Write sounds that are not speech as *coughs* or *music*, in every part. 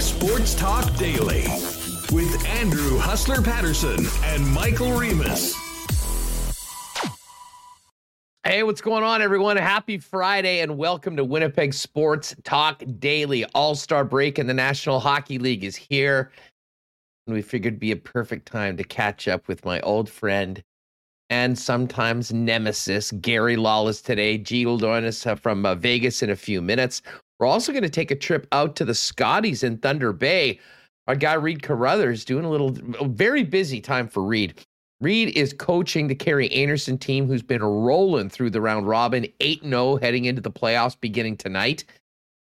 Sports Talk Daily with Andrew Hustler Paterson and Michael Remis. Hey, what's going on, everyone? Happy Friday and welcome to Winnipeg Sports Talk Daily. All star break in the National Hockey League is here. And we figured it'd be a perfect time to catch up with my old friend and sometimes nemesis, Gary Lawless, today. G us from uh, Vegas in a few minutes. We're also going to take a trip out to the Scotties in Thunder Bay. Our guy Reid Carruthers doing a little, very busy time for Reid. Reid is coaching the Kerri Einarson team, who's been rolling through the round robin, 8 0 heading into the playoffs beginning tonight.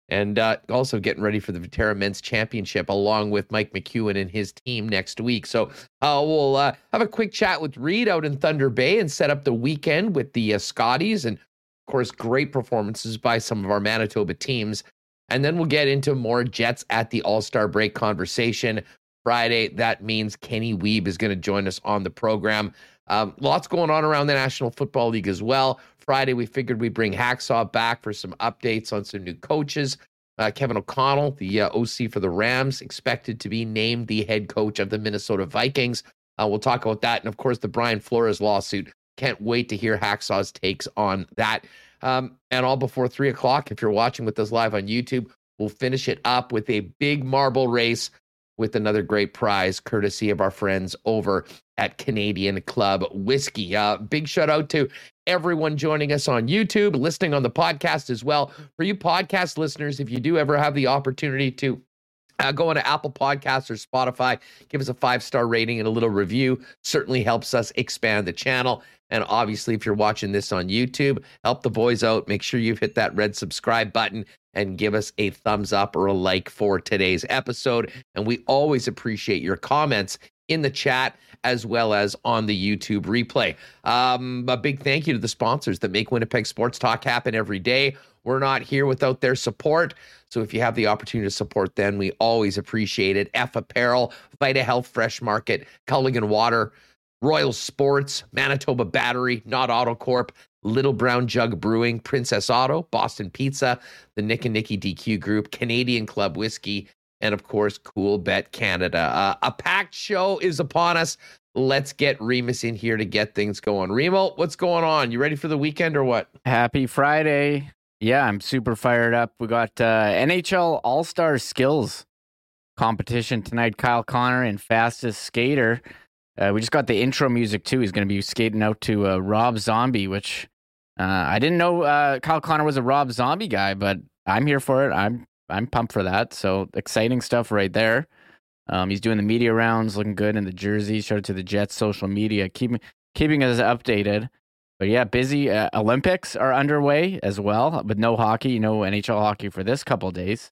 And uh, also getting ready for the Viterra Men's Championship along with Mike McEwen and his team next week. So uh, we'll uh, have a quick chat with Reid out in Thunder Bay and set up the weekend with the uh, Scotties. And of course, great performances by some of our Manitoba teams. And then we'll get into more Jets at the All Star break conversation. Friday, that means Kenny Wiebe is going to join us on the program. Um, lots going on around the National Football League as well. Friday, we figured we'd bring Hacksaw back for some updates on some new coaches. Uh, Kevin O'Connell, the uh, OC for the Rams, expected to be named the head coach of the Minnesota Vikings. Uh, we'll talk about that. And of course, the Brian Flores lawsuit. Can't wait to hear Hacksaw's takes on that. Um, and all before three o'clock, if you're watching with us live on YouTube, we'll finish it up with a big marble race with another great prize courtesy of our friends over at Canadian Club Whiskey. Uh, big shout out to everyone joining us on YouTube, listening on the podcast as well. For you podcast listeners, if you do ever have the opportunity to uh, go on to Apple Podcasts or Spotify, give us a five star rating and a little review. Certainly helps us expand the channel. And obviously, if you're watching this on YouTube, help the boys out. Make sure you've hit that red subscribe button and give us a thumbs up or a like for today's episode. And we always appreciate your comments in the chat as well as on the YouTube replay. Um, a big thank you to the sponsors that make Winnipeg Sports Talk happen every day. We're not here without their support. So if you have the opportunity to support them, we always appreciate it. F Apparel, Vita Health Fresh Market, Culligan Water, Royal Sports, Manitoba Battery, Nott Autocorp, Little Brown Jug Brewing, Princess Auto, Boston Pizza, the Nick and Nicky DQ Group, Canadian Club Whiskey, and of course, Coolbet Canada. Uh, a packed show is upon us. Let's get Remis in here to get things going. Remo, what's going on? You ready for the weekend or what? Happy Friday. Yeah, I'm super fired up. We got uh, NHL All Star Skills competition tonight. Kyle Connor and fastest skater. Uh, we just got the intro music too. He's going to be skating out to uh, Rob Zombie, which uh, I didn't know uh, Kyle Connor was a Rob Zombie guy, but I'm here for it. I'm I'm pumped for that. So exciting stuff right there. Um, he's doing the media rounds, looking good in the jersey. Shout out to the Jets social media, keeping keeping us updated. But yeah, busy. Uh, Olympics are underway as well, but no hockey, no NHL hockey for this couple days.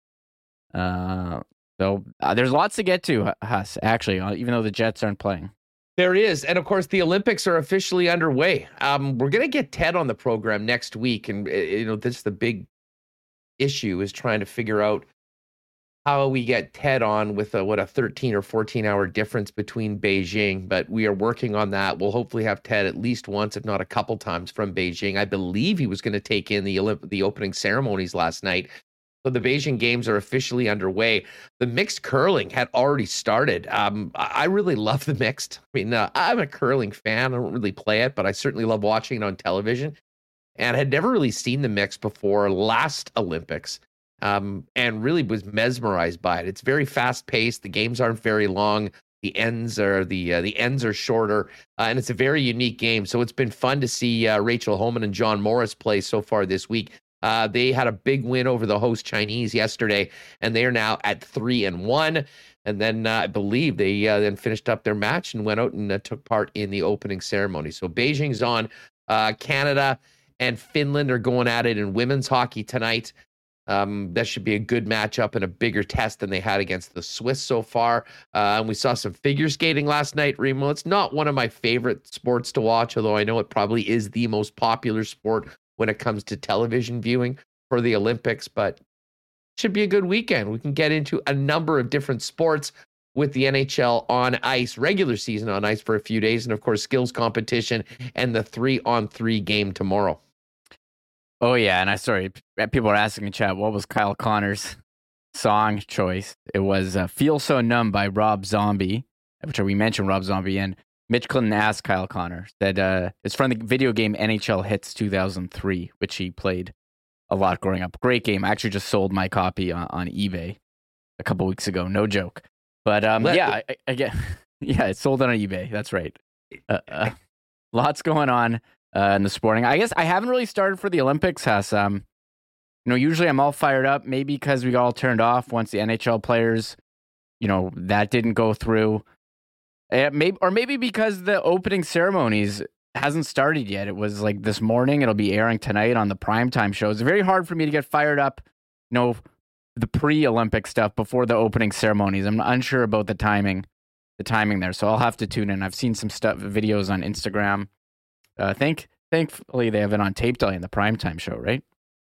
Uh, so uh, there's lots to get to, Huss. Actually, uh, even though the Jets aren't playing. There is. And of course, the Olympics are officially underway. Um, we're going to get Ted on the program next week. And, eh, you know, this is the big issue is trying to figure out how we get Ted on with a, what, a 13 or 14 hour difference between Beijing. But we are working on that. We'll hopefully have Ted at least once, if not a couple times from Beijing. I believe he was going to take in the Olymp- the opening ceremonies last night. So the Beijing Games are officially underway. The mixed curling had already started. Um, I really love the mixed. I mean, uh, I'm a curling fan. I don't really play it, but I certainly love watching it on television. And I had never really seen the mix before last Olympics, um, and really was mesmerized by it. It's very fast paced. The games aren't very long. The ends are the uh, the ends are shorter, uh, and it's a very unique game. So it's been fun to see uh, Rachel Homan and John Morris play so far this week. Uh, they had a big win over the host Chinese yesterday, and they are now at three and one. And then uh, I believe they uh, then finished up their match and went out and uh, took part in the opening ceremony. So Beijing's on. Uh, Canada and Finland are going at it in women's hockey tonight. Um, that should be a good matchup and a bigger test than they had against the Swiss so far. Uh, and we saw some figure skating last night, Remo. It's not one of my favorite sports to watch, although I know it probably is the most popular sport when it comes to television viewing for the Olympics, but should be a good weekend. We can get into a number of different sports with the NHL on ice, regular season on ice for a few days, and of course, skills competition and the three on three game tomorrow. Oh, yeah. And I sorry, people are asking in chat, what was Kyle Connor's song choice. It was uh, "Feel So Numb" by Rob Zombie, which we mentioned Rob Zombie and Mitch Clinton asked Kyle Connor that uh, it's from the video game NHL Hitz 2003, which he played a lot growing up. Great game. I actually just sold my copy on, on eBay a couple weeks ago. No joke. But um, Let, yeah, I, *laughs* yeah, it sold on eBay. That's right. Uh, uh, lots going on uh, in the sporting. I guess I haven't really started for the Olympics. Has um, you know, usually I'm all fired up. Maybe because we got all turned off once the NHL players, you know, that didn't go through. Uh, maybe or maybe because the opening ceremonies hasn't started yet. It was like this morning. It'll be airing tonight on the primetime show. It's very hard for me to get fired up. You know, the pre-Olympic stuff before the opening ceremonies. I'm unsure about the timing, the timing there. So I'll have to tune in. I've seen some stuff, videos on Instagram. Uh, think, thankfully, they have it on tape delay in the primetime show, right?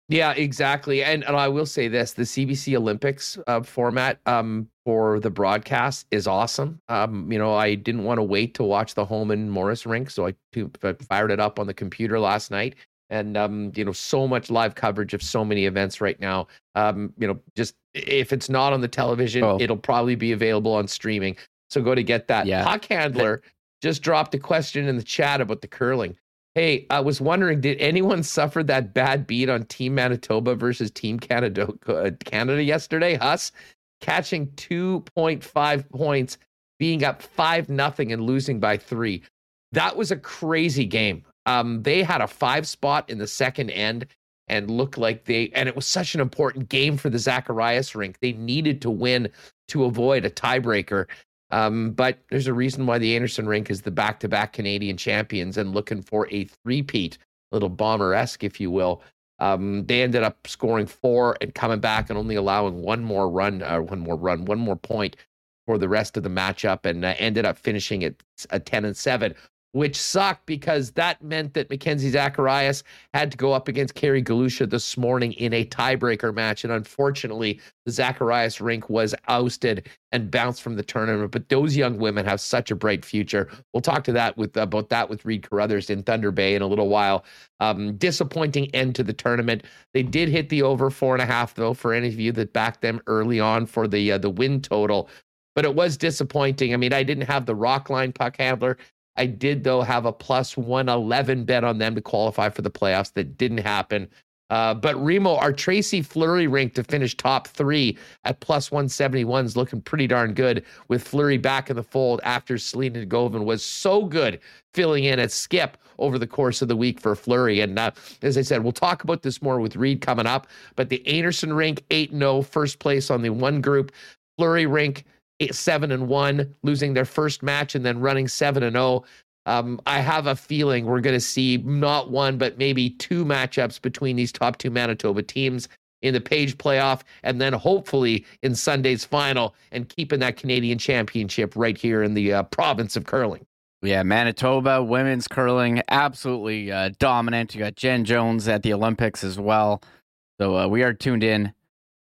Yeah, exactly. And, and I will say this: the CBC Olympics uh, format um, for the broadcast is awesome. Um, you know, I didn't want to wait to watch the Homan Morris rink, so I, I fired it up on the computer last night and um, you know so much live coverage of so many events right now. Um, you know, just if it's not on the television, oh. it'll probably be available on streaming. So go to get that. Yeah. Puck handler just dropped a question in the chat about the curling. Hey, I was wondering, did anyone suffer that bad beat on Team Manitoba versus Team Canada uh, Canada yesterday? Us catching 2.5 points, being up five nothing and losing by three. That was a crazy game. Um, they had a five spot in the second end and looked like they, and it was such an important game for the Zacharias rink. They needed to win to avoid a tiebreaker. Um, but there's a reason why the Einarson rink is the back to back Canadian champions and looking for a three-peat, little bomber esque, if you will. Um, they ended up scoring four and coming back and only allowing one more run, uh, one more run, one more point for the rest of the matchup, and uh, ended up finishing at a ten and seven which sucked because that meant that Mackenzie Zacharias had to go up against Kerry Galusha this morning in a tiebreaker match. And unfortunately, the Zacharias rink was ousted and bounced from the tournament. But those young women have such a bright future. We'll talk to that with about that with Reid Carruthers in Thunder Bay in a little while. Um, disappointing end to the tournament. They did hit the over four and a half though. For any of you that backed them early on for the uh, the win total, but it was disappointing. I mean, I didn't have the rock line puck handler. I did, though, have a plus 111 bet on them to qualify for the playoffs. That didn't happen. Uh, but Remo, our Tracy Fleury rink to finish top three at plus 171 is looking pretty darn good with Fleury back in the fold after Selena Njegovan was so good filling in at skip over the course of the week for Fleury. And uh, as I said, we'll talk about this more with Reid coming up. But the Einarson rink, 8 0, first place on the one group. Fleury rink, eight, seven and one, losing their first match and then running seven and zero. Oh. Um, I have a feeling we're going to see not one but maybe two matchups between these top two Manitoba teams in the Page playoff, and then hopefully in Sunday's final, and keeping that Canadian championship right here in the uh, province of curling. Yeah, Manitoba women's curling absolutely uh, dominant. You got Jen Jones at the Olympics as well. So uh, we are tuned in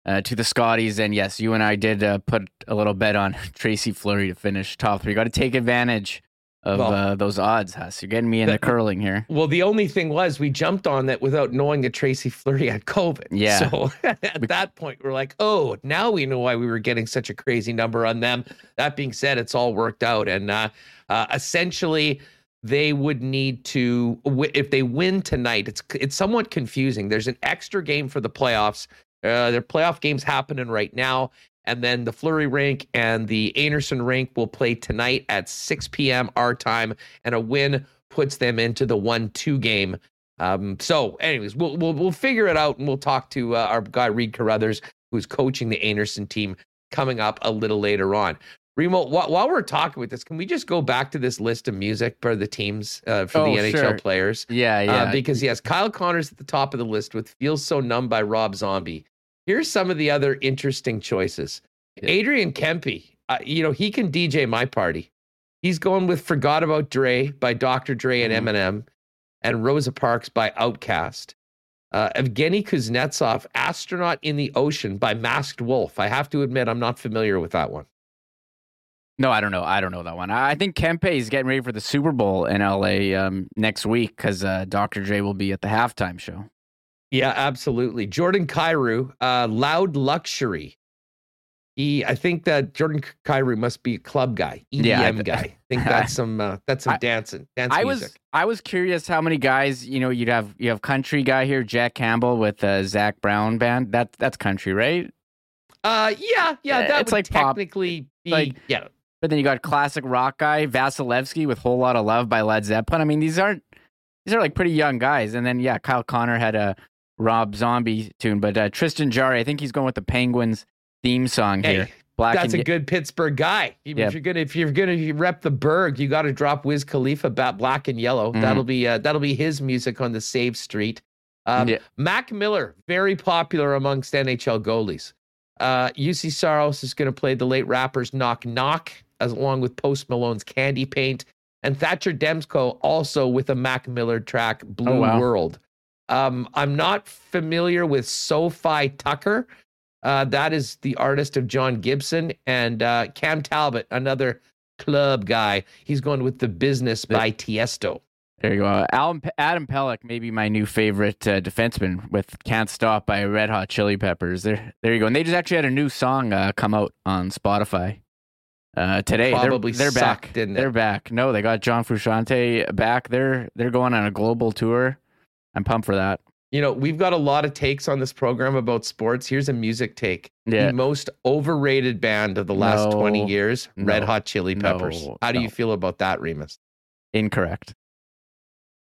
uh, to the Scotties. And yes, you and I did uh, put a little bet on *laughs* Tracy Fleury to finish top three. Got to take advantage of well, uh, those odds, Huss. You're getting me into the, curling here. Well, the only thing was we jumped on that without knowing that Tracy Fleury had COVID. Yeah. So *laughs* at that point, we're like, oh, now we know why we were getting such a crazy number on them. That being said, it's all worked out. And uh, uh, essentially, they would need to if they win tonight it's it's somewhat confusing there's an extra game for the playoffs uh, their playoff games happening right now. And then the Fleury rink and the Einarson rink will play tonight at 6 p.m. our time. And a win puts them into the 1 2 game. Um, so, anyways, we'll, we'll, we'll figure it out and we'll talk to uh, our guy, Reid Carruthers, who's coaching the Einarson team coming up a little later on. Remo, while, while, we're talking with this, can we just go back to this list of music for the teams uh, for oh, the NHL sure. players? Yeah, yeah. Uh, because yes, Kyle Connor's at the top of the list with "Feels So Numb" by Rob Zombie. Here's some of the other interesting choices. Yeah. Adrian Kempe, uh, you know he can DJ my party. He's going with "Forgot About Dre" by Dr. Dre and mm. Eminem, and Rosa Parks by Outkast. Uh, Evgeny Kuznetsov, "Astronaut in the Ocean" by Masked Wolf. I have to admit, I'm not familiar with that one. No, I don't know. I don't know that one. I think Kempe is getting ready for the Super Bowl in LA um, next week because uh, Dr. J will be at the halftime show. Yeah, absolutely. Jordan Kyrou, uh, Loud Luxury. he, I think that Jordan Kyrou must be a club guy, EDM Yeah, I- guy. I *laughs* think that's some uh, that's some I- dancing, dance I music. was I was curious how many guys you know you'd have you have country guy here Jack Campbell with uh, Zac Brown band that that's country right Uh, yeah, yeah, that it's would like pop- technically be like- yeah. But then you got classic rock guy Vasilevskiy with Whole Lot of Love by Led Zeppelin I mean these aren't these are like pretty young guys and then yeah Kyle Connor had a Rob Zombie tune but uh, Tristan Jarry, I think he's going with the Penguins theme song here Black that's a good Pittsburgh guy. If Yeah. you're gonna if you're gonna rep the Berg, you got to drop Wiz Khalifa, about black and yellow. Mhm. That'll be uh, that'll be his music on the Save Street. Um, Yeah. Mac Miller, very popular amongst NHL goalies. Uh, Juuse Saros is going to play the late rappers Knock Knock, as along with Post Malone's Candy Paint, and Thatcher Demko also with a Mac Miller track, Blue Oh, wow. World. Um, I'm not familiar with Sofi Tukker. Uh, that is the artist of John Gibson and uh, Cam Talbot, another club guy. He's going with the business by Tiesto. There you go. Adam, Adam Pelech, maybe my new favorite uh, defenseman with "Can't Stop" by Red Hot Chili Peppers. There, there you go. And they just actually had a new song uh, come out on Spotify uh, today. They're- Probably they're, sucked, back. didn't it? They're back. No, they got John Frusciante back. They're they're going on a global tour. I'm pumped for that. You know, we've got a lot of takes on this program about sports. Here's a music take. Yeah. The most overrated band of the last 20 No, years, Red Hot Chili Peppers. no, How do you feel about that, Remis? Incorrect.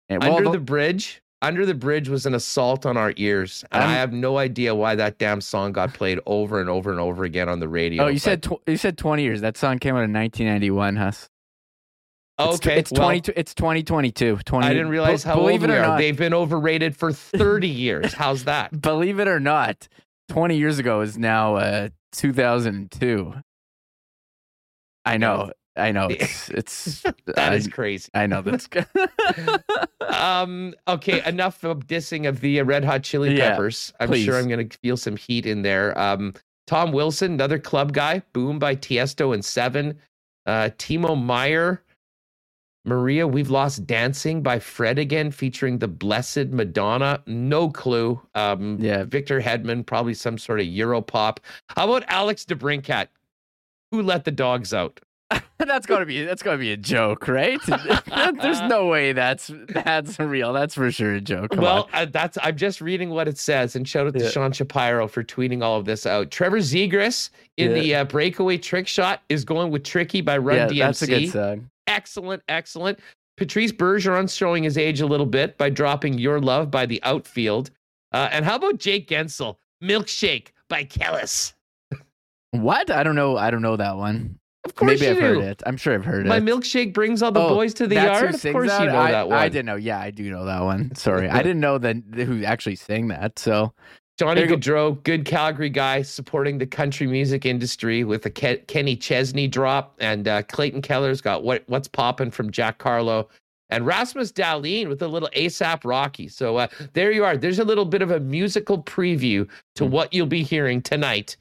And, well, Under the- the Bridge, Under the Bridge was an assault on our ears. And I have no idea why that damn song got played over and over and over again on the radio. oh, you said tw- you said 20 years. That song came out in 1991, Huss. It's, okay. it's well, 20. It's 2022. 20. I didn't realize how believe old it or are. not. They've been overrated for 30 years. How's that? *laughs* believe it or not, 20 years ago is now uh, 2002. I know. I know. *laughs* It's, it's *laughs* That I, is crazy. I know that's *laughs* good. Um. Okay. Enough of dissing of the Red Hot Chili Yeah, Peppers. I'm please. sure I'm going to feel some heat in there. Um. Tom Wilson, another club guy. Boom by Tiesto and Seven. Uh. Timo Meier. Marea, we've lost dancing by Fred again, featuring the Blessed Madonna. No clue. Um, Yeah. Victor Hedman, probably some sort of Euro pop. How about Alex DeBrincat? Who let the dogs out? *laughs* that's gotta be that's gotta be a joke, right? *laughs* There's no way that's that's real. That's for sure a joke. Come well, uh, that's I'm just reading what it says, and shout out to Sean Shapiro for tweeting all of this out. Trevor Zegras in Yeah. the uh, breakaway trick shot is going with "Tricky" by Run yeah, DMC. that's a good song. excellent, excellent. Patrice Bergeron's showing his age a little bit by dropping "Your Love" by the outfield. Uh, and how about Jake Guentzel, "Milkshake" by Kelis? *laughs* What? I don't know. I don't know that one. Of course Maybe I've heard it. I'm sure I've heard My it. My milkshake brings all the Oh, boys to the yard. Of course, that? you know I, that one. I didn't know. Yeah, I do know that one. Sorry, I didn't know that who actually sang that. So Johnny Gaudreau, good Calgary guy, supporting the country music industry with a Ke- Kenny Chesney drop, and uh, Clayton Keller's got what what's popping from Jack Harlow, and Rasmus Dahlin with a little ASAP Rocky. So uh, there you are. There's a little bit of a musical preview to Hmm. what you'll be hearing tonight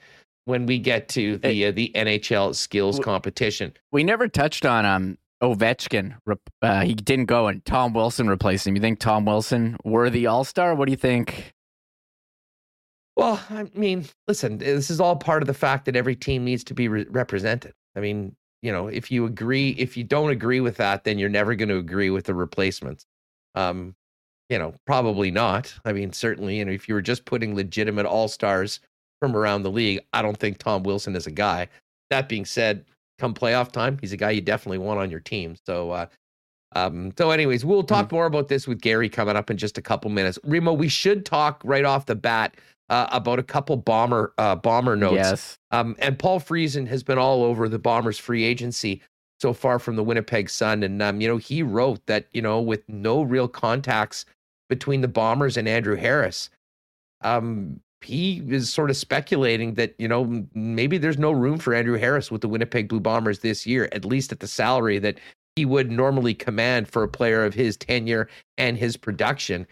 when we get to the uh, the NHL skills competition. we never touched on um Ovechkin. Uh, he didn't go, and Tom Wilson replaced him. You think Tom Wilson worthy All Star? What do you think? Well, I mean, listen, this is all part of the fact that every team needs to be re- represented. I mean, you know, if you agree, if you don't agree with that, then you're never going to agree with the replacements. Um, you know, probably not. I mean, certainly, you know, if you were just putting legitimate all stars from around the league, I don't think Tom Wilson is a guy. That being said, come playoff time, he's a guy you definitely want on your team. So, uh, um, so anyways, we'll talk more about this with Gary coming up in just a couple minutes. Remo, we should talk right off the bat uh, about a couple bomber uh, bomber notes. Yes. Um, and Paul Friesen has been all over the Bombers free agency so far from the Winnipeg Sun. And, um, you know, he wrote that, you know, with no real contacts between the Bombers and Andrew Harris, um, he is sort of speculating that, you know, maybe there's no room for Andrew Harris with the Winnipeg Blue Bombers this year, at least at the salary that he would normally command for a player of his tenure and his production.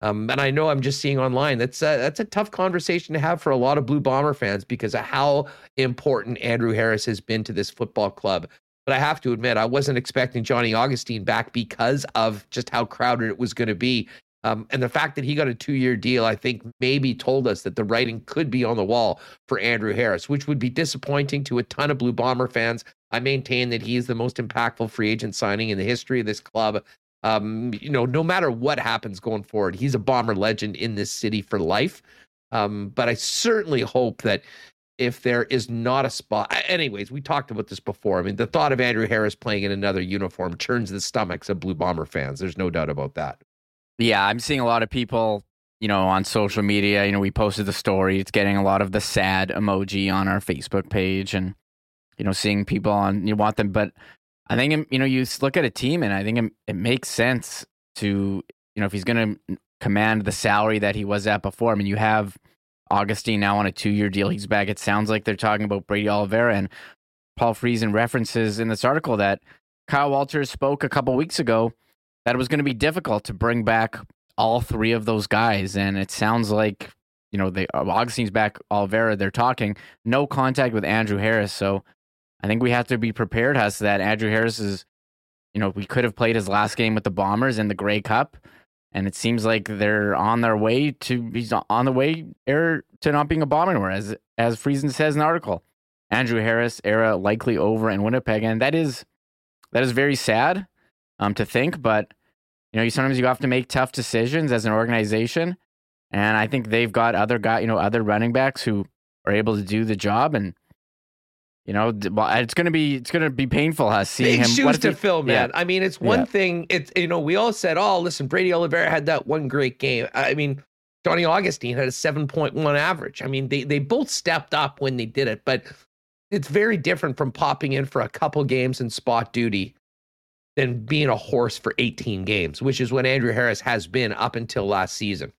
Um, and I know I'm just seeing online that's a, that's a tough conversation to have for a lot of Blue Bomber fans because of how important Andrew Harris has been to this football club. But I have to admit, I wasn't expecting Johnny Augustine back because of just how crowded it was going to be Um, and the fact that he got a two year deal, I think maybe told us that the writing could be on the wall for Andrew Harris, which would be disappointing to a ton of Blue Bomber fans. I maintain that he is the most impactful free agent signing in the history of this club. Um, you know, no matter what happens going forward, he's a Bomber legend in this city for life. Um, but I certainly hope that if there is not a spot. Anyways, we talked about this before. I mean, the thought of Andrew Harris playing in another uniform churns the stomachs of Blue Bomber fans. There's no doubt about that. Yeah, I'm seeing a lot of people, you know, on social media. You know, we posted the story. It's getting a lot of the sad emoji on our Facebook page, and you know, seeing people on you want them. But I think um, you know, you look at a team, and I think it, it makes sense to you know, if he's going to command the salary that he was at before. I mean, you have Augustine now on a two year deal. He's back. It sounds like they're talking about Brady Oliveira and Paul Friesen references in this article that Kyle Walters spoke a couple weeks ago that it was going to be difficult to bring back all three of those guys. And it sounds like, you know, they, uh, Augustine's back, Oliveira, they're talking. No contact with Andrew Harris. So I think we have to be prepared as to that. Andrew Harris is, you know, we could have played his last game with the Bombers in the Grey Cup. And it seems like they're on their way to, he's on the way er, to not being a Bomber anymore, as, as Friesen says in the article. Andrew Harris era likely over in Winnipeg. And that is, that is very sad um, to think. But you know, you sometimes you have to make tough decisions as an organization, and I think they've got other guy, you know, other running backs who are able to do the job, and you know, it's gonna be it's gonna be painful us seeing Big him. shoes to he, fill, man. Yeah. I mean, it's one Yeah. thing. It's you know, we all said, "Oh, listen, Brady Oliveira had that one great game." I mean, Johnny Augustine had a seven point one average. I mean, they they both stepped up when they did it, but it's very different from popping in for a couple games in spot duty than being a horse for 18 games, which is what Andrew Harris has been up until last season.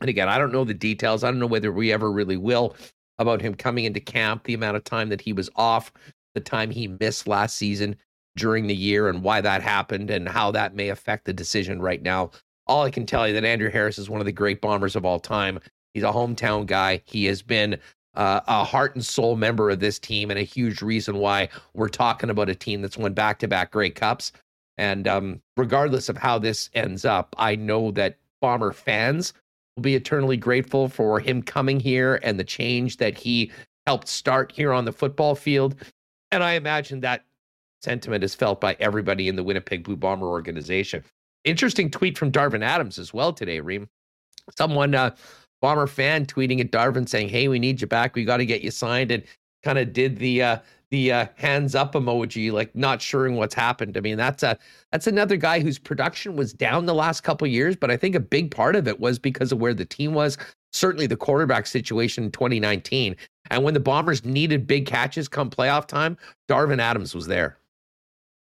And again, I don't know the details. I don't know whether we ever really will about him coming into camp, the amount of time that he was off, the time he missed last season during the year, and why that happened, and how that may affect the decision right now. All I can tell you that Andrew Harris is one of the great bombers of all time. He's a hometown guy. He has been uh, a heart and soul member of this team, and a huge reason why we're talking about a team that's won back to back Grey Cups. And um, regardless of how this ends up, I know that Bomber fans will be eternally grateful for him coming here and the change that he helped start here on the football field. And I imagine that sentiment is felt by everybody in the Winnipeg Blue Bomber organization. Interesting tweet from Darvin Adams as well today, Reem. Someone, uh, Bomber fan, tweeting at Darvin saying, "Hey, we need you back. We got to get you signed." And kind of did the uh, the uh, hands up emoji, like not sure what's happened. I mean, that's a that's another guy whose production was down the last couple years, but I think a big part of it was because of where the team was. Certainly, the quarterback situation in 2019, and when the Bombers needed big catches come playoff time, Darvin Adams was there.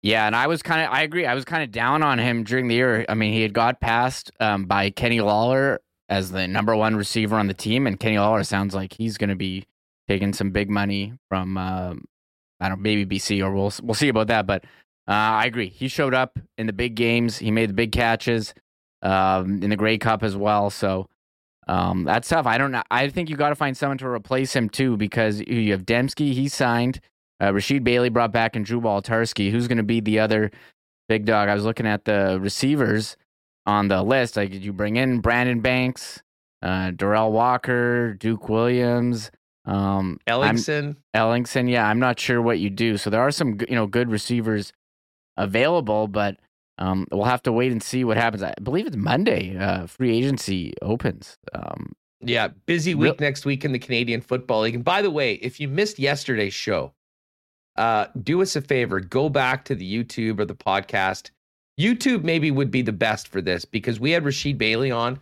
Yeah, and I was kind of I agree. I was kind of down on him during the year. I mean, he had got passed um, by Kenny Lawler as the number one receiver on the team, and Kenny Lawler sounds like he's going to be taking some big money from um, I don't maybe BC or we'll we'll see about that. But uh, I agree. He showed up in the big games. He made the big catches um, in the Grey Cup as well. So um, that's tough. I don't know. I think you got to find someone to replace him too because you have Demski. He signed. Uh, Rasheed Bailey brought back and Drew Wolitarsky. Who's going to be the other big dog? I was looking at the receivers on the list. Like, did you bring in Brandon Banks, uh, Derel Walker, Duke Williams, um, Ellingson, Ellingson? Yeah, I'm not sure what you do. So there are some, you know, good receivers available, but um, we'll have to wait and see what happens. I believe it's Monday. Uh, free agency opens. Um, yeah, busy week Real- next week in the Canadian Football League. And by the way, if you missed yesterday's show, uh, do us a favor, go back to the YouTube or the podcast. YouTube maybe would be the best for this because we had Rasheed Bailey on.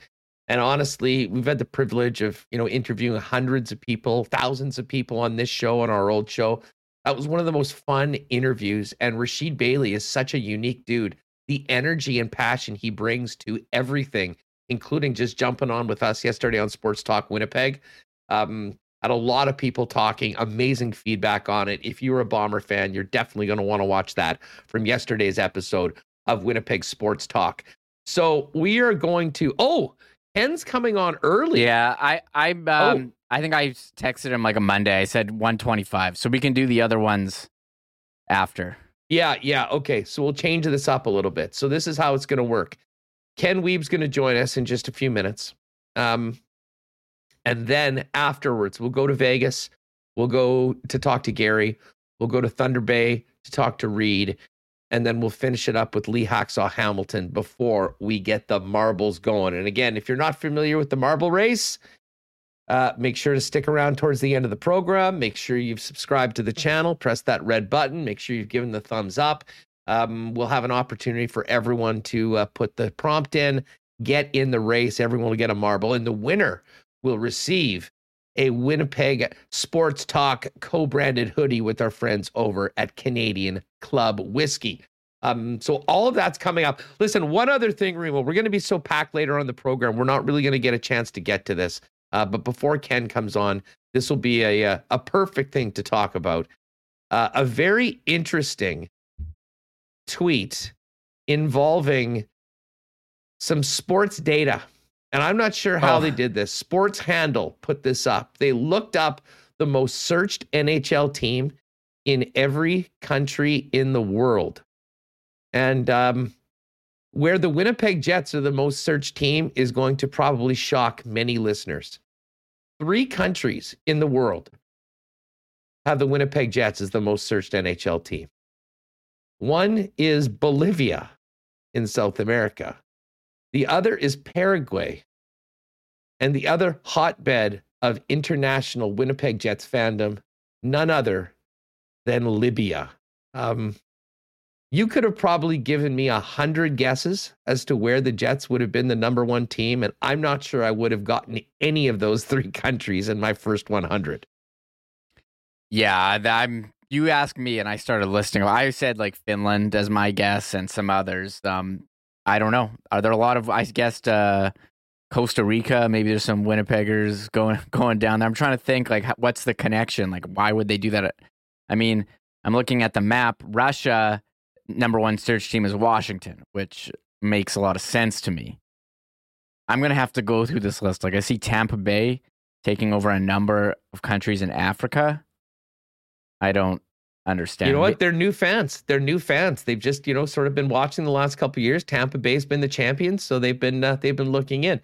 And honestly, we've had the privilege of, you know, interviewing hundreds of people, thousands of people on this show, on our old show. That was one of the most fun interviews. And Rasheed Bailey is such a unique dude. The energy and passion he brings to everything, including just jumping on with us yesterday on Sports Talk Winnipeg. Um, had a lot of people talking, amazing feedback on it. If you're a Bomber fan, you're definitely going to want to watch that from yesterday's episode of Winnipeg Sports Talk. So we are going to. Oh, Ken's coming on early. Yeah, I I um oh. I think I texted him like a Monday. I said 125, so we can do the other ones after. Yeah, yeah. Okay, so we'll change this up a little bit. So this is how it's going to work. Ken Wiebe's going to join us in just a few minutes. Um, and then afterwards, we'll go to Vegas. We'll go to talk to Gary. We'll go to Thunder Bay to talk to Reid. And then we'll finish it up with Lee Hacksaw Hamilton before we get the marbles going. And again, if you're not familiar with the marble race, uh, make sure to stick around towards the end of the program. Make sure you've subscribed to the channel, press that red button, make sure you've given the thumbs up. Um, we'll have an opportunity for everyone to uh, put the prompt in, get in the race. Everyone will get a marble, and the winner will receive a Winnipeg Sports Talk co branded hoodie with our friends over at Canadian Club Whiskey. Um, so all of that's coming up. Listen, one other thing, Remo, we're going to be so packed later on the program. We're not really going to get a chance to get to this. Uh, but before Ken comes on, this will be a, a, a perfect thing to talk about. Uh, a very interesting tweet involving some sports data and I'm not sure how oh. they did this. Sports Handle put this up. They looked up the most searched NHL team in every country in the world. And um, where the Winnipeg Jets are the most searched team is going to probably shock many listeners. Three countries in the world have the Winnipeg Jets as the most searched NHL team. One is Bolivia in South America. The other is Paraguay. And the other hotbed of international Winnipeg Jets fandom, none other than Libya. Um, you could have probably given me a hundred guesses as to where the Jets would have been the number one team, and I'm not sure I would have gotten any of those *laughs* three countries in my first 100. Yeah, I'm. You asked me, and I started listing. I said like Finland as my guess, and some others. Um, I don't know. Are there a lot of? I guess uh, Costa Rica. Maybe there's some Winnipeggers going *laughs* going down there. I'm trying to think like what's the connection? Like why would they do that? I mean, I'm looking at the map. Russia number one search team is Washington, which makes a lot of sense to me. I'm gonna have to go through this list. Like I see Tampa Bay taking over a number of countries in Africa. I don't understand. You know what? They're new fans. They're new fans. They've just, you know, sort of been watching the last couple years. Tampa Bay's been the champions, so they've been uh, they've been looking in.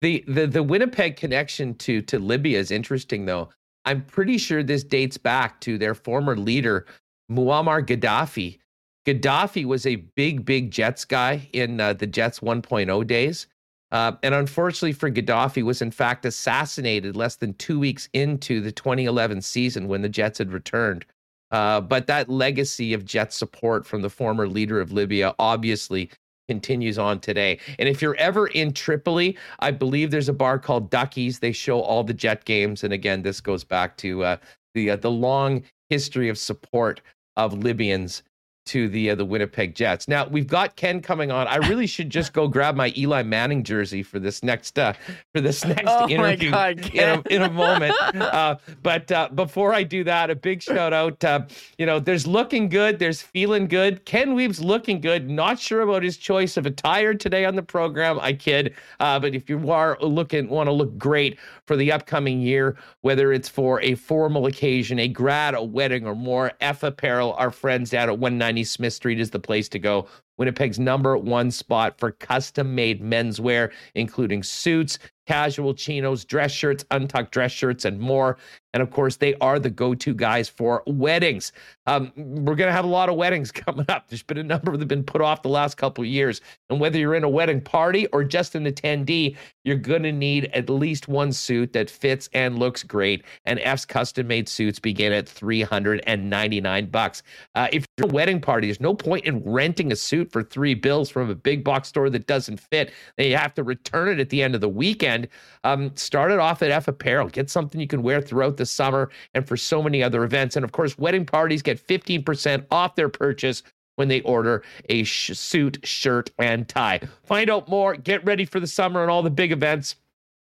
The the the Winnipeg connection to to Libya is interesting though. I'm pretty sure this dates back to their former leader Muammar Gaddafi. Gaddafi was a big big Jets guy in uh, the Jets 1.0 days. Uh, and unfortunately for Gaddafi, was in fact assassinated less than two weeks into the 2011 season when the Jets had returned uh, but that legacy of jet support from the former leader of Libya obviously continues on today. And if you're ever in Tripoli, I believe there's a bar called Ducky's. They show all the jet games. And again, this goes back to uh, the uh, the long history of support of Libyans to the uh, the Winnipeg Jets. Now we've got Ken coming on. I really should just go grab my Eli Manning jersey for this next uh, for this next *laughs* oh interview God, in, a, in a moment. *laughs* Uh, but uh, before I do that, a big shout out. Uh, you know, there's looking good. There's feeling good. Ken Wiebe's looking good. Not sure about his choice of attire today on the program. I kid. Uh, but if you are looking, want to look great for the upcoming year, whether it's for a formal occasion, a grad, a wedding, or more, F Apparel, our friends down at 190 Smith Street is the place to go. Winnipeg's number one spot for custom made menswear, including suits, casual chinos, dress shirts, untucked dress shirts, and more. And of course, they are the go to guys for weddings. Um, we're going to have a lot of weddings *laughs* coming up. There's been a number that have been put off the last couple of years. And whether you're in a wedding party or just an attendee, you're going to need at least one suit that fits and looks great. And F's custom made suits begin at 399 bucks. Uh, if you're a wedding party, there's no point in renting a suit for three bills from a big box store that doesn't fit. Then you have to return it at the end of the weekend weekend. Um, start it off at F Apparel. Get something you can wear throughout the summer and for so many other events. And of course, wedding parties get 15% off their purchase when they order a sh- suit, shirt, and tie. Find out more. Get ready for the summer and all the big events.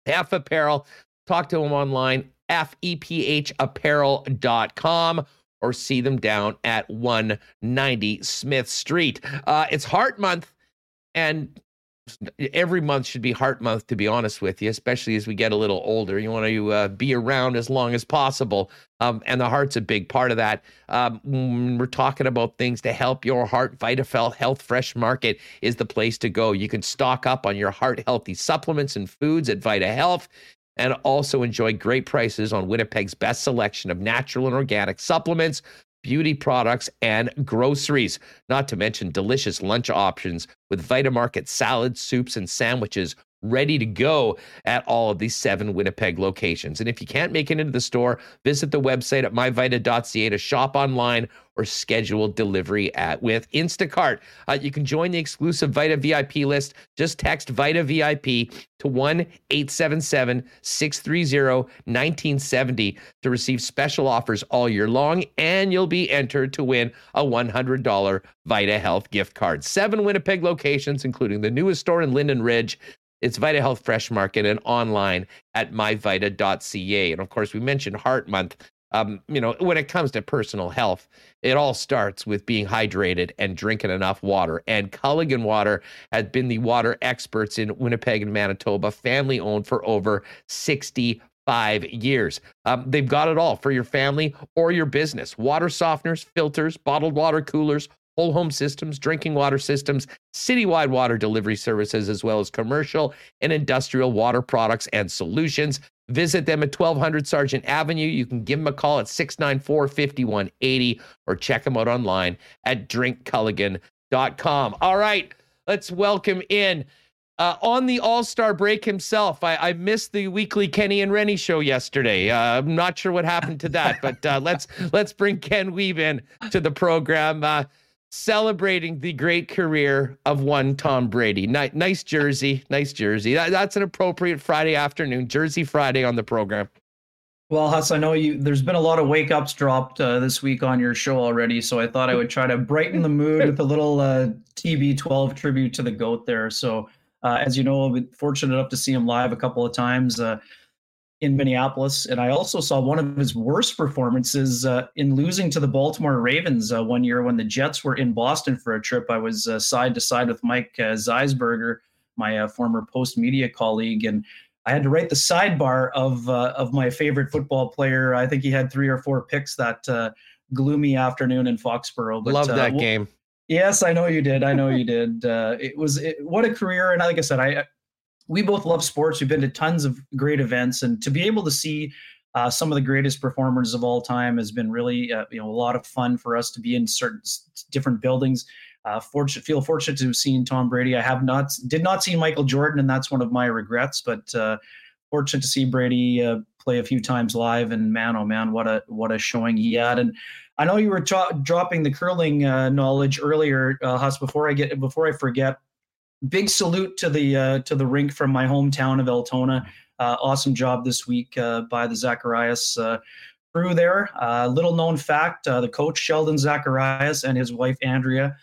F Apparel. Talk to them online, fephapparel.com or see them down at 190 Smith Street. Uh, it's Heart Month, and every month should be heart month to be honest with you especially as we get a little older. You want to uh, be around as long as possible um, and the heart's a big part of that. Um, we're talking about things to help your heart vitafel health fresh market is the place to go. You can stock up on your heart healthy supplements and foods at vita health and also enjoy great prices on Winnipeg's best selection of natural and organic supplements, beauty products, and groceries. Not to mention delicious lunch options with Vitamarket salads, soups, and sandwiches ready to go at all of these seven Winnipeg locations. And if you can't make it into the store, visit the website at myvita.ca to shop online or schedule delivery at with Instacart. Uh, you can join the exclusive Vita VIP list. Just text Vita VIP to 1 877 630 1970 to receive special offers all year long, and you'll be entered to win a $100 Vita Health gift card. Seven Winnipeg locations, including the newest store in Linden Ridge. It's Vita Health Fresh Market and online at myvita.ca. And of course, we mentioned Heart Month um, you know, when it comes to personal health, it all starts with being hydrated and drinking enough water. And Culligan Water has been the water experts in Winnipeg and Manitoba, family owned for over 65 years. Um, they've got it all for your family or your business water softeners, filters, bottled water coolers, whole home systems, drinking water systems, citywide water delivery services, as well as commercial and industrial water products and solutions. Visit them at 1200 Sargent Avenue. You can give them a call at 694 5180 or check them out online at drinkculligan.com. All right, let's welcome in. Uh, on the All Star break himself, I, I, missed the weekly Kenny and Rennie show yesterday. Uh, I'm not sure what happened to that, but uh, let's let's bring Ken Wiebe in to the program. Uh, celebrating the great career of one Tom Brady. Nice, nice jersey, nice jersey. That, that's an appropriate Friday afternoon, Jersey Friday on the program. Well, Huss, I know you. There's been a lot of wake ups dropped uh, this week on your show already, so I thought I would try to brighten the mood with a little uh, TB12 tribute to the goat there. So, uh, as you know, I've been fortunate enough to see him live a couple of times. Uh, in Minneapolis, and I also saw one of his worst performances uh, in losing to the Baltimore Ravens uh, one year when the Jets were in Boston for a trip. I was uh, side to side with Mike uh, Zeisberger, my uh, former Post media colleague, and I had to write the sidebar of uh, of my favorite football player. I think he had three or four picks that gloomy afternoon in Foxborough. But, Love that game. Yes, I know you did. I know you did. it was it, what a career, and like I said, I we both love sports. We've been to tons of great events, and to be able to see uh, some of the greatest performers of all time has been really uh, you know a lot of fun for us to be in certain different buildings. Uh, fortunate, feel fortunate to have seen Tom Brady. I have not did not see Michael Jordan, and that's one of my regrets. But uh, fortunate to see Brady uh, play a few times live, and man, oh man, what a what a showing he had. And I know you were dropping the curling uh, knowledge earlier, Huss. Before I get before I forget, big salute to the uh, to the rink from my hometown of Altona. Uh, awesome job this week uh, by the Zacharias uh, crew there. Uh, little known fact: uh, the coach Sheldon Zacharias and his wife Andrea,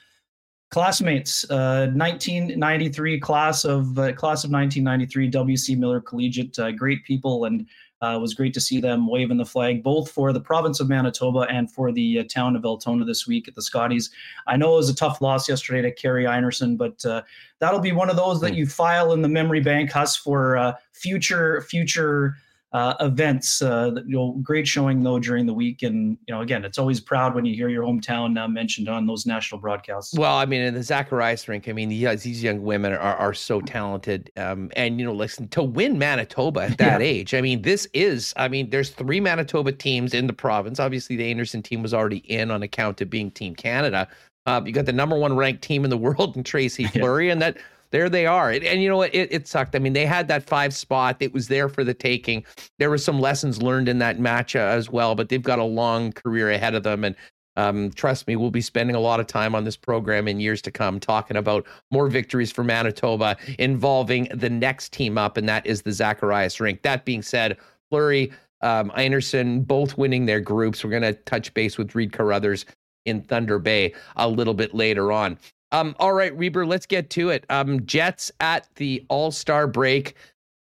classmates, 1993 class of class of 1993 WC Miller Collegiate, great people and uh, it was great to see them waving the flag, both for the province of Manitoba and for the uh, town of Altona this week at the Scotties. I know it was a tough loss yesterday to Kerri Einarson, but uh, that'll be one of those that hmm. you file in the memory bank, Huss, for uh, future future uh, events. Uh, you know, great showing though during the week, and you know, again, it's always proud when you hear your hometown uh, mentioned on those national broadcasts. Well, I mean, in the Zacharias rink, I mean, these young women are are so talented, um, and you know, listen to win Manitoba at that yeah. age. I mean, this is, I mean, there's three Manitoba teams in the province. Obviously, the Einarson team was already in on account of being Team Canada. Uh, you got the number one ranked team in the *laughs* world in Tracy Fleury, yeah. and that there they are. And, and you know what? It, it, sucked. I mean, they had that five spot. It was there for the taking. There were some lessons learned in that match uh, as well, but they've got a long career ahead of them. And um, trust me, we'll be spending a lot of time on this program in years to come talking about more victories for Manitoba involving the next team up, and that is the Zacharias rink. That being said, Fleury, um, Einarson both winning their groups. We're going to touch base with Reid Carruthers in Thunder Bay a little bit later on. Um, all right, Reber, let's get to it. Um, Jets at the All Star break.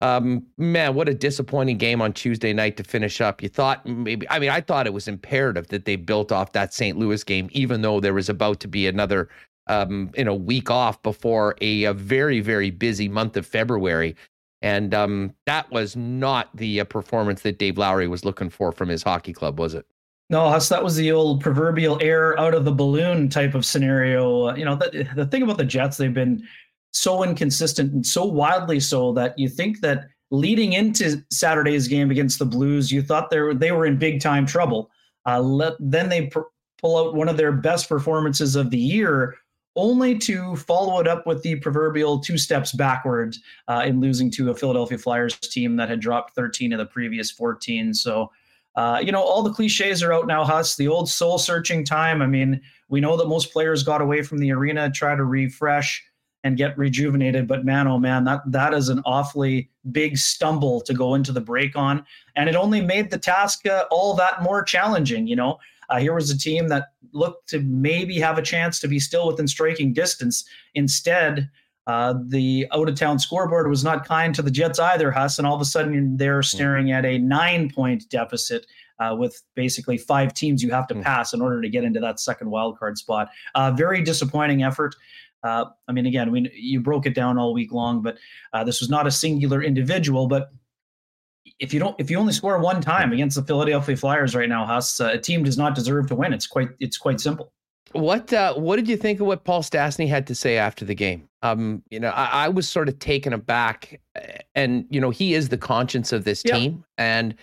Um, man, what a disappointing game on Tuesday night to finish up. You thought maybe, I mean, I thought it was imperative that they built off that St. Louis game, even though there was about to be another um, in a week off before a, a, very very busy month of February, and um, that was not the uh, performance that Dave Lowry was looking for from his hockey club, was it? No, Huss, that was the old proverbial air out of the balloon type of scenario. You know, the, the thing about the Jets, they've been so inconsistent and so wildly so that you think that leading into Saturday's game against the Blues, you thought they were, they were in big time trouble. Uh, let, then they pr- pull out one of their best performances of the year, only to follow it up with the proverbial two steps backward uh, in losing to a Philadelphia Flyers team that had dropped 13 of the previous 14. So uh, you know, all the cliches are out now, Huss. The old soul searching time. I mean, we know that most players got away from the arena, try to refresh and get rejuvenated. But man, oh man, that that is an awfully big stumble to go into the break on, and it only made the task uh, all that more challenging. You know, uh, here was a team that looked to maybe have a chance to be still within striking distance. Instead, uh, the out of town scoreboard was not kind to the Jets either, Huss, and all of a sudden they're hmm. staring at a nine point deficit uh, with basically five teams you have to hmm. pass in order to get into that second wildcard spot. Uh, very disappointing effort. Uh, I mean, again, we you broke it down all week long, but uh, this was not a singular individual. But if you don't, if you only score one time against the Philadelphia Flyers right now, Huss, a team does not deserve to win. It's quite, it's quite simple. What uh, what did you think of what Paul Stastny had to say after the game? Um, you know, I, I was sort of taken aback, and you know, he is the conscience of this team, and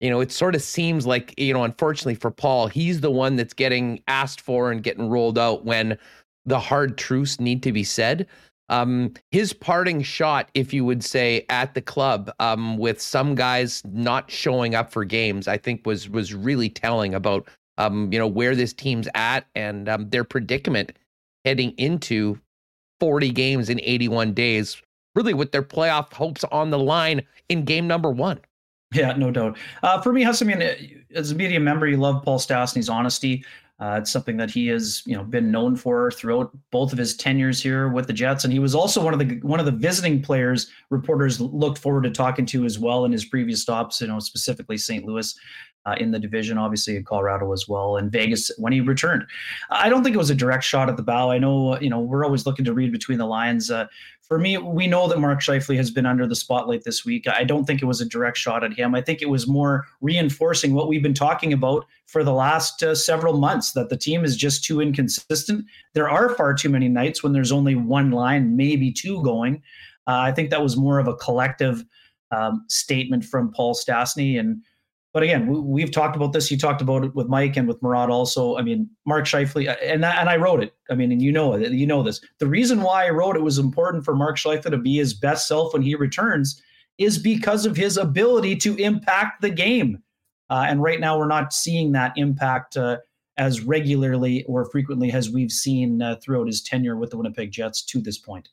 you know, it sort of seems like you know, unfortunately for Paul, he's the one that's getting asked for and getting rolled out when the hard truths need to be said. Um, his parting shot, if you would say, at the club, um, with some guys not showing up for games, I think was was really telling about um, you know, where this team's at and um, their predicament heading into 40 games in 81 days, really with their playoff hopes on the line in game number one. Yeah, no doubt. Uh, for me, mean, as a media member, you love Paul Stastny's honesty. Uh, it's something that he has, you know, been known for throughout both of his tenures here with the Jets, and he was also one of the one of the visiting players reporters looked forward to talking to as well in his previous stops. You know, specifically St. Louis uh, in the division, obviously in Colorado as well, and Vegas when he returned. I don't think it was a direct shot at the bow. I know, you know, we're always looking to read between the lines. Uh, for me, we know that Mark Scheifele has been under the spotlight this week. I don't think it was a direct shot at him. I think it was more reinforcing what we've been talking about for the last uh, several months that the team is just too inconsistent. There are far too many nights when there's only one line, maybe two going. Uh, I think that was more of a collective um, statement from Paul Stastny and but again, we, have talked about this. You talked about it with Mike and with Murat also. I mean, Mark Scheifele, uh, and and I wrote it. I mean, and you know. You know this. The reason why I wrote it was important for Mark Scheifele to be his best self when he returns is because of his ability to impact the game. Uh, and right now, we're not seeing that impact uh, as regularly or frequently as we've seen uh, throughout his tenure with the Winnipeg Jets to this point.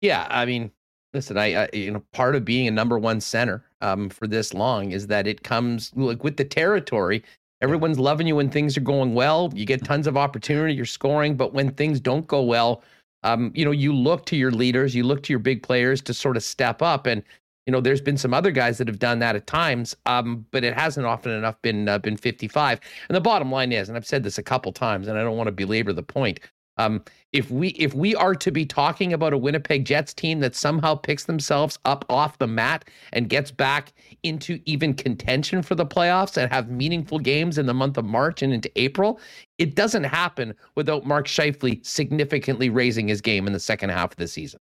Yeah, I mean, listen, I, I, you know part of being a number one center um, for this long is that it comes like with the territory. Everyone's loving you when things are going well. You get tons of opportunity. You're scoring, but when things don't go well, um, you know you look to your leaders, you look to your big players to sort of step up. And you know there's been some other guys that have done that at times, um, but it hasn't often enough been uh, been 55. And the bottom line is, and I've said this a couple times, and I don't want to belabor the point. Um, if we if we are to be talking about a Winnipeg Jets team that somehow picks themselves up off the mat and gets back into even contention for the playoffs and have meaningful games in the month of March and into April, it doesn't happen without Mark Scheifele significantly raising his game in the second half of the season.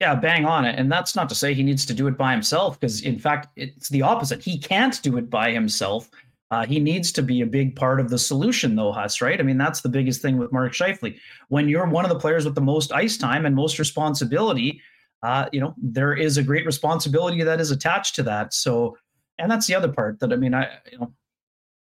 Yeah, bang on it. And that's not to say he needs to do it by himself, because in fact, it's the opposite. He can't do it by himself. Uh, he needs to be a big part of the solution, though, Huss, right? I mean, that's the biggest thing with Mark Scheifele. When you're one of the players with the most ice time and most responsibility, uh, you know, there is a great responsibility that is attached to that. So, and that's the other part that, I mean, I, you know,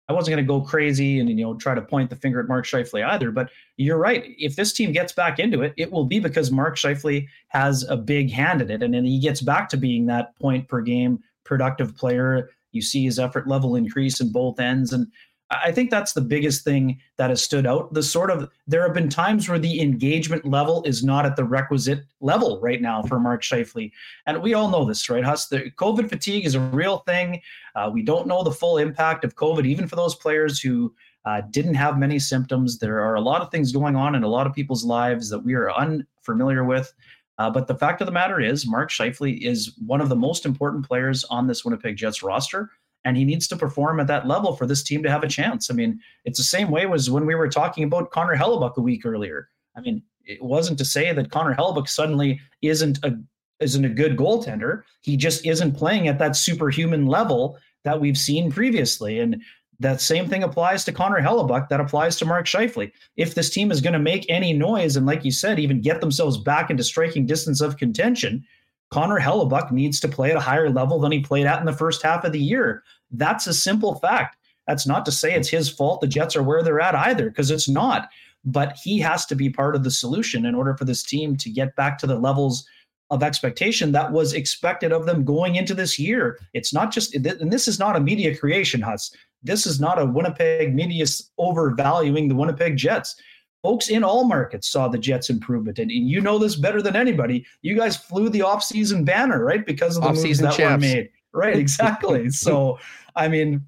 I wasn't going to go crazy and, you know, try to point the finger at Mark Scheifele either, but you're right. If this team gets back into it, it will be because Mark Scheifele has a big hand in it. And then he gets back to being that point per game productive player you see his effort level increase in both ends. And I think that's the biggest thing that has stood out. The sort of there have been times where the engagement level is not at the requisite level right now for Mark Scheifele, and we all know this, right? Huss, the COVID fatigue is a real thing. Uh, we don't know the full impact of COVID, even for those players who uh, didn't have many symptoms. There are a lot of things going on in a lot of people's lives that we are unfamiliar with. Uh, but the fact of the matter is, Mark Scheifele is one of the most important players on this Winnipeg Jets roster, and he needs to perform at that level for this team to have a chance. I mean, it's the same way as when we were talking about Connor Hellebuyck a week earlier. I mean, it wasn't to say that Connor Hellebuyck suddenly isn't a isn't a good goaltender. He just isn't playing at that superhuman level that we've seen previously. And that same thing applies to Connor Hellebuyck. That applies to Mark Scheifele. If this team is going to make any noise and, like you said, even get themselves back into striking distance of contention, Connor Hellebuyck needs to play at a higher level than he played at in the first half of the year. That's a simple fact. That's not to say it's his fault the Jets are where they're at either, because it's not. But he has to be part of the solution in order for this team to get back to the levels of expectation that was expected of them going into this year. It's not just, and this is not a media creation, Huss. This is not a Winnipeg media overvaluing the Winnipeg Jets. Folks in all markets saw the Jets' improvement, and you know this better than anybody. You guys flew the offseason banner, right? Because of the off-season moves that were made. Right, exactly. *laughs* so, I mean,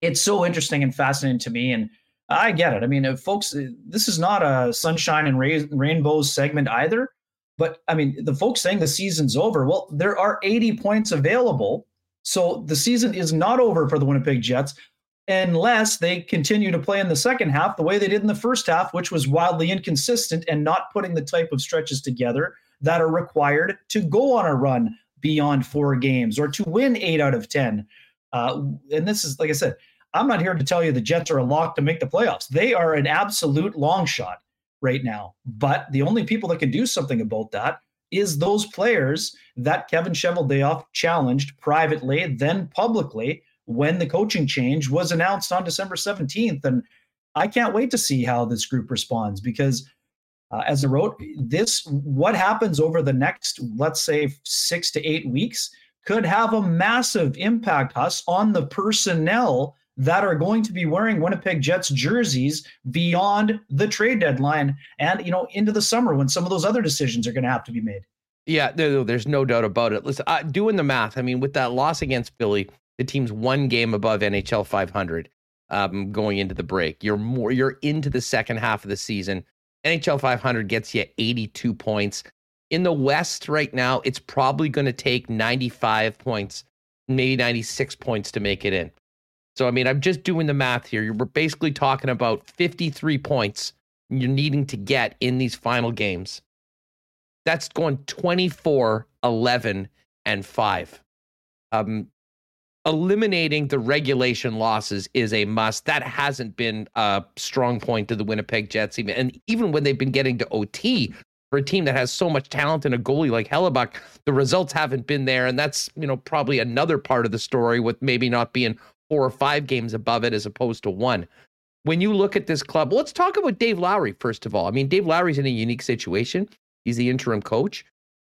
it's so interesting and fascinating to me. And I get it. I mean, folks, uh, this is not a sunshine and rainbows segment either. But I mean, the folks saying the season's over, well, there are 80 points available. So the season is not over for the Winnipeg Jets unless they continue to play in the second half the way they did in the first half, which was wildly inconsistent and not putting the type of stretches together that are required to go on a run beyond four games or to win eight out of 10. Uh, and this is, like I said, I'm not here to tell you the Jets are a lock to make the playoffs. They are an absolute long shot right now. But the only people that can do something about that is those players that Kevin Cheveldayoff challenged privately, then publicly when the coaching change was announced on December 17th. And I can't wait to see how this group responds because, uh, as I wrote, this what happens over the next, let's say, six to eight weeks could have a massive impact us on the personnel that are going to be wearing Winnipeg Jets jerseys beyond the trade deadline and you know into the summer when some of those other decisions are going to have to be made. Yeah, there's no doubt about it. Listen, uh, doing the math, I mean, with that loss against Philly, the team's one game above NHL 500 um, going into the break. You're more, you're into the second half of the season. NHL 500 gets you 82 points. In the West right now, it's probably going to take 95 points, maybe 96 points to make it in. So, I mean, I'm just doing the math here. You're basically talking about 53 points you're needing to get in these final games. That's going 24, 11, and 5. Um, eliminating the regulation losses is a must. That hasn't been a strong point to the Winnipeg Jets, even and even when they've been getting to OT for a team that has so much talent and a goalie like Hellebuyck, the results haven't been there, and that's you know probably another part of the story with maybe not being four or five games above it as opposed to one. When you look at this club, let's talk about Dave Lowry, first of all. I mean, Dave Lowry's in a unique situation. He's the interim coach.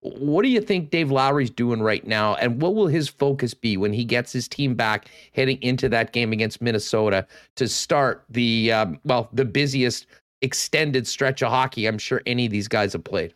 What do you think Dave Lowry's doing right now? And what will his focus be when he gets his team back heading into that game against Minnesota to start the, um, well, the busiest extended stretch of hockey I'm sure any of these guys have played?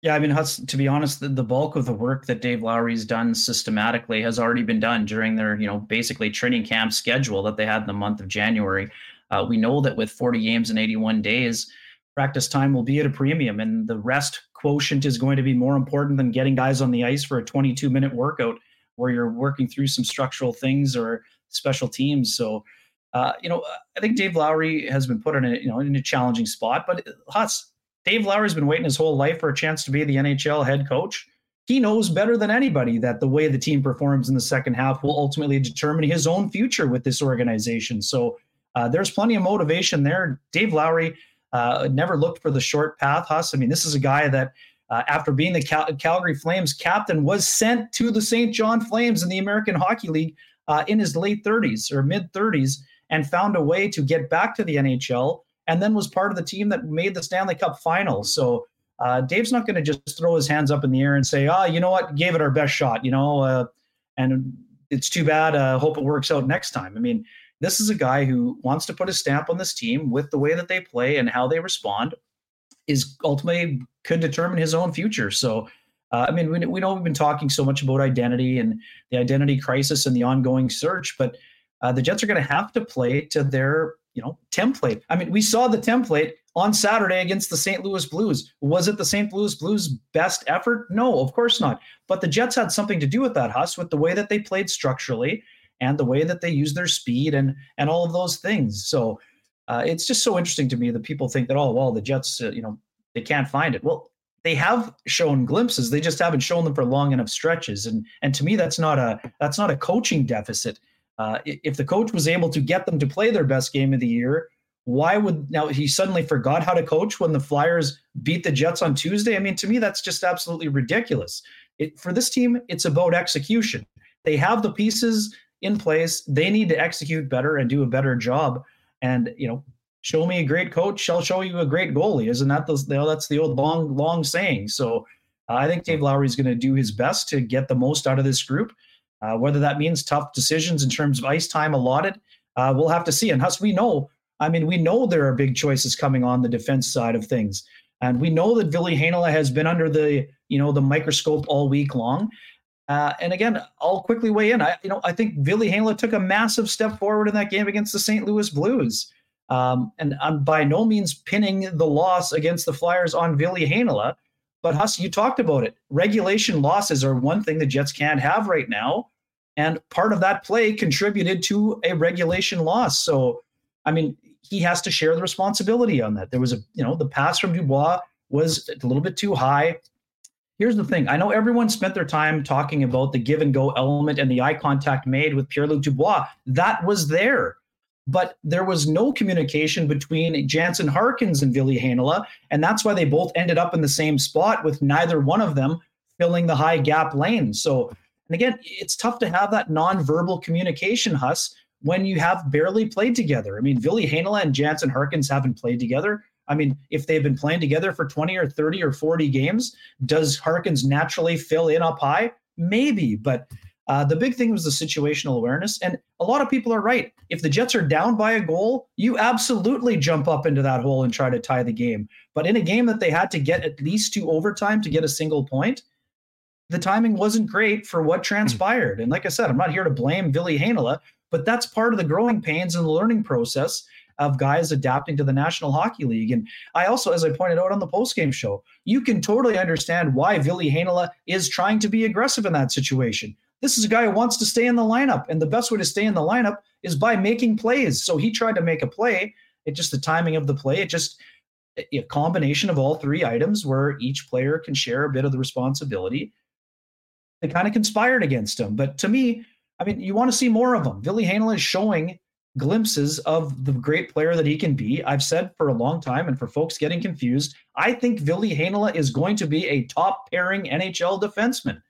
Yeah, I mean, to be honest, the, the, bulk of the work that Dave Lowry's done systematically has already been done during their, you know, basically training camp schedule that they had in the month of January. Uh, we know that with 40 games in 81 days, practice time will be at a premium, and the rest quotient is going to be more important than getting guys on the ice for a 22 minute workout where you're working through some structural things or special teams. So, uh, you know, I think Dave Lowry has been put in a, you know, in a challenging spot, but Dave Lowry's been waiting his whole life for a chance to be the NHL head coach. He knows better than anybody that the way the team performs in the second half will ultimately determine his own future with this organization. So uh, there's plenty of motivation there. Dave Lowry uh, never looked for the short path, Huss. I mean, this is a guy that, uh, after being the Cal- Calgary Flames captain, was sent to the Saint John Flames in the American Hockey League uh, in his late 30s or mid 30s and found a way to get back to the NHL and then was part of the team that made the Stanley Cup final. So uh, Dave's not going to just throw his hands up in the air and say, "Ah, oh, you know what? Gave it our best shot," you know, uh, and it's too bad. Uh, hope it works out next time. I mean, this is a guy who wants to put a stamp on this team with the way that they play and how they respond. Is ultimately could determine his own future. So. Uh, I mean, we, we know we've been talking so much about identity and the identity crisis and the ongoing search, but uh, the Jets are going to have to play to their you know template. I mean, we saw the template on Saturday against the St. Louis Blues. Was it the St. Louis Blues' best effort? No, of course not. But the Jets had something to do with that, Huss, with the way that they played structurally and the way that they use their speed and and all of those things. So uh, it's just so interesting to me that people think that oh well the Jets uh, you know they can't find it. Well, they have shown glimpses. They just haven't shown them for long enough stretches. And and to me that's not a that's not a coaching deficit. Uh, if the coach was able to get them to play their best game of the year, why would now he suddenly forgot how to coach when the Flyers beat the Jets on Tuesday? I mean, to me, that's just absolutely ridiculous. It, for this team, it's about execution. They have the pieces in place. They need to execute better and do a better job. And you know, show me a great coach, I'll show you a great goalie. Isn't that the you know, that's the old long long saying? So uh, I think Dave Lowry is going to do his best to get the most out of this group. Uh, whether that means tough decisions in terms of ice time allotted, uh, we'll have to see. And Huss, we know, I mean, we know there are big choices coming on the defense side of things. And we know that Ville Heinola has been under the, you know, the microscope all week long. Uh, and again, I'll quickly weigh in. I, you know, I think Ville Heinola took a massive step forward in that game against the St. Louis Blues. Um, and I'm by no means pinning the loss against the Flyers on Ville Heinola. But Huss, you talked about it. Regulation losses are one thing the Jets can't have right now. And part of that play contributed to a regulation loss. So, I mean, he has to share the responsibility on that. There was a, you know, the pass from Dubois was a little bit too high. Here's the thing I know everyone spent their time talking about the give and go element and the eye contact made with Pierre Luc Dubois. That was there. But there was no communication between Jansen Harkins and Ville Heinola. And that's why they both ended up in the same spot with neither one of them filling the high gap lane. So and again, it's tough to have that nonverbal communication, Huss, when you have barely played together. I mean, Ville Heinola and Jansen Harkins haven't played together. I mean, if they've been playing together for 20 or 30 or 40 games, does Harkins naturally fill in up high? Maybe, but uh, the big thing was the situational awareness. And a lot of people are right. If the Jets are down by a goal, you absolutely jump up into that hole and try to tie the game. But in a game that they had to get at least to overtime to get a single point, the timing wasn't great for what transpired. And like I said, I'm not here to blame Ville Heinola, but that's part of the growing pains and the learning process of guys adapting to the National Hockey League. And I also, as I pointed out on the postgame show, you can totally understand why Ville Heinola is trying to be aggressive in that situation. This is a guy who wants to stay in the lineup, and the best way to stay in the lineup is by making plays. So he tried to make a play. It just the timing of the play. It just a combination of all three items where each player can share a bit of the responsibility they kind of conspired against him. But to me, I mean, you want to see more of him. Ville Heinola is showing glimpses of the great player that he can be. I've said for a long time, and for folks getting confused, I think Ville Heinola is going to be a top pairing NHL defenseman.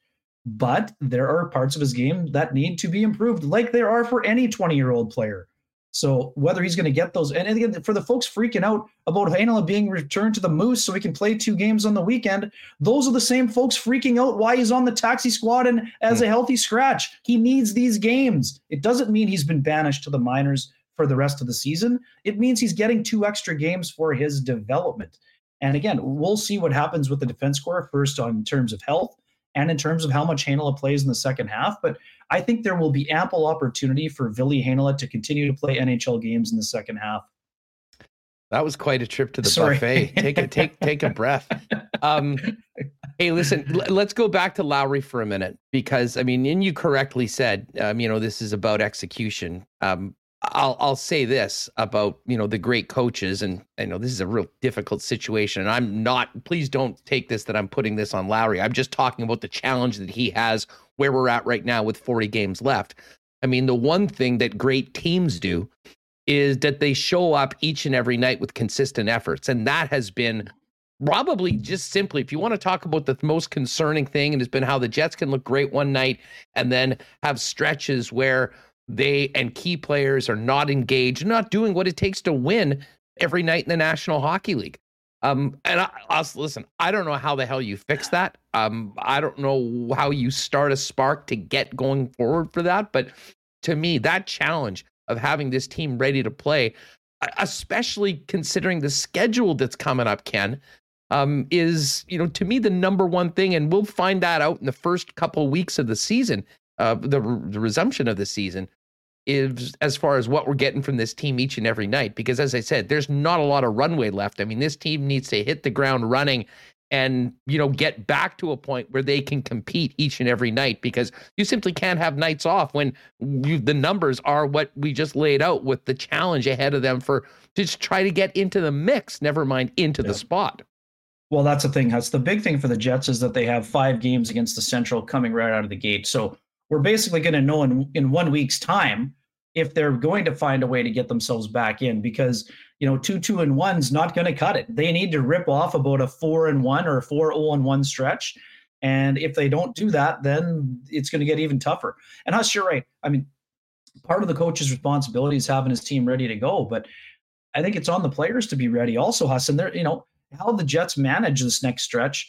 But there are parts of his game that need to be improved, like there are for any 20 year old player. So whether he's going to get those, and again, for the folks freaking out about Heinola being returned to the Moose so he can play two games on the weekend, those are the same folks freaking out why he's on the taxi squad and as mm. a healthy scratch. He needs these games. It doesn't mean he's been banished to the minors for the rest of the season. It means he's getting two extra games for his development. And again, we'll see what happens with the defense corps first on terms of health and in terms of how much Heinola plays in the second half. But I think there will be ample opportunity for Ville Heinola to continue to play NHL games in the second half. That was quite a trip to the Sorry. buffet. Take a take take a *laughs* breath. Um, hey, listen, l- let's go back to Lowry for a minute because I mean, and you correctly said, um, you know, this is about execution. Um, I'll I'll say this about you know the great coaches, and I know this is a real difficult situation. And I'm not. Please don't take this that I'm putting this on Lowry. I'm just talking about the challenge that he has where we're at right now with 40 games left. I mean, the one thing that great teams do is that they show up each and every night with consistent efforts, and that has been probably just simply, if you want to talk about the most concerning thing, and has been how the Jets can look great one night and then have stretches where they and key players are not engaged, not doing what it takes to win every night in the National Hockey League. Um, and I, I'll listen. I don't know how the hell you fix that. Um, I don't know how you start a spark to get going forward for that. But to me, that challenge of having this team ready to play, especially considering the schedule that's coming up, Ken, um, is you know to me the number one thing, and we'll find that out in the first couple weeks of the season, uh, the, the resumption of the season is as far as what we're getting from this team each and every night. Because as I said, there's not a lot of runway left. I mean, this team needs to hit the ground running and you know get back to a point where they can compete each and every night because you simply can't have nights off when you, the numbers are what we just laid out with the challenge ahead of them for just try to get into the mix never mind into yeah. the spot well that's the thing that's the big thing for the jets is that they have five games against the central coming right out of the gate so we're basically going to know in, in one week's time if they're going to find a way to get themselves back in because you know two two and one's not going to cut it. They need to rip off about a four and one or four oh and one stretch. And if they don't do that then it's going to get even tougher. And Huss, you're right. I mean part of the coach's responsibility is having his team ready to go but i think it's on the players to be ready also Huss, and they're you know how the jets manage this next stretch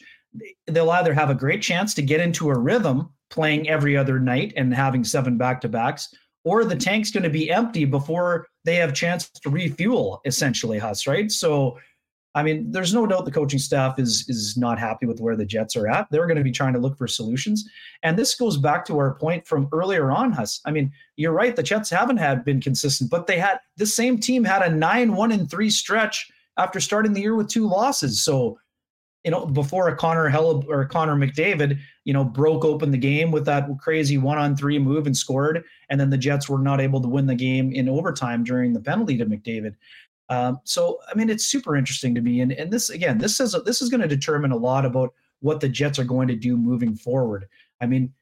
they'll either have a great chance to get into a rhythm playing every other night and having seven back to backs, or the tank's going to be empty before they have chance to refuel. Essentially, Huss, right? So, I mean, there's no doubt the coaching staff is is not happy with where the Jets are at. They're going to be trying to look for solutions, and this goes back to our point from earlier on, Huss. I mean, you're right. The Jets haven't had been consistent, but they had the same team had a nine one and three stretch after starting the year with two losses. So you know, before a Connor Hell or Connor McDavid, you know, broke open the game with that crazy one on three move and scored. And then the Jets were not able to win the game in overtime during the penalty to McDavid. Um, so, I mean, it's super interesting to me. And, and this, again, this is, this is going to determine a lot about what the Jets are going to do moving forward. I mean,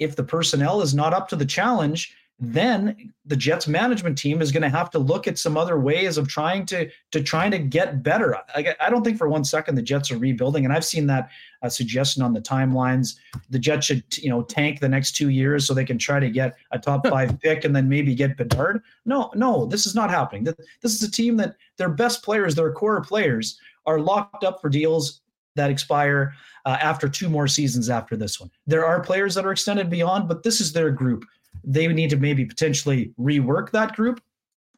if the personnel is not up to the challenge, then the Jets management team is going to have to look at some other ways of trying to to trying to get better. I, I don't think for one second the Jets are rebuilding, and I've seen that uh, suggestion on the timelines. The Jets should you know tank the next two years so they can try to get a top *laughs* five pick and then maybe get Bedard. No, no, this is not happening. This is a team that their best players, their core players, are locked up for deals that expire uh, after two more seasons after this one. There are players that are extended beyond, but this is their group they need to maybe potentially rework that group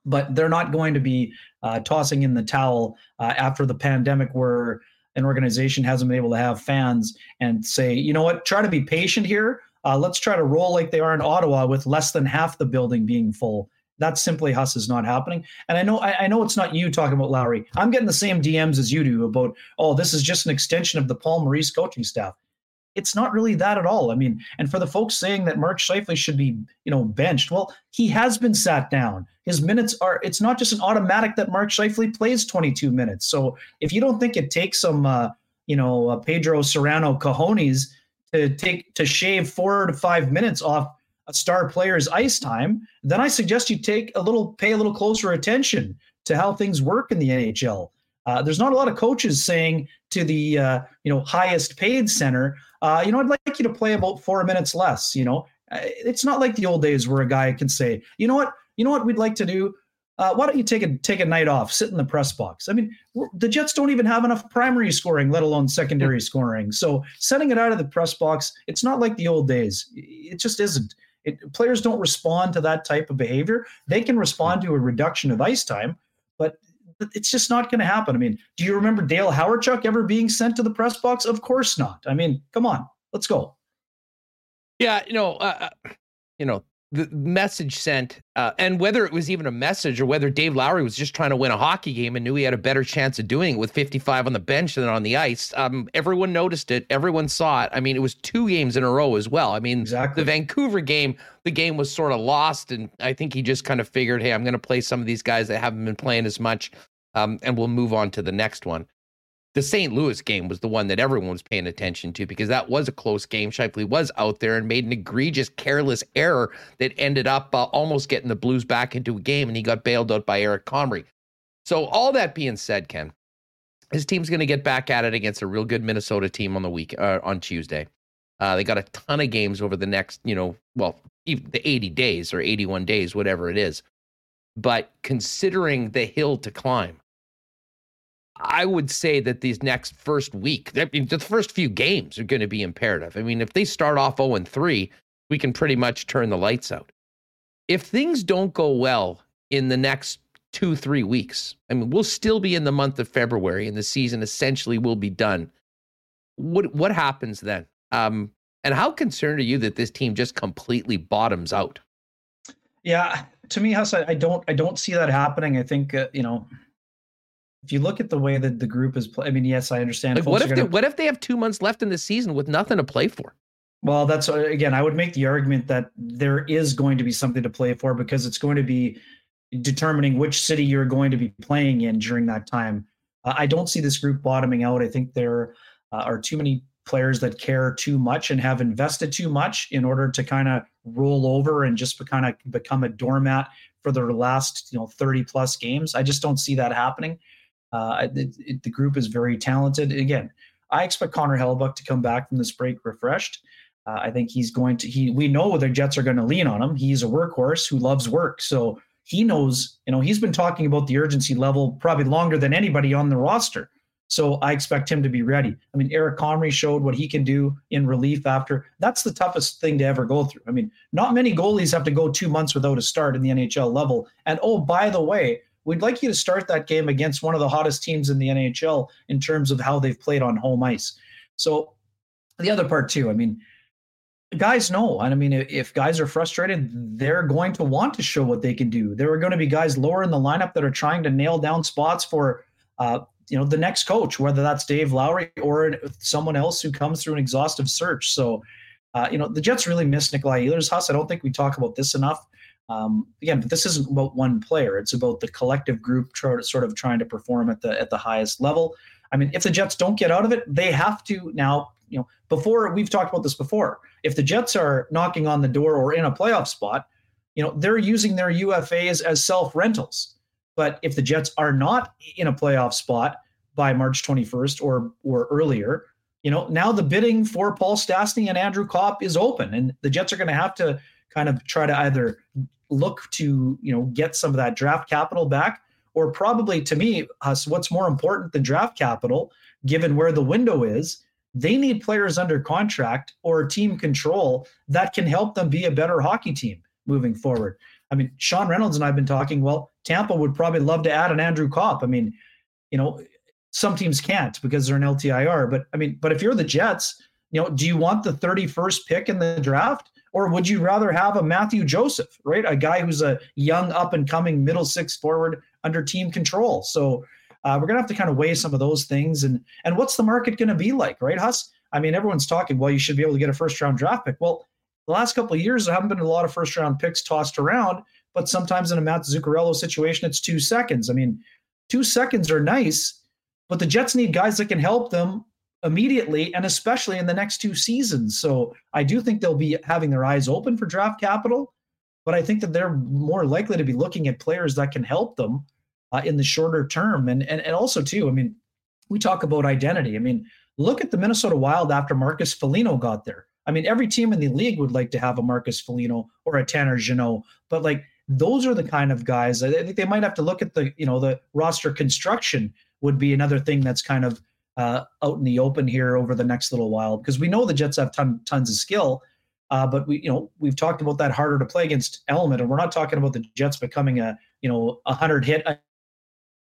but they're not going to be uh, tossing in the towel uh, after the pandemic where an organization hasn't been able to have fans and say you know what try to be patient here uh, let's try to roll like they are in ottawa with less than half the building being full that's simply Huss is not happening. And I know I, I, know it's not you talking about Lowry. I'm getting the same DMs as you do about, oh, this is just an extension of the Paul Maurice coaching staff it's not really that at all. I mean, and for the folks saying that Mark Scheifele should be, you know, benched, well, he has been sat down. His minutes are. It's not just an automatic that Mark Scheifele plays 22 minutes. So if you don't think it takes some, uh, you know, uh, Pedro Serrano cojones to take to shave four to five minutes off a star player's ice time, then I suggest you take a little, pay a little closer attention to how things work in the NHL. Uh, there's not a lot of coaches saying to the uh, you know highest paid center, uh, you know, I'd like you to play about four minutes less. You know, uh, it's not like the old days where a guy can say, you know what, you know what we'd like to do. Uh, why don't you take a take a night off, sit in the press box? I mean, the Jets don't even have enough primary scoring, let alone secondary scoring. So sending it out of the press box, it's not like the old days. It just isn't. It, players don't respond to that type of behavior. They can respond to a reduction of ice time, but it's just not going to happen. I mean, do you remember Dale Hawerchuk ever being sent to the press box? Of course not. I mean, come on, let's go. Yeah, you know, uh, uh, you know, the message sent, uh, and whether it was even a message or whether Dave Lowry was just trying to win a hockey game and knew he had a better chance of doing it with 55 on the bench than on the ice. Um, everyone noticed it. Everyone saw it. I mean, it was two games in a row as well. I mean, exactly. the Vancouver game, the game was sort of lost, and I think he just kind of figured, hey, I'm going to play some of these guys that haven't been playing as much, um, and we'll move on to the next one the St. Louis game was the one that everyone was paying attention to because that was a close game. Scheifele was out there and made an egregious, careless error that ended up uh, almost getting the Blues back into a game, and he got bailed out by Eric Comrie. So, all that being said, Ken, his team's going to get back at it against a real good Minnesota team on the week uh, on Tuesday. Uh, they got a ton of games over the next, you know, well, the 80 days or 81 days, whatever it is. But considering the hill to climb, I would say that these next first week, the first few games are going to be imperative. I mean, if they start off 0 and 3, we can pretty much turn the lights out. If things don't go well in the next two, three weeks, I mean, we'll still be in the month of February and the season essentially will be done. What what happens then? Um, and how concerned are you that this team just completely bottoms out? Yeah, to me, Huss, I, I don't, I don't see that happening. I think uh, you know, if you look at the way that the group is playing, I mean, yes, I understand. Like what if gonna... they, what if they have two months left in the season with nothing to play for? Well, that's uh, again, I would make the argument that there is going to be something to play for because it's going to be determining which city you're going to be playing in during that time. Uh, I don't see this group bottoming out. I think there uh, are too many players that care too much and have invested too much in order to kind of roll over and just kind of become a doormat for their last you know 30 plus games. I just don't see that happening. Uh, it, it, the group is very talented. Again, I expect Connor Hellebuyck to come back from this break refreshed. Uh, I think he's going to. He we know the Jets are going to lean on him. He's a workhorse who loves work, so he knows. You know, he's been talking about the urgency level probably longer than anybody on the roster. So I expect him to be ready. I mean, Eric Comrie showed what he can do in relief after. That's the toughest thing to ever go through. I mean, not many goalies have to go two months without a start in the NHL level. And oh, by the way, we'd like you to start that game against one of the hottest teams in the NHL in terms of how they've played on home ice. So the other part too, I mean, guys know. And I mean, if guys are frustrated, they're going to want to show what they can do. There are going to be guys lower in the lineup that are trying to nail down spots for uh, you know the next coach, whether that's Dave Lowry or someone else who comes through an exhaustive search. So, uh, you know, the Jets really miss Nikolai Ehlers. I don't think we talk about this enough. Um, again, but this isn't about one player. It's about the collective group try, sort of trying to perform at the at the highest level. I mean, if the Jets don't get out of it, they have to now. You know, before we've talked about this before. If the Jets are knocking on the door or in a playoff spot, you know, they're using their UFAs as self rentals. But if the Jets are not in a playoff spot by March 21st or or earlier, you know, now the bidding for Paul Stastny and Andrew Copp is open, and the Jets are going to have to kind of try to either look to you know get some of that draft capital back, or probably to me, us, what's more important than draft capital, given where the window is, they need players under contract or team control that can help them be a better hockey team moving forward. I mean, Sean Reynolds and I've been talking. Well, Tampa would probably love to add an Andrew Copp. I mean, you know, some teams can't because they're an LTIR. But I mean, but if you're the Jets, you know, do you want the 31st pick in the draft? Or would you rather have a Matthew Joseph, right? A guy who's a young, up and coming middle six forward under team control. So uh, we're gonna have to kind of weigh some of those things. And and what's the market gonna be like, right, Huss? I mean, everyone's talking. Well, you should be able to get a first round draft pick. Well, the last couple of years, there haven't been a lot of first round picks tossed around, but sometimes in a Mats Zuccarello situation, it's two seconds. I mean, two seconds are nice, but the Jets need guys that can help them immediately and especially in the next two seasons. So I do think they'll be having their eyes open for draft capital, but I think that they're more likely to be looking at players that can help them uh, in the shorter term. And, and and also too, I mean, we talk about identity. I mean, look at the Minnesota Wild after Marcus Foligno got there. I mean, every team in the league would like to have a Marcus Foligno or a Tanner Jeannot, but like those are the kind of guys. I think they might have to look at the you know the roster construction would be another thing that's kind of uh, out in the open here over the next little while because we know the Jets have ton, tons of skill, uh, but we you know we've talked about that harder to play against element, and we're not talking about the Jets becoming a you know a hundred hit a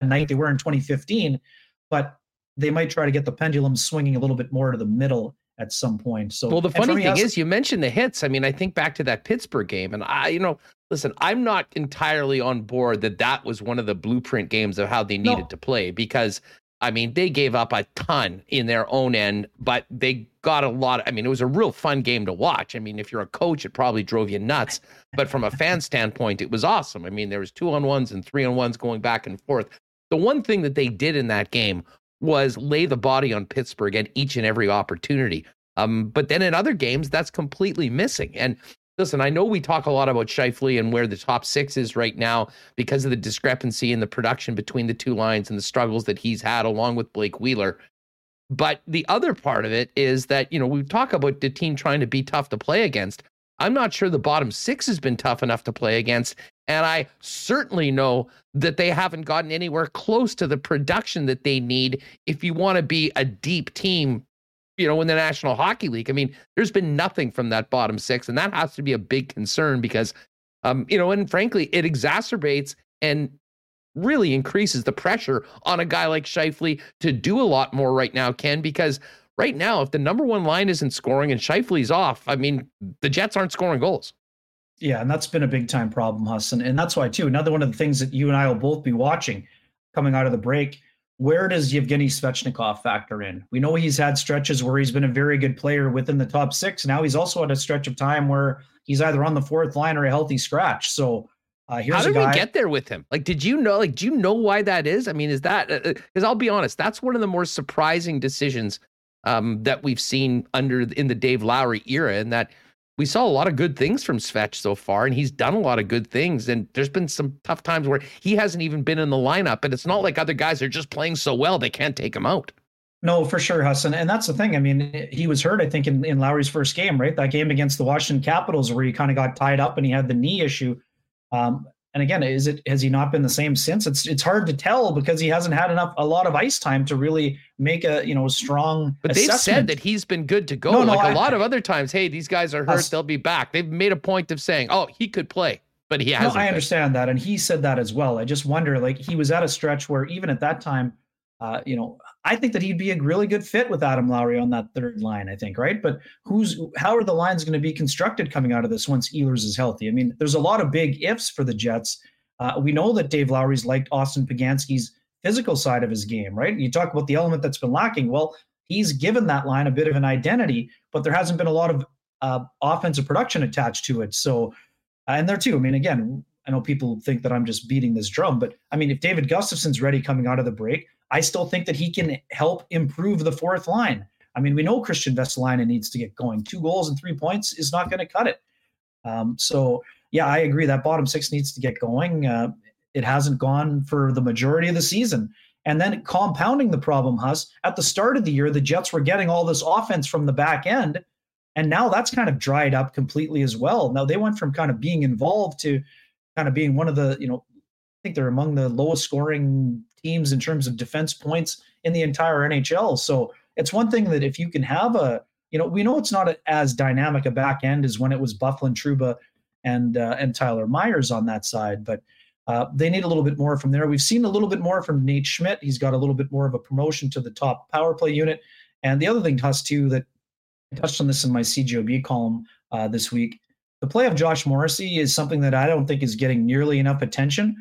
night they were in 2015, but they might try to get the pendulum swinging a little bit more to the middle at some point. So, well, the funny thing is, you mentioned the hits. I mean, I think back to that Pittsburgh game, and I, you know, listen, I'm not entirely on board that that was one of the blueprint games of how they needed no. to play because, I mean, they gave up a ton in their own end, but they got a lot. Of, I mean, it was a real fun game to watch. I mean, if you're a coach, it probably drove you nuts, but from a fan standpoint, it was awesome. I mean, there was two on ones and three on ones going back and forth. The one thing that they did in that game was lay the body on Pittsburgh at each and every opportunity. Um, but then in other games, that's completely missing. And listen, I know we talk a lot about Scheifele and where the top six is right now because of the discrepancy in the production between the two lines and the struggles that he's had along with Blake Wheeler. But the other part of it is that, you know, we talk about the team trying to be tough to play against. I'm not sure the bottom six has been tough enough to play against. And I certainly know that they haven't gotten anywhere close to the production that they need if you want to be a deep team, you know, in the National Hockey League. I mean, there's been nothing from that bottom six, and that has to be a big concern because, um, you know, and frankly, it exacerbates and really increases the pressure on a guy like Scheifele to do a lot more right now, Ken, because right now, if the number one line isn't scoring and Scheifele's off, I mean, the Jets aren't scoring goals. Yeah, and that's been a big time problem, Huss. And, and that's why, too, another one of the things that you and I will both be watching coming out of the break. Where does Yevgeny Svechnikov factor in? We know he's had stretches where he's been a very good player within the top six. Now he's also at a stretch of time where he's either on the fourth line or a healthy scratch. So uh, here's How did we get there with him? Like, did you know? Like, do you know why that is? I mean, is that because uh, I'll be honest, that's one of the more surprising decisions um, that we've seen under in the Dave Lowry era, and that we saw a lot of good things from Svech so far, and he's done a lot of good things. And there's been some tough times where he hasn't even been in the lineup, and it's not like other guys are just playing so well they can't take him out. No, for sure, Hassan. And that's the thing. I mean, he was hurt, I think, in, in Lowry's first game, right? That game against the Washington Capitals where he kind of got tied up and he had the knee issue. Um, and again, is it has he not been the same since? It's it's hard to tell because he hasn't had enough a lot of ice time to really make a you know strong. But they've said that he's been good to go. No, like no, a I, lot of other times, hey, these guys are hurt; they'll be back. They've made a point of saying, oh, he could play, but he hasn't. No, I understand that, and he said that as well. I just wonder, like he was at a stretch where even at that time, uh, you know, I think that he'd be a really good fit with Adam Lowry on that third line. I think, right? But who's how are the lines going to be constructed coming out of this once Ehlers is healthy? I mean, there's a lot of big ifs for the Jets. Uh, we know that Dave Lowry's liked Austin Poganski's physical side of his game, right? You talk about the element that's been lacking. Well, he's given that line a bit of an identity, but there hasn't been a lot of uh, offensive production attached to it. So, uh, and there too. I mean, again, I know people think that I'm just beating this drum, but I mean, if David Gustafsson's ready coming out of the break, I still think that he can help improve the fourth line. I mean, we know Kristian Vesalainen needs to get going. Two goals and three points is not going to cut it. Um, so, yeah, I agree. That bottom six needs to get going. Uh, it hasn't gone for the majority of the season. And then compounding the problem, Huss, at the start of the year, the Jets were getting all this offense from the back end. And now that's kind of dried up completely as well. Now they went from kind of being involved to kind of being one of the, you know, I think they're among the lowest scoring teams in terms of defense points in the entire NHL. So it's one thing that if you can have a, you know, we know it's not as dynamic a back end as when it was Byfuglien, Trouba, and uh, and Tyler Myers on that side, but uh, they need a little bit more from there. We've seen a little bit more from Nate Schmidt. He's got a little bit more of a promotion to the top power play unit. And the other thing, Huss, too, that I touched on this in my CGOB column uh, this week. The play of Josh Morrissey is something that I don't think is getting nearly enough attention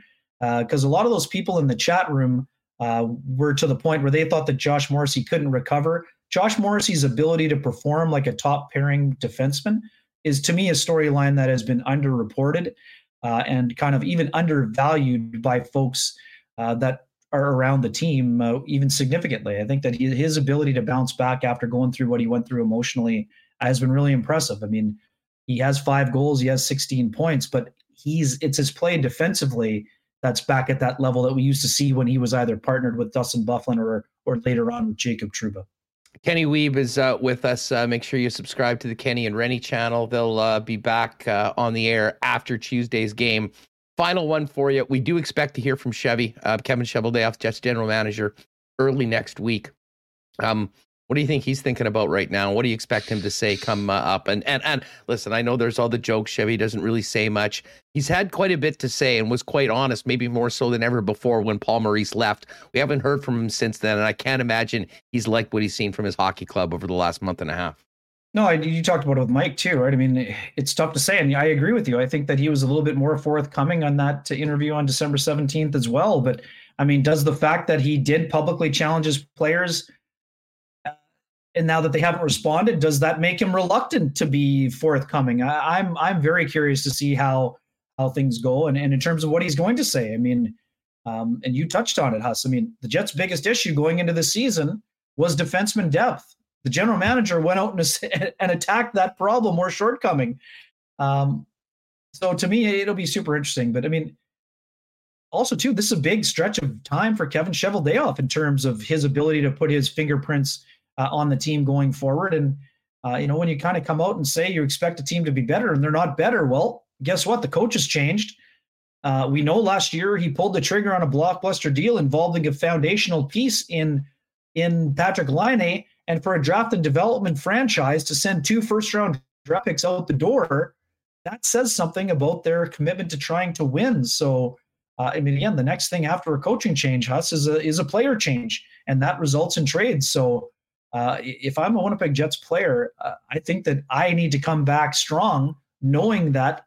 because uh, a lot of those people in the chat room uh, were to the point where they thought that Josh Morrissey couldn't recover. Josh Morrissey's ability to perform like a top pairing defenseman is, to me, a storyline that has been underreported uh, and kind of even undervalued by folks uh, that are around the team, uh, even significantly. I think that he, his ability to bounce back after going through what he went through emotionally has been really impressive. I mean, he has five goals, he has 16 points, but he's it's his play defensively that's back at that level that we used to see when he was either partnered with Dustin Byfuglien or or later on with Jacob Trouba. Kenny Wiebe is uh, with us. Uh, make sure you subscribe to the Kenny and Rennie channel. They'll uh, be back uh, on the air after Tuesday's game. Final one for you. We do expect to hear from Chevy, uh, Kevin Cheveldayoff, Jets general manager, early next week. Um, what do you think he's thinking about right now? What do you expect him to say come uh, up? And and and listen, I know there's all the jokes. Chevy doesn't really say much. He's had quite a bit to say and was quite honest, maybe more so than ever before when Paul Maurice left. We haven't heard from him since then, and I can't imagine he's liked what he's seen from his hockey club over the last month and a half. No, you talked about it with Mike too, right? I mean, it's tough to say, and I agree with you. I think that he was a little bit more forthcoming on that interview on December 17th as well. But I mean, does the fact that he did publicly challenge his players and now that they haven't responded, does that make him reluctant to be forthcoming? I, am I'm, I'm very curious to see how how things go and, and in terms of what he's going to say. I mean, um, and you touched on it, Huss. I mean, the Jets' biggest issue going into the season was defenseman depth. The general manager went out and, *laughs* and attacked that problem or shortcoming. Um, so to me, it'll be super interesting. But I mean, also too, this is a big stretch of time for Kevin Cheveldayoff in terms of his ability to put his fingerprints uh, on the team going forward. And uh, you know, when you kind of come out and say you expect a team to be better and they're not better, well, guess what? The coach has changed. Uh, we know last year he pulled the trigger on a blockbuster deal involving a foundational piece in in Patrik Laine, and for a draft and development franchise to send two first round draft picks out the door, that says something about their commitment to trying to win. So, uh, I mean, again, the next thing after a coaching change, Huss, is a is a player change, and that results in trades. So, uh, if I'm a Winnipeg Jets player, uh, I think that I need to come back strong, knowing that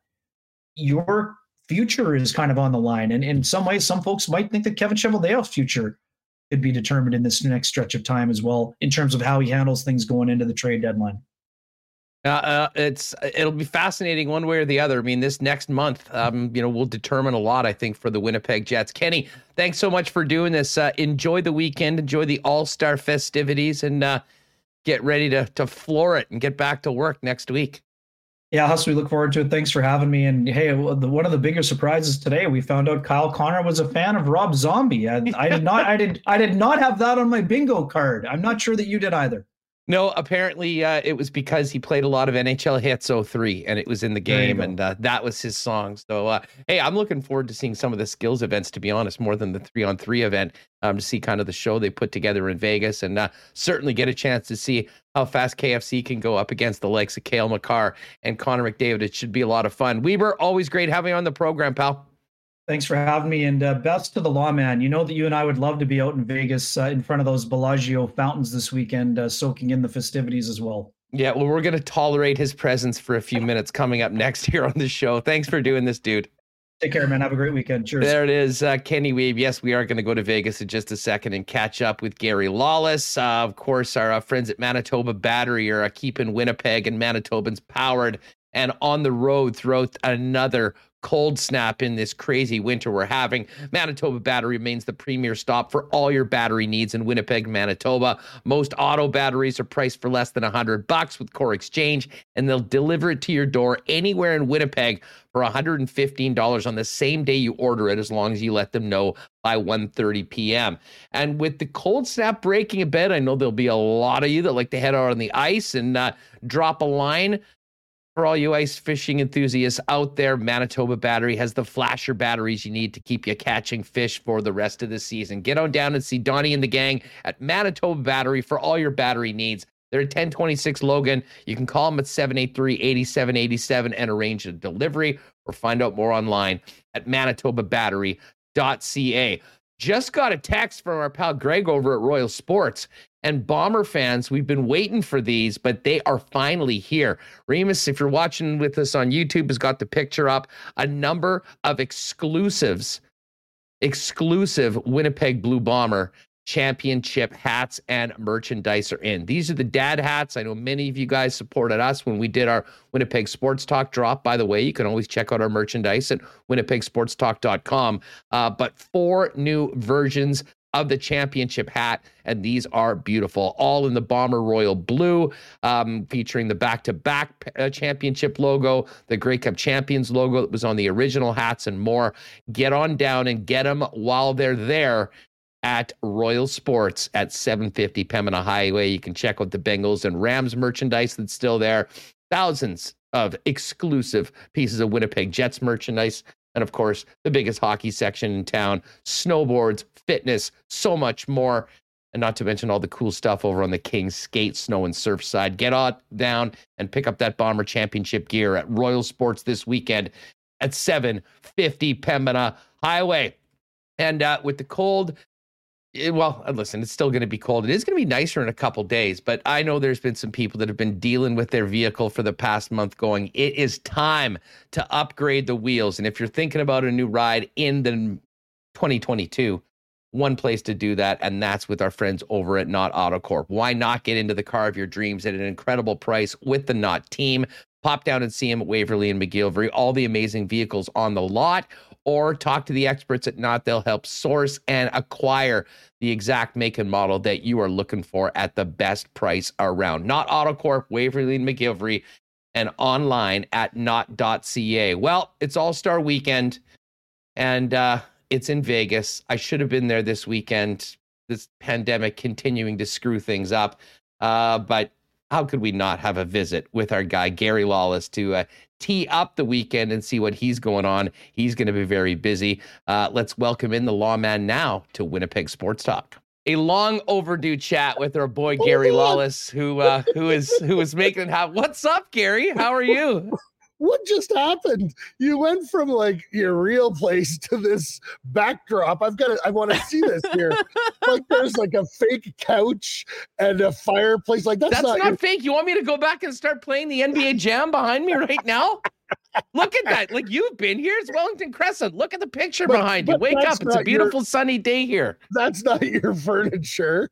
your future is kind of on the line. And in some ways, some folks might think that Kevin Cheveldayoff's future could be determined in this next stretch of time as well, in terms of how he handles things going into the trade deadline. Uh, uh, it's it'll be fascinating one way or the other. I mean, this next month, um, you know, will determine a lot. I think for the Winnipeg Jets. Kenny, thanks so much for doing this. Uh, enjoy the weekend, enjoy the All Star festivities, and uh, get ready to to floor it and get back to work next week. Yeah, Huss, we look forward to it. Thanks for having me. And hey, one of the bigger surprises today, we found out Kyle Connor was a fan of Rob Zombie. I, I did not, I did, I did not have that on my bingo card. I'm not sure that you did either. No, apparently uh, it was because he played a lot of NHL Hitz 03 and it was in the game and uh, that was his song. So, uh, hey, I'm looking forward to seeing some of the skills events, to be honest, more than the three on three event um, to see kind of the show they put together in Vegas and uh, certainly get a chance to see how fast KFC can go up against the likes of Cale Makar and Connor McDavid. It should be a lot of fun. Weber, always great having you on the program, pal. Thanks for having me, and uh, best to the lawman. You know that you and I would love to be out in Vegas uh, in front of those Bellagio fountains this weekend, uh, soaking in the festivities as well. Yeah, well, we're going to tolerate his presence for a few minutes coming up next here on the show. Thanks for doing this, dude. Take care, man. Have a great weekend. Cheers. There it is, uh, Kenny Wiebe. Yes, we are going to go to Vegas in just a second and catch up with Gary Lawless. Uh, of course, our uh, friends at Manitoba Battery are uh, keeping Winnipeg and Manitobans powered and on the road throughout another cold snap in this crazy winter we're having. Manitoba Battery remains the premier stop for all your battery needs in Winnipeg, Manitoba. Most auto batteries are priced for less than 100 bucks with Core Exchange, and they'll deliver it to your door anywhere in Winnipeg for $115 on the same day you order it as long as you let them know by 1:30 p.m. And with the cold snap breaking a bit, I know there'll be a lot of you that like to head out on the ice and uh, drop a line for all you ice fishing enthusiasts out there, Manitoba Battery has the flasher batteries you need to keep you catching fish for the rest of the season. Get on down and see Donnie and the gang at Manitoba Battery for all your battery needs. They're at 1026 Logan. You can call them at 783 8787 and arrange a delivery or find out more online at manitobabattery.ca. Just got a text from our pal Greg over at Royal Sports. And Bomber fans, we've been waiting for these, but they are finally here. Remis, if you're watching with us on YouTube, has got the picture up. A number of exclusives, exclusive Winnipeg Blue Bomber championship hats and merchandise are in. These are the dad hats. I know many of you guys supported us when we did our Winnipeg Sports Talk drop. By the way, you can always check out our merchandise at winnipegsportstalk.com. Uh, but four new versions of the championship hat, and these are beautiful. All in the Bomber Royal Blue, um, featuring the back to back championship logo, the Grey Cup Champions logo that was on the original hats, and more. Get on down and get them while they're there at Royal Sports at 750 Pembina Highway. You can check out the Bengals and Rams merchandise that's still there. Thousands of exclusive pieces of Winnipeg Jets merchandise. And of course, the biggest hockey section in town, snowboards, fitness, so much more. And not to mention all the cool stuff over on the Kings skate, snow, and surf side. Get on down and pick up that Bomber Championship gear at Royal Sports this weekend at 750 Pembina Highway. And uh, with the cold well, uh, listen, it's still going to be cold. It is going to be nicer in a couple days, but I know there's been some people that have been dealing with their vehicle for the past month going, it is time to upgrade the wheels. And if you're thinking about a new ride in the 2022, one place to do that, and that's with our friends over at Nott Autocorp. Why not get into the car of your dreams at an incredible price with the Nott team? Pop down and see them at Waverly and McGillivray. All the amazing vehicles on the lot or talk to the experts at Nott. They'll help source and acquire the exact make and model that you are looking for at the best price around. Nott Autocorp, Waverly and and online at nott.ca. Well, it's All Star Weekend, and uh, it's in Vegas. I should have been there this weekend. This pandemic continuing to screw things up, uh, but how could we not have a visit with our guy Gary Lawless to uh, tee up the weekend and see what he's going on? He's going to be very busy. Uh, let's welcome in the lawman now to Winnipeg Sports Talk. A long overdue chat with our boy Gary Lawless, who uh, who is who is making it happen. What's up, Gary? How are you? What just happened? You went from like your real place *laughs* to this backdrop. I've got to, I want to see this here. *laughs* like there's like a fake couch and a fireplace. Like that's, that's not, not fake. You want me to go back and start playing the NBA Jam behind me right now? Look at that. Like you've been here. It's Wellington Crescent. Look at the picture But- behind you. Wake up. It's a not your- beautiful sunny day here. That's not your furniture.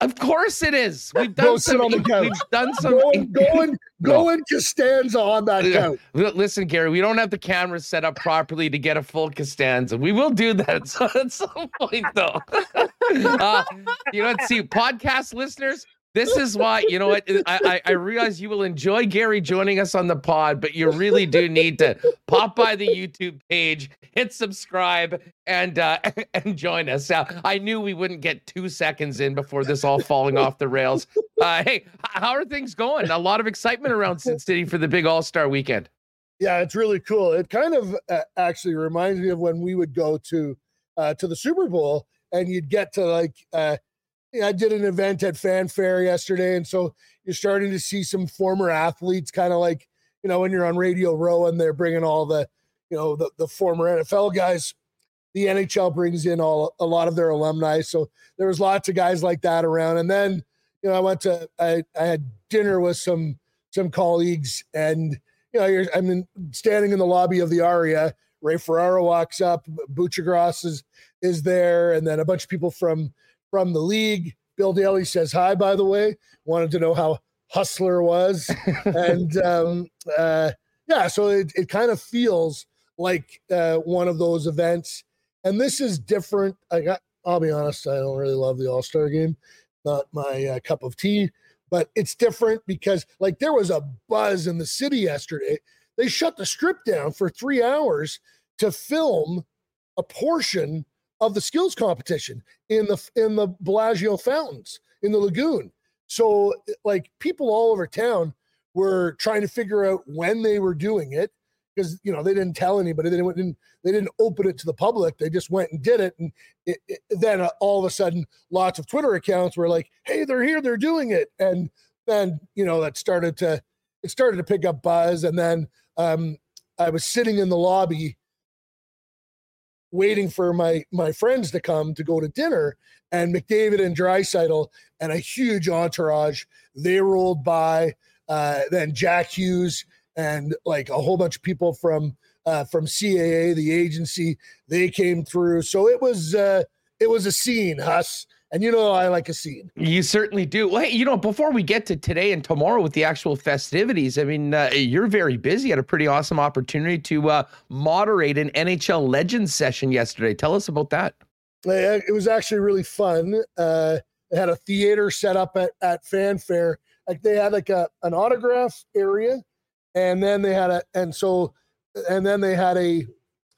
Of course it is. We've done sit some on the couch. we've done some Go and go and *laughs* go and Costanza on that couch. Listen, Gary, we don't have the cameras set up properly to get a full Costanza. We will do that *laughs* at some, point, though. *laughs* uh, you know, see, podcast listeners, this is why, you know what? I, I, I realize you will enjoy Gary joining us on the pod, but you really do need to pop by the YouTube page, hit subscribe, and uh, *laughs* and join us. Uh, I knew we wouldn't get two seconds in before this all falling off the rails. Uh, hey, how are things going? A lot of excitement around Sin City for the big All Star weekend. Yeah, it's really cool. It kind of uh, actually reminds me of when we would go to uh, to the Super Bowl and you'd get to like uh, I did an event at Fanfare yesterday, and so you're starting to see some former athletes, kind of like you know when you're on Radio Row and they're bringing all the you know the the former NFL guys. The NHL brings in all a lot of their alumni, so there was lots of guys like that around. And then you know I went to I, I had dinner with some some colleagues and you know, you're I'm in, standing in the lobby of the Aria. Ray Ferraro walks up, Buchagras is is there, and then a bunch of people from from the league. Bill Daly says hi, by the way. Wanted to know how Hustler was, *laughs* and um, uh, yeah, so it it kind of feels like uh, one of those events, and this is different. I got. I'll be honest, I don't really love the All Star game. Not my uh, cup of tea but it's different because like there was a buzz in the city yesterday. They shut the strip down for three hours to film a portion of the skills competition in the in the Bellagio fountains in the lagoon. So like people all over town were trying to figure out when they were doing it because you know they didn't tell anybody. They didn't they didn't open it to the public. They just went and did it, and it, it, then uh, all of a sudden, lots of Twitter accounts were like, "Hey, they're here, they're doing it," and then you know that started to it started to pick up buzz, and then um, I was sitting in the lobby waiting for my my friends to come to go to dinner, and McDavid and Draisaitl and a huge entourage they rolled by. Uh, then Jack Hughes and like a whole bunch of people from uh, from CAA, the agency, they came through. So it was uh, it was a scene, Huss. And you know I like a scene. You certainly do. Well, hey, you know, before we get to today and tomorrow with the actual festivities, I mean, uh, you're very busy. Had a pretty awesome opportunity to uh, moderate an NHL Legends session yesterday. Tell us about that. It was actually really fun. Uh, they had a theater set up at, at Fanfare. Like they had like a an autograph area, and then they had a and so and then they had a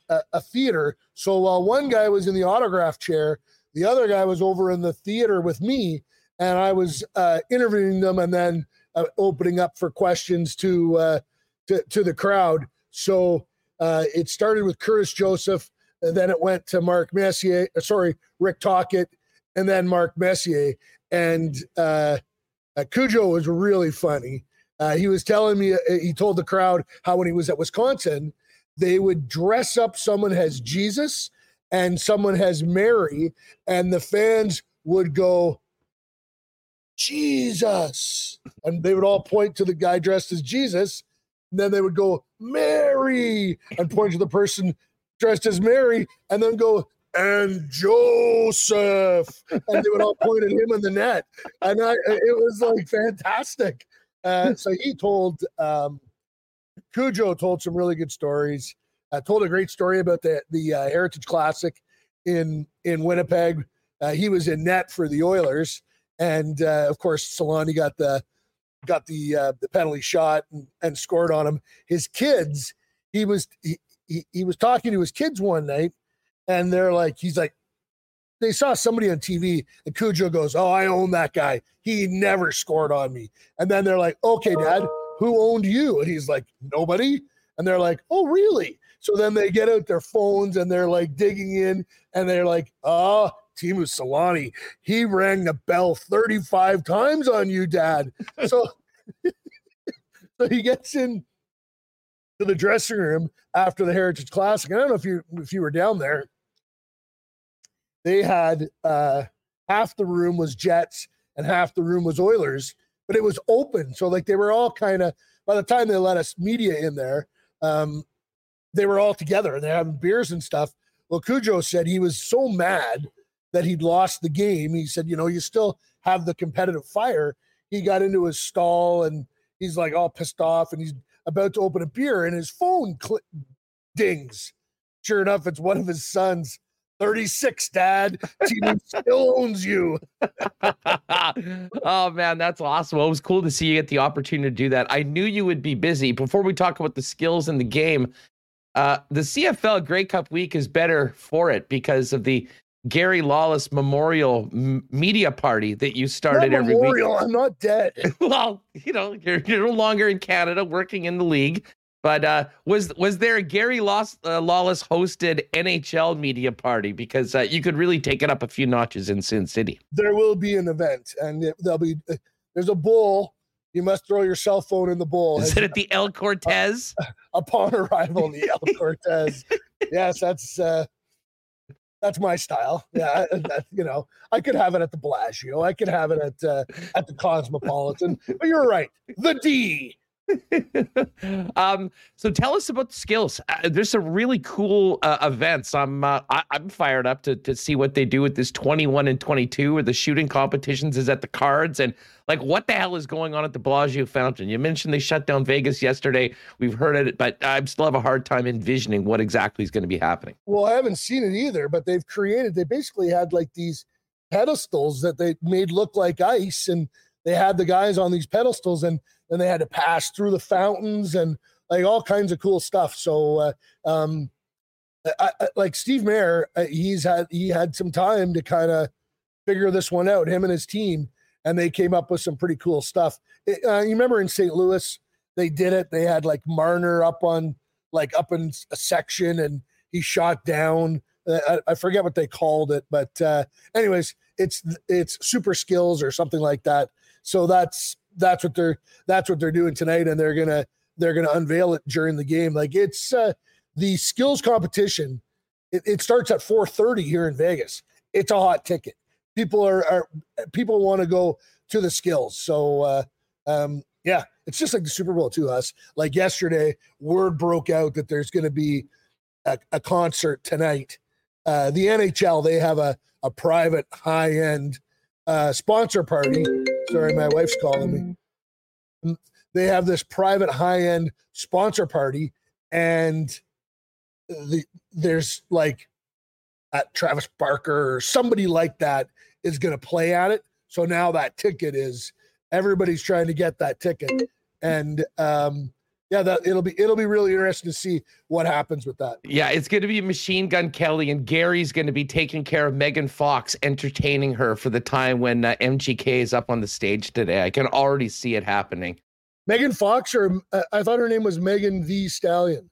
a, a theater. So while one guy was in the autograph chair, the other guy was over in the theater with me, and I was uh, interviewing them and then uh, opening up for questions to uh, to to the crowd. So uh, it started with Curtis Joseph, and then it went to Mark Messier. uh, Sorry, Rick Tocchet, and then Mark Messier. And uh, Cujo was really funny. He was telling me, he told the crowd how when he was at Wisconsin, they would dress up someone as Jesus and someone has Mary, and the fans would go, Jesus. And they would all point to the guy dressed as Jesus. And then they would go, Mary, and point to the person dressed as Mary, and then go, and Joseph. And they would all point at him in the net. And I, it was like fantastic. Uh, so he told, um, Cujo told some really good stories. Uh, told a great story about the the uh, Heritage Classic in in Winnipeg. Uh, he was in net for the Oilers, and uh, of course, Selanne got the got the uh, the penalty shot and, and scored on him. His kids, he was he, he he was talking to his kids one night, and they're like, he's like, they saw somebody on TV, and Cujo goes, "Oh, I own that guy. He never scored on me." And then they're like, "Okay, Dad, who owned you?" And he's like, "Nobody." And they're like, "Oh, really?" So then they get out their phones and they're like digging in, and they're like, "Oh, Teemu Selanne, he rang the bell 35 times on you, Dad." *laughs* So, *laughs* so he gets in to the dressing room after the Heritage Classic. I don't know if you if you were down there. They had uh, half the room was Jets and half the room was Oilers, but it was open. So like they were all kind of by the time they let us media in there, um, they were all together and they're having beers and stuff. Well, Cujo said he was so mad that he'd lost the game. He said, you know, you still have the competitive fire. He got into his stall and he's like all pissed off and he's about to open a beer and his phone cl- dings. Sure enough, it's one of his sons. 36, Dad. Team *laughs* still owns you. *laughs* oh man, that's awesome. Well, it was cool to see you get the opportunity to do that. I knew you would be busy. Before we talk about the skills in the game, uh, the CFL Grey Cup week is better for it because of the Gary Lawless Memorial m- Media Party that you started every memorial, week. I'm not dead. *laughs* well, you know, you're, you're no longer in Canada working in the league. But uh, was was there a Gary Laws, uh, Lawless hosted NHL media party? Because uh, you could really take it up a few notches in Sin City. There will be an event, and it, there'll be uh, there's a bowl. You must throw your cell phone in the bowl. Is it at the El Cortez? *laughs* upon arrival, the El *laughs* Cortez. yes, that's uh, that's my style. Yeah, that, you know, I could have it at the Bellagio. I could have it at uh, at the Cosmopolitan. But you're right, the D. *laughs* um, so tell us about the skills. Uh, there's some really cool uh, events. I'm uh, I, am fired up to to see what they do with this 21 and 22, where the shooting competitions is at the Cards, and like what the hell is going on at the Bellagio Fountain? You mentioned they shut down Vegas yesterday. We've heard it, but I still have a hard time envisioning what exactly is going to be happening. Well, I haven't seen it either, but they've created. They basically had like these pedestals that they made look like ice, and they had the guys on these pedestals and then they had to pass through the fountains and like all kinds of cool stuff. So, uh, um, I, I, like Steve Mayer, uh, he's had he had some time to kind of figure this one out. Him and his team, and they came up with some pretty cool stuff. It, uh, you remember in St. Louis, they did it. They had like Marner up on like up in a section, and he shot down. Uh, I, I forget what they called it, but uh, anyways, it's it's super skills or something like that. So that's that's what they're that's what they're doing tonight, and they're gonna they're gonna unveil it during the game. Like it's uh, the skills competition. It, it starts at 4:30 here in Vegas. It's a hot ticket. People are, are people want to go to the skills. So uh, um, yeah, it's just like the Super Bowl to us. Like yesterday, word broke out that there's going to be a, a, concert tonight. Uh, the NHL they have a a private high end uh, sponsor party Sorry, my wife's calling me. Mm, they have this private high end sponsor party, and the there's like at Travis Barker or somebody like that is going to play at it. So now that ticket is everybody's trying to get that ticket, and um, yeah, that it'll be it'll be really interesting to see what happens with that. Yeah, it's going to be Machine Gun Kelly, and Gary's going to be taking care of Megan Fox, entertaining her for the time when uh, MGK is up on the stage today. I can already see it happening. Megan Fox, or uh, I thought her name was Megan Thee Stallion.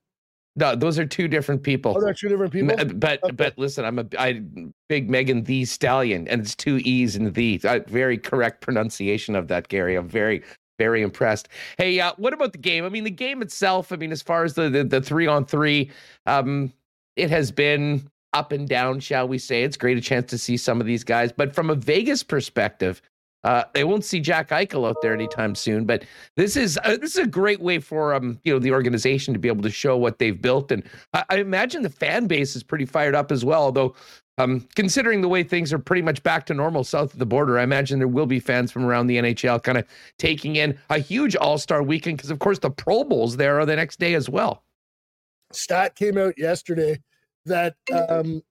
No, those are two different people. Oh, they're two different people. But okay. but listen, I'm a I big Megan Thee Stallion, and it's two e's in the. Uh, very correct pronunciation of that, Gary. I'm very very impressed. Hey, uh, what about the game? I mean, the game itself. I mean, as far as the the, the three on three, um, it has been up and down, shall we say? It's great a chance to see some of these guys, but from a Vegas perspective, uh, they won't see Jack Eichel out there anytime soon. But this is uh, this is a great way for um you know the organization to be able to show what they've built, and I, I imagine the fan base is pretty fired up as well. Although um, considering the way things are pretty much back to normal south of the border, I imagine there will be fans from around the NHL kind of taking in a huge All Star weekend because, of course, the Pro Bowls there are the next day as well. Stat came out yesterday that um,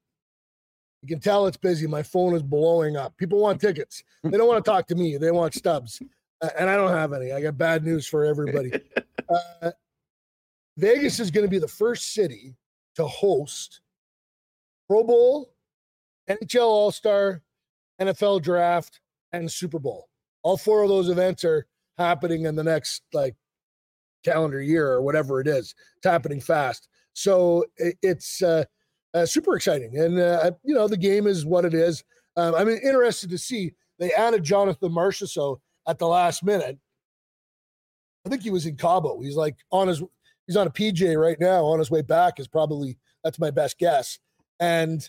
you can tell it's busy. My phone is blowing up. People want tickets. *laughs* They don't want to talk to me. They want stubs, uh, and I don't have any. I got bad news for everybody. *laughs* Uh, Vegas is going to be the first city to host Pro Bowl NHL All Star, NFL Draft, and Super Bowl. All four of those events are happening in the next like calendar year or whatever it is. It's happening fast, so it's uh, uh, super exciting. And uh, you know, the game is what it is. Um, I'm interested to see they added Jonathan Marchessault at the last minute. I think he was in Cabo. He's like on his he's on a PJ right now on his way back is probably that's my best guess. And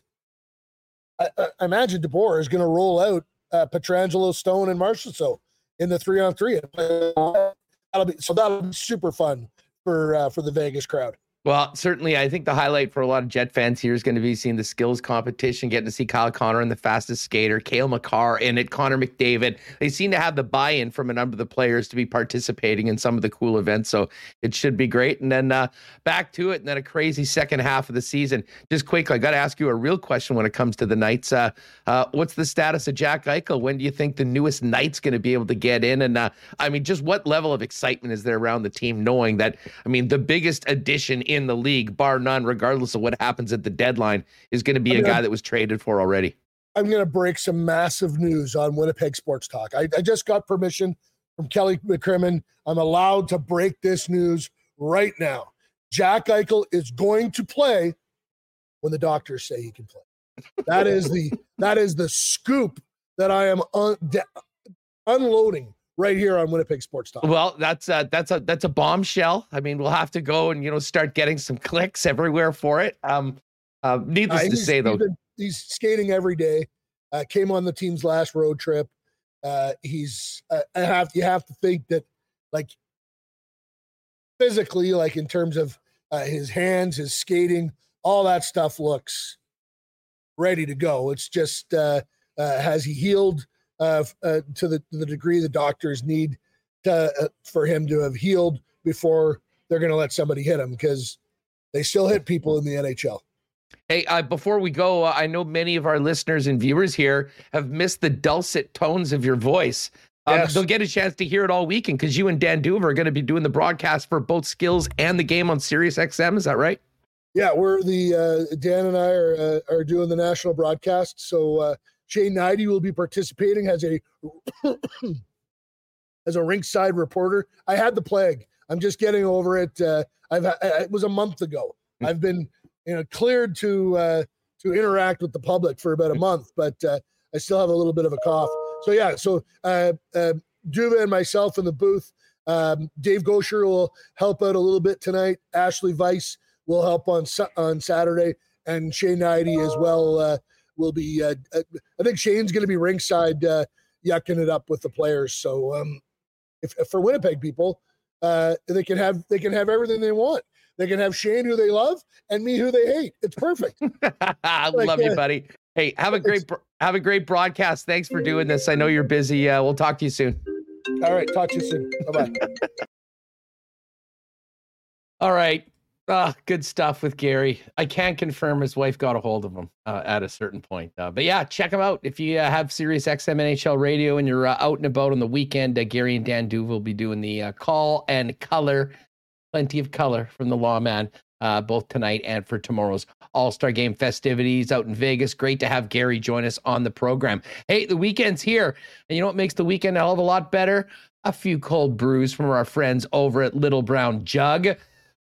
I, I imagine DeBoer is going to roll out uh, Pietrangelo, Stone, and Marchessault in the three on three. That'll be so that'll be super fun for uh, for the Vegas crowd. Well, certainly, I think the highlight for a lot of Jet fans here is going to be seeing the skills competition, getting to see Kyle Connor and the fastest skater, Cale Makar, and it Connor McDavid. They seem to have the buy-in from a number of the players to be participating in some of the cool events, so it should be great. And then uh, back to it, and then a crazy second half of the season. Just quickly, I got to ask you a real question when it comes to the Knights. Uh, uh, what's the status of Jack Eichel? When do you think the newest Knight's going to be able to get in? And uh, I mean, just what level of excitement is there around the team, knowing that I mean, the biggest addition in the league, bar none, regardless of what happens at the deadline, is going to be a guy that was traded for already. I'm going to break some massive news on Winnipeg Sports Talk. I, I just got permission from Kelly McCrimmon. I'm allowed to break this news right now. Jack Eichel is going to play when the doctors say he can play. That is the that is the scoop that I am un, de, unloading right here on Winnipeg Sports Talk. Well, that's a, that's a that's a bombshell. I mean, we'll have to go and you know start getting some clicks everywhere for it. Um, uh, needless uh, to say, though, he's, he's skating every day. Uh, came on the team's last road trip. Uh, he's uh, I have you have to think that like physically, like in terms of uh, his hands, his skating, all that stuff looks ready to go. It's just uh, uh, has he healed uh, uh, to the to the degree the doctors need to, uh, for him to have healed before they're going to let somebody hit him because they still hit people in the NHL. Hey, uh, before we go, uh, I know many of our listeners and viewers here have missed the dulcet tones of your voice. Um, yes. They'll get a chance to hear it all weekend because you and Dan D'Uva are going to be doing the broadcast for both skills and the game on Sirius XM. Is that right? Yeah, we're the uh, Dan and I are uh, are doing the national broadcast. So Shane Hnidy will be participating as a *coughs* as a rinkside reporter. I had the plague. I'm just getting over it. Uh, I've it was a month ago. Hmm. I've been you know cleared to uh, to interact with the public for about a month, but uh, I still have a little bit of a cough. So yeah, so uh, uh, D'Uva and myself in the booth. Um, Dave Goucher will help out a little bit tonight. Ashali Vise will help on on Saturday, and Shane Hnidy as well uh, will be. Uh, uh, I think Shane's going to be ringside, uh, yucking it up with the players. So, um, if, if for Winnipeg people, uh, they can have they can have everything they want. They can have Shane who they love and me who they hate. It's perfect. *laughs* I like, love you, uh, buddy. Hey, have a great have a great broadcast. Thanks for doing this. I know you're busy. Uh, we'll talk to you soon. All right, talk to you soon. Bye bye. *laughs* All right. Uh, good stuff with Gary. I can't confirm his wife got a hold of him uh, at a certain point. Uh, but yeah, check him out. If you uh, have Sirius XM NHL radio and you're uh, out and about on the weekend, uh, Gary and Dan D'Uva will be doing the call and color. Plenty of color from the lawman, both tonight and for tomorrow's All Star Game festivities out in Vegas. Great to have Gary join us on the program. Hey, the weekend's here. And you know what makes the weekend a hell of a lot better? A few cold brews from our friends over at Little Brown Jug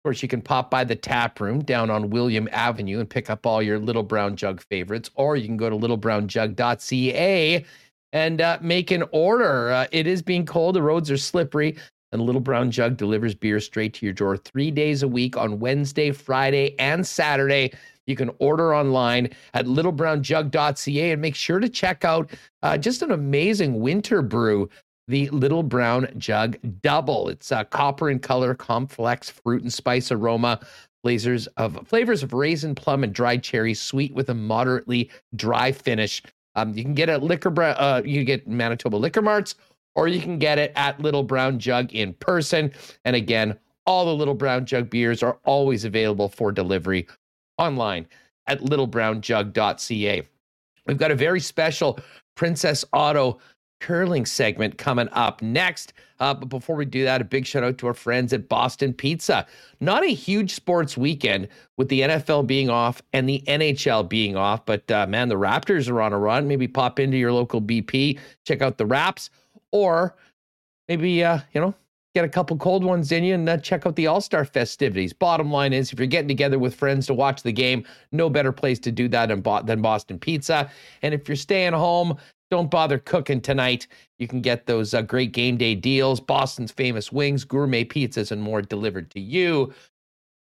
course, you can pop by the tap room down on William Avenue and pick up all your Little Brown Jug favorites, or you can go to littlebrownjug.ca and uh, make an order. Uh, it is being cold, the roads are slippery, and Little Brown Jug delivers beer straight to your door three days a week on Wednesday, Friday, and Saturday. You can order online at littlebrownjug.ca and make sure to check out uh, just an amazing winter brew the Little Brown Jug Double. It's a copper in color, complex fruit and spice aroma, flavors of flavors of raisin, plum, and dried cherry, sweet with a moderately dry finish. Um, you can get it liquor, uh, you get Manitoba Liquor Marts, or you can get it at Little Brown Jug in person. And again, all the Little Brown Jug beers are always available for delivery online at littlebrownjug.ca. We've got a very special Princess Auto curling segment coming up next. Uh, but before we do that, a big shout out to our friends at Boston Pizza. Not a huge sports weekend with the NFL being off and the NHL being off, but uh, man, the Raptors are on a run. Maybe pop into your local BP, check out the Raps, or maybe, uh, you know, get a couple cold ones in you and uh, check out the All Star festivities. Bottom line is, if you're getting together with friends to watch the game, no better place to do that than Boston Pizza. And if you're staying home, don't bother cooking tonight. You can get those uh, great game day deals, Boston's famous wings, gourmet pizzas, and more delivered to you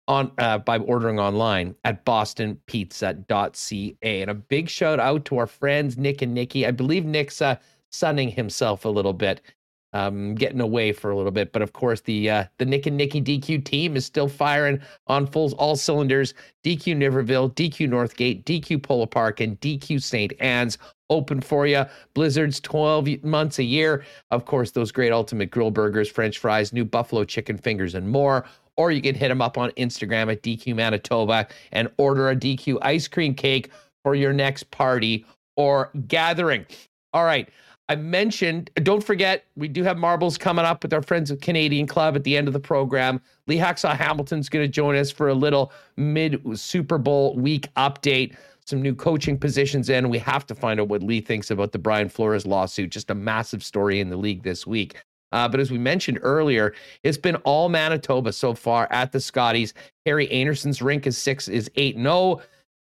on uh, by ordering online at bostonpizza.ca. And a big shout out to our friends Nick and Nikki. I believe Nick's uh, sunning himself a little bit um, getting away for a little bit. But of course, the uh, the Nick and Nicky DQ team is still firing on full all cylinders. DQ Niverville, DQ Northgate, DQ Polo Park, and DQ St. Anne's open for you. Blizzards 12 months a year. Of course, those great ultimate grill burgers, French fries, new buffalo chicken fingers, and more. Or you can hit them up on Instagram at DQ Manitoba and order a DQ ice cream cake for your next party or gathering. All right. I mentioned, don't forget, we do have marbles coming up with our friends at Canadian Club at the end of the program. Lee Hacksaw Hamilton's going to join us for a little mid Super Bowl week update. Some new coaching positions in. We have to find out what Lee thinks about the Brian Flores lawsuit. Just a massive story in the league this week. Uh, but as we mentioned earlier, it's been all Manitoba so far at the Scotties. Kerri Einarson's rink is six is eight zero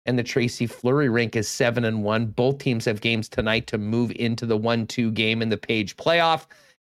and the Tracy Fleury rink is seven and one. Both teams have games tonight to move into the one-two game in the Page playoff.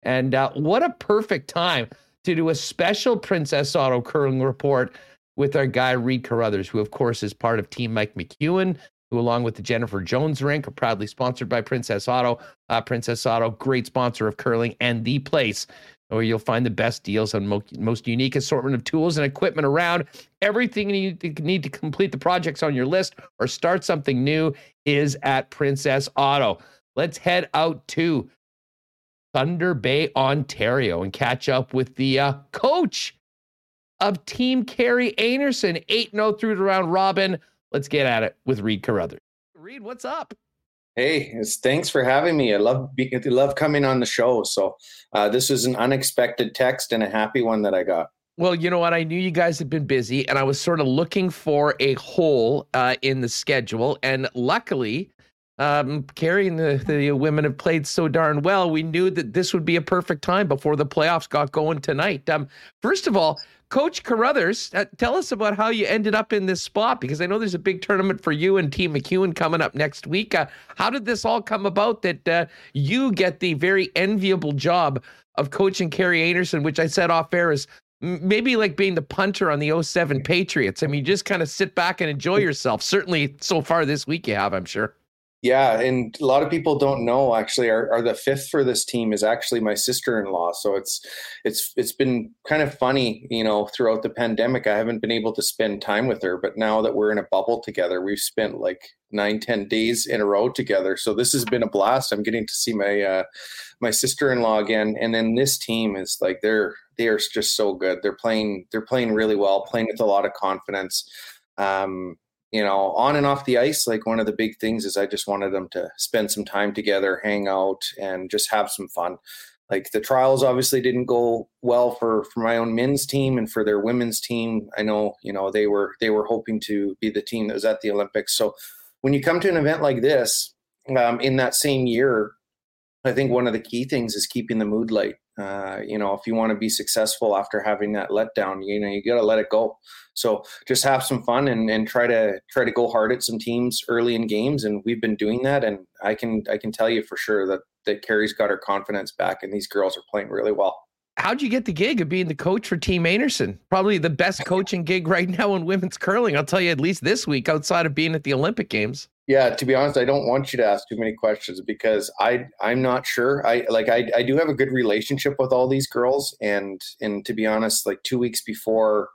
And uh, what a perfect time to do a special Princess Auto curling report with our guy Reid Carruthers, who of course is part of Team Mike McEwen, who along with the Jennifer Jones rink are proudly sponsored by Princess Auto. Uh, Princess Auto, great sponsor of curling and the place where you'll find the best deals on mo- most unique assortment of tools and equipment around. Everything you need to complete the projects on your list or start something new is at Princess Auto. Let's head out to Thunder Bay, Ontario, and catch up with the uh, coach of Team Kerri Einarson, 8 0 through the round robin. Let's get at it with Reid Carruthers. Reid, what's up? Hey, thanks for having me. I love I love coming on the show. So uh, this is an unexpected text and a happy one that I got. Well, you know what? I knew you guys had been busy, and I was sort of looking for a hole uh, in the schedule. And luckily, um, Kerri and the, the women have played so darn well. We knew that this would be a perfect time before the playoffs got going tonight. Um, first of all, Coach Carruthers, uh, tell us about how you ended up in this spot because I know there's a big tournament for you and Team McEwen coming up next week. Uh, how did this all come about that uh, you get the very enviable job of coaching Kerri Einarson, which I said off air is maybe like being the punter on the 07 Patriots? I mean, just kind of sit back and enjoy yourself. Certainly so far this week you have, I'm sure. Yeah, and a lot of people don't know actually. Are, are the fifth for this team is actually my sister-in-law. So it's it's it's been kind of funny, you know, throughout the pandemic. I haven't been able to spend time with her, but now that we're in a bubble together, we've spent like nine, ten days in a row together. So this has been a blast. I'm getting to see my uh, my sister-in-law again, and then this team is like they're they are just so good. They're playing they're playing really well, playing with a lot of confidence. Um, you know, on and off the ice, like one of the big things is I just wanted them to spend some time together, hang out, and just have some fun. Like the trials obviously didn't go well for for my own men's team and for their women's team. I know, you know, they were they were hoping to be the team that was at the Olympics. So when you come to an event like this, um, in that same year, I think one of the key things is keeping the mood light. Uh, you know, if you want to be successful after having that letdown, you know, you got to let it go. So just have some fun and, and try to try to go hard at some teams early in games. And we've been doing that. And I can I can tell you for sure that that Kerri's got her confidence back, and these girls are playing really well. How'd you get the gig of being the coach for Team Einarson? Probably the best *laughs* coaching gig right now in women's curling. I'll tell you at least this week, outside of being at the Olympic Games. Yeah, to be honest, I don't want you to ask too many questions because I I'm not sure. I like I I do have a good relationship with all these girls, and and to be honest, like two weeks before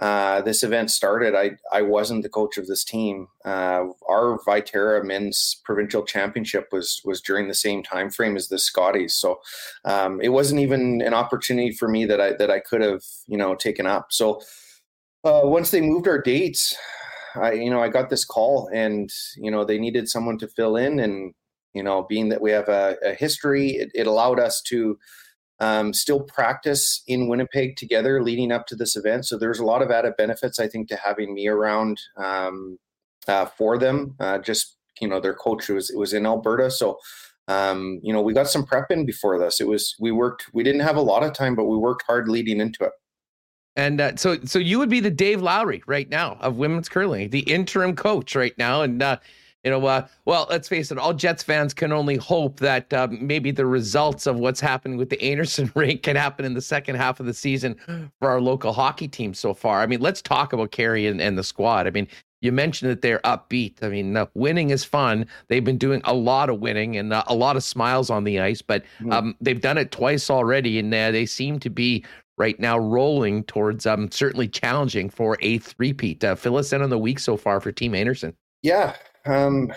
uh, this event started, I I wasn't the coach of this team. Uh, our Viterra men's provincial championship was was during the same time frame as the Scotties, so um, it wasn't even an opportunity for me that I that I could have you know taken up. So uh, once they moved our dates, I, you know, I got this call and, you know, they needed someone to fill in. And, you know, being that we have a, a history, it, it, allowed us to um, still practice in Winnipeg together leading up to this event. So there's a lot of added benefits, I think, to having me around um, uh, for them. Uh, just, you know, their coach was, it was in Alberta. So, um, you know, we got some prep in before this. It was, we worked, we didn't have a lot of time, but we worked hard leading into it. And uh, so, so you would be the Dave Lowry right now of women's curling, the interim coach right now. And uh, you know, uh, well, let's face it, all Jets fans can only hope that uh, maybe the results of what's happening with the *laughs* Einarson rink can happen in the second half of the season for our local hockey team so far. I mean, let's talk about Kerri and, and the squad. I mean, you mentioned that they're upbeat. I mean, uh, winning is fun. They've been doing a lot of winning and uh, a lot of smiles on the ice, but mm-hmm. um, they've done it twice already, and uh, they seem to be right now rolling towards um, certainly challenging for a three-peat. Uh, fill us in on the week so far for Team Einarson. Yeah. Um,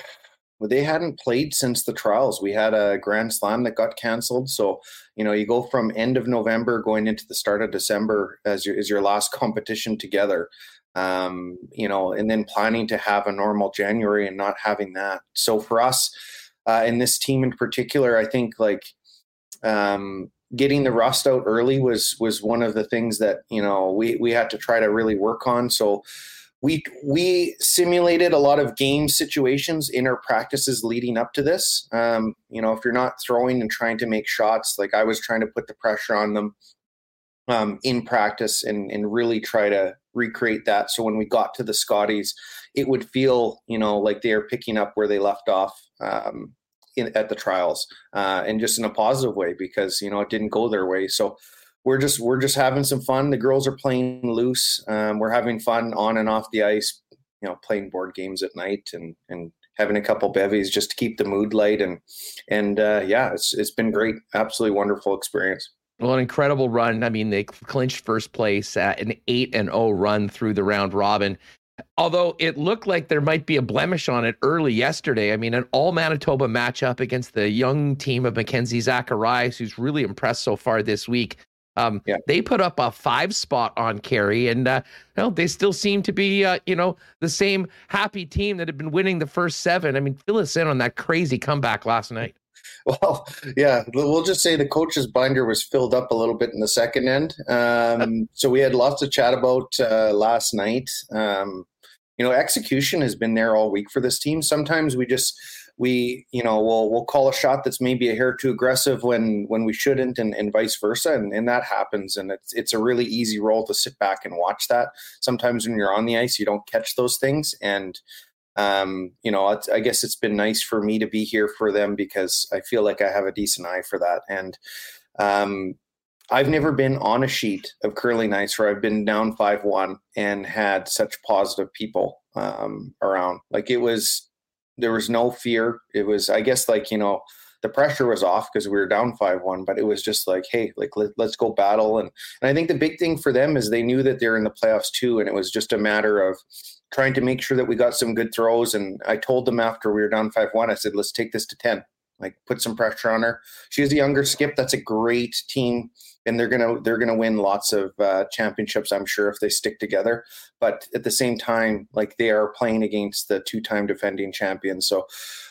well, they hadn't played since the trials. We had a Grand Slam that got canceled. So, you know, you go from end of November going into the start of December as your, as your last *laughs* competition together um, you know, and then planning to have a normal January and not having that. So for us, uh, and this team in particular, I think like um, getting the rust out early was was one of the things that you know we we had to try to really work on. So we we simulated a lot of game situations in our practices leading up to this. Um, you know, if you're not throwing and trying to make shots, like I was trying to put the pressure on them um, in practice and and really try to recreate that. So when we got to the Scotties, it would feel, you know, like they are picking up where they left off um, in, at the trials, uh, and just in a positive way because you know it didn't go their way. So we're just we're just having some fun. The girls are playing loose. Um, we're having fun on and off the ice. You know, playing board games at night and and having a couple bevies just to keep the mood light and and uh, yeah, it's it's been great. Absolutely wonderful experience. Well, an incredible run. I mean, they clinched first place at an 8 and 0 run through the round robin. Although it looked like there might be a blemish on it early yesterday. I mean, an all Manitoba matchup against the young team of Mackenzie Zacharias, who's really impressed so far this week. Um, yeah. They put up a five spot on Kerri, and uh, know, they still seem to be, uh, you know, the same happy team that had been winning the first seven. I mean, fill us in on that crazy comeback last night. *laughs* Well, yeah, we'll just say the coach's binder was filled up a little bit in the second end. *laughs* Um, so we had lots to chat about uh, last night. Um, you know, execution has been there all week for this team. Sometimes we just we you know we'll we'll call a shot that's maybe a hair too aggressive when when we shouldn't and, and vice versa and, and that happens and it's it's a really easy role to sit back and watch that sometimes when you're on the ice you don't catch those things and um, you know, I guess it's been nice for me to be here for them because I feel like I have a decent eye for that. And um, I've never been on a sheet of curling ice where I've been down five one and had such positive people um, around. Like it was, there was no fear. It was, I guess, like you know, the pressure was off because we were down five one, but it was just like, hey, like let, us go battle. And and I think the big thing for them is they knew that they're in the playoffs too, and it was just a matter of trying to make sure that we got some good throws. And I told them after we were down 5 1, I said, let's take this to 10. Like put some pressure on her. She's a younger skip. That's a great team. And they're gonna they're gonna win lots of uh, championships, I'm sure, if they stick together. But at the same time, like they are playing against the two-time defending champions. So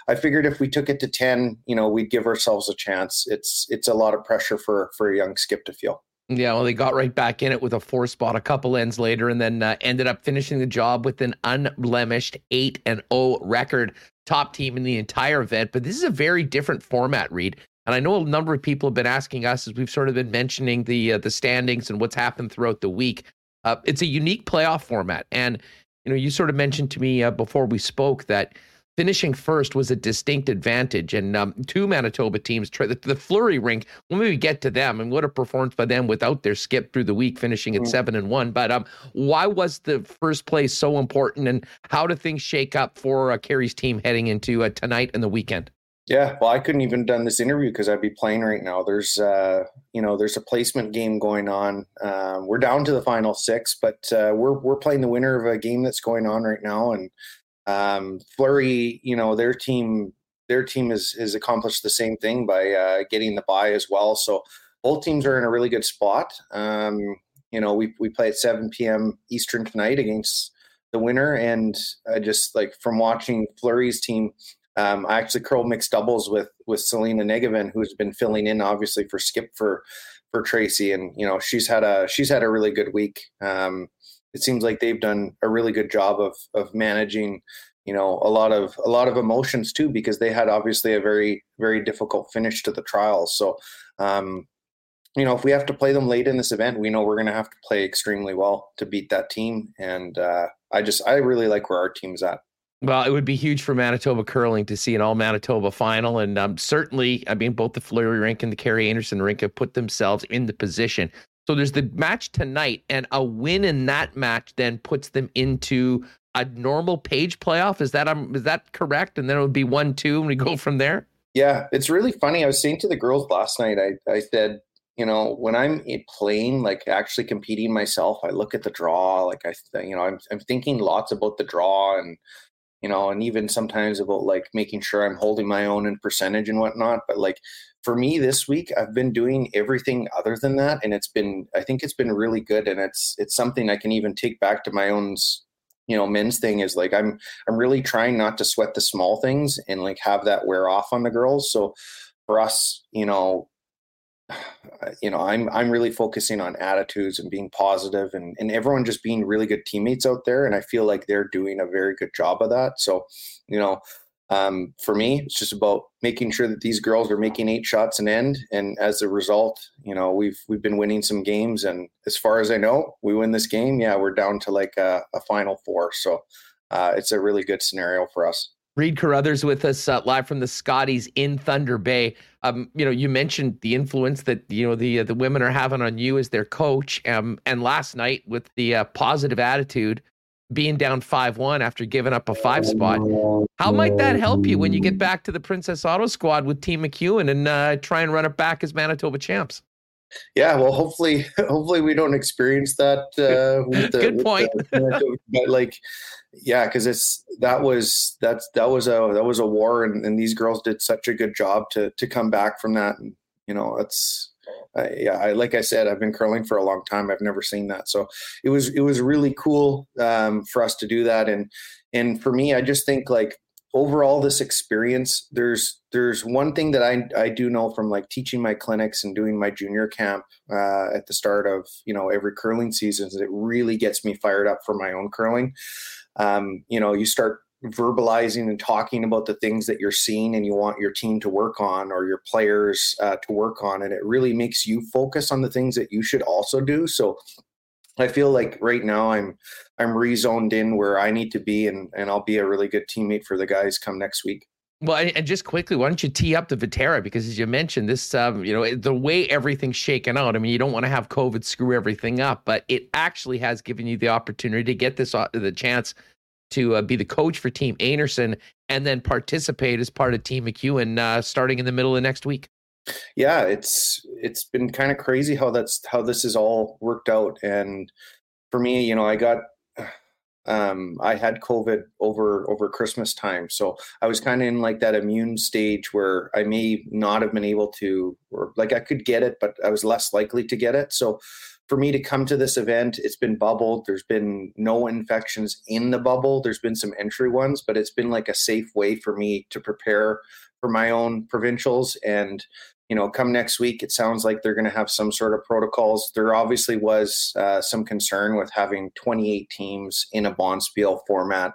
I figured if we took it to ten, you know, we'd give ourselves a chance. It's it's a lot of pressure for for a young skip to feel. Yeah, well, they got right back in it with a four spot a couple ends later, and then uh, ended up finishing the job with an unblemished eight and zero oh record, top team in the entire event. But this is a very different format, Reid. And I know a number of people have been asking us as we've sort of been mentioning the uh, the standings and what's happened throughout the week. Uh, it's a unique playoff format, and you know, you sort of mentioned to me uh, before we spoke that finishing first was a distinct advantage. And um, two Manitoba teams, the, the Fleury rink, when we get to them and what a performance by them without their skip through the week, finishing at mm. seven and one. But um, why was the first place so important, and how do things shake up for uh, Kerri's team heading into uh, tonight and the weekend? Yeah, well, I couldn't even done this interview because I'd be playing right now. There's, uh, you know, there's a placement game going on. Um, we're down to the final six, but uh, we're we're playing the winner of a game that's going on right now, and um, Fleury, you know, their team their team has has accomplished the same thing by uh, getting the buy as well. So both teams are in a really good spot. Um, you know, we we play at 7 p.m. Eastern tonight against the winner, and I just like from watching Fleury's team. Um, I actually curled mixed doubles with with Selena Njegovan, who's been filling in obviously for Skip for for Tracy, and you know she's had a she's had a really good week. Um, it seems like they've done a really good job of of managing you know a lot of a lot of emotions too because they had obviously a very very difficult finish to the trials so um you know if we have to play them late in this event we know we're going to have to play extremely well to beat that team. And uh i just i really like where our team's at. Well, it would be huge for Manitoba curling to see an all Manitoba final. And um, certainly, I mean, both the Fleury rink and the Kerri Einarson rink have put themselves in the position so there's the match tonight, and a win in that match then puts them into a normal page playoff. Is that um is that correct? And then it would be one two, and we go from there. Yeah, it's really funny. I was saying to the girls last night. I I said, you know, when I'm playing, like actually competing myself, I look at the draw. Like I, you know, I'm I'm thinking lots about the draw and you know, and even sometimes about like making sure I'm holding my own in percentage and whatnot. But like for me this week, I've been doing everything other than that, and it's been I think it's been really good, and it's it's something I can even take back to my own you know men's thing is like i'm i'm really trying not to sweat the small things and like have that wear off on the girls. So for us you know *sighs* you know i'm i'm really focusing on attitudes and being positive and and everyone just being really good teammates out there and i feel like they're doing a very good job of that. So you know um, for me, it's just about making sure that these girls are making eight shots an end, and as a result, you know we've we've been winning some games. And as far as I know, we win this game. Yeah, we're down to like a, a final four, so uh, it's a really good scenario for us. Reid Carruthers with us uh, live from the Scotties in Thunder Bay. Um, you know, you mentioned the influence that you know the uh, the women are having on you as their coach. Um, and last night with the uh, positive attitude, being down 5-1 after giving up a five spot. How might that help you when you get back to the Princess Auto squad with Team McEwen and uh, try and run it back as Manitoba champs? Yeah, well, hopefully, *laughs* hopefully we don't experience that. Uh, with the, Good point. *laughs* The, but like, yeah, because it's that was that's that was a that was a war, and, and these girls did such a good job to to come back from that. And you know, it's Yeah, I, like I said, I've been curling for a long time. I've never seen that, so it was it was really cool um, for us to do that. And and for me, I just think like overall this experience, there's there's one thing that I I do know from like teaching my clinics and doing my junior camp uh, at the start of you know every curling season. That it really gets me fired up for my own curling. Um, you know, you start verbalizing and talking about the things that you're seeing and you want your team to work on or your players uh, to work on and it really makes you focus on the things that you should also do so i feel like right now i'm i'm rezoned in where i need to be and and i'll be a really good teammate for the guys come next week well, and just quickly, why don't you tee up the Viterra? Because as you mentioned, this, um, you know, the way everything's shaken out. I mean, you don't want to have COVID screw everything up, but it actually has given you the opportunity to get this, uh, the chance to uh, be the coach for Team Einarson and then participate as part of Team McEwen uh, starting in the middle of next week. Yeah, it's it's been kind of crazy how that's how this is all worked out. And for me, you know, I got um, I had COVID over over Christmas time, so I was kind of in like that immune stage where I may not have been able to, or like I could get it, but I was less likely to get it. So for me to come to this event, it's been bubbled. There's been no infections in the bubble. There's been some entry ones, but it's been like a safe way for me to prepare for my own provincials. And, you know, come next week, it sounds like they're going to have some sort of protocols. There obviously was uh, some concern with having 28 teams in a Bonspiel format.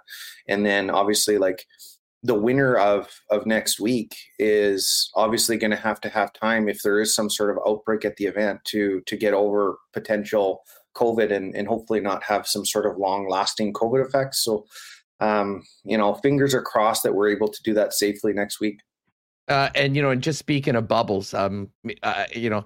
And then obviously, like, the winner of of next week is obviously going to have to have time if there is some sort of outbreak at the event to to get over potential COVID and and hopefully not have some sort of long lasting COVID effects. So, um, you know, fingers are crossed that we're able to do that safely next week. Uh, and you know, and just speaking of bubbles, um, uh, you know,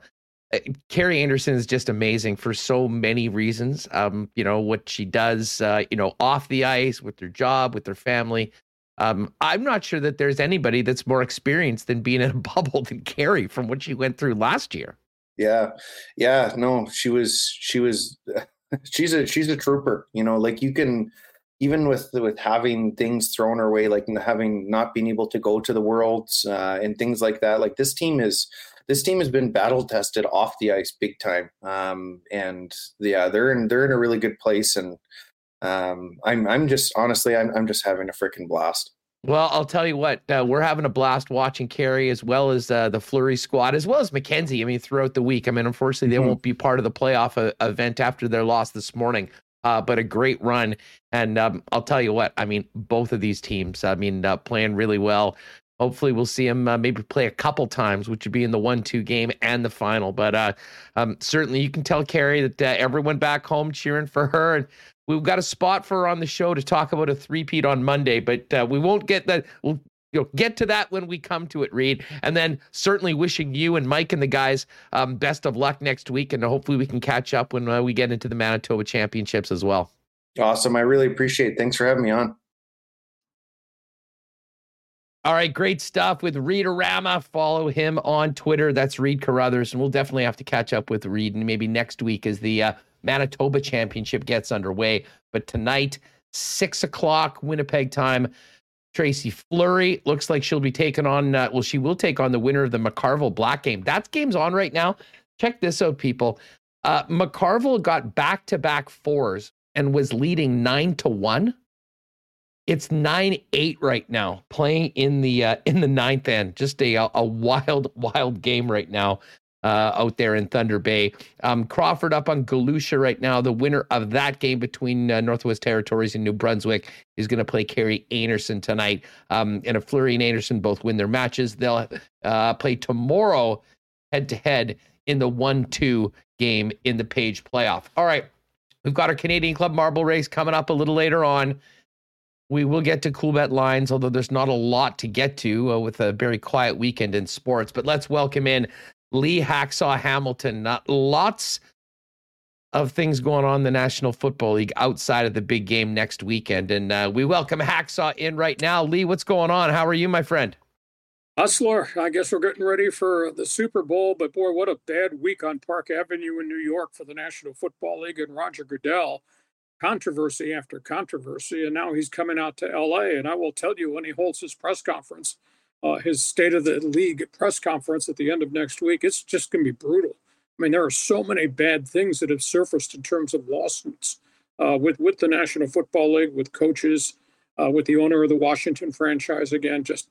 Kerri Einarson is just amazing for so many reasons. Um, you know what she does, uh, you know, off the ice with her job, with her family. Um, I'm not sure that there's anybody that's more experienced than being in a *laughs* bubble than Kerri from what she went through last year. Yeah, yeah, no, she was, she was, *laughs* she's a, she's a trooper. You know, like you can, even with with having things thrown her way, like having not being able to go to the worlds uh, and things like that. Like this team is, this team has been battle tested off the ice big time, um, and yeah, they're in they're in a really good place and um, I'm I'm just honestly I'm I'm just having a freaking blast. Well, I'll tell you what, uh, we're having a blast watching Kerri as well as uh, the Fleury squad, as well as Mackenzie. I mean, throughout the week. I mean, unfortunately, they mm-hmm. won't be part of the playoff uh, event after their loss this morning. Uh, but a great run, and um, I'll tell you what. I mean, both of these teams. I mean, uh, playing really well. Hopefully, we'll see him uh, maybe play a couple times, which would be in the one-two game and the final. But um, certainly, you can tell Kerri that everyone back home cheering for her, and We've got a spot for her on the show to talk about a three-peat on Monday, but uh, we won't get that. We'll you know, get to that when we come to it, Reid. And then certainly wishing you and Mike and the guys um, best of luck next week, and hopefully we can catch up when uh, we get into the Manitoba Championships as well. Awesome. I really appreciate it. Thanks for having me on. All right, great stuff with Reed Arama. Follow him on Twitter. That's Reid Carruthers. And we'll definitely have to catch up with Reed and maybe next week as the uh, Manitoba Championship gets underway. But tonight, six o'clock Winnipeg time, Tracy Fleury looks like she'll be taking on, uh, well, she will take on the winner of the McCarville Black game. That game's on right now. Check this out, people. Uh, McCarville got back to back fours and was leading nine to one it's nine eight right now, playing in the uh, in the ninth end. Just a a wild *laughs* wild game right now uh, out there in Thunder Bay. Um, Crawford up on Galusha right now. The winner of that game between uh, Northwest Territories and New Brunswick is going to play Kerri Einarson tonight. Um, and if Fleury and Einarson both win their matches, they'll uh, play tomorrow head to head in the one two game in the Page playoff. All right, we've got our Canadian Club Marble Race coming up a little later on. We will get to Coolbet lines, although there's not a lot to get to uh, with a very quiet weekend in sports. But let's welcome in Lee Hacksaw Hamilton. Uh, lots of things going on in the National Football League outside of the big game next weekend. And uh, we welcome Hacksaw in right now. Lee, what's going on? How are you, my friend? Hustler, I guess we're getting ready for the Super Bowl, but boy, what a bad week on Park Avenue in New York for the National Football League and Roger Goodell controversy after controversy, and now he's coming out to LA. And I will tell you, when he holds his press conference, uh, his State of the League press conference at the end of next week, it's just going to be brutal. I mean, there are so many bad things that have surfaced in terms of lawsuits uh, with with the National Football League, with coaches, uh, with the owner of the Washington franchise. Again, just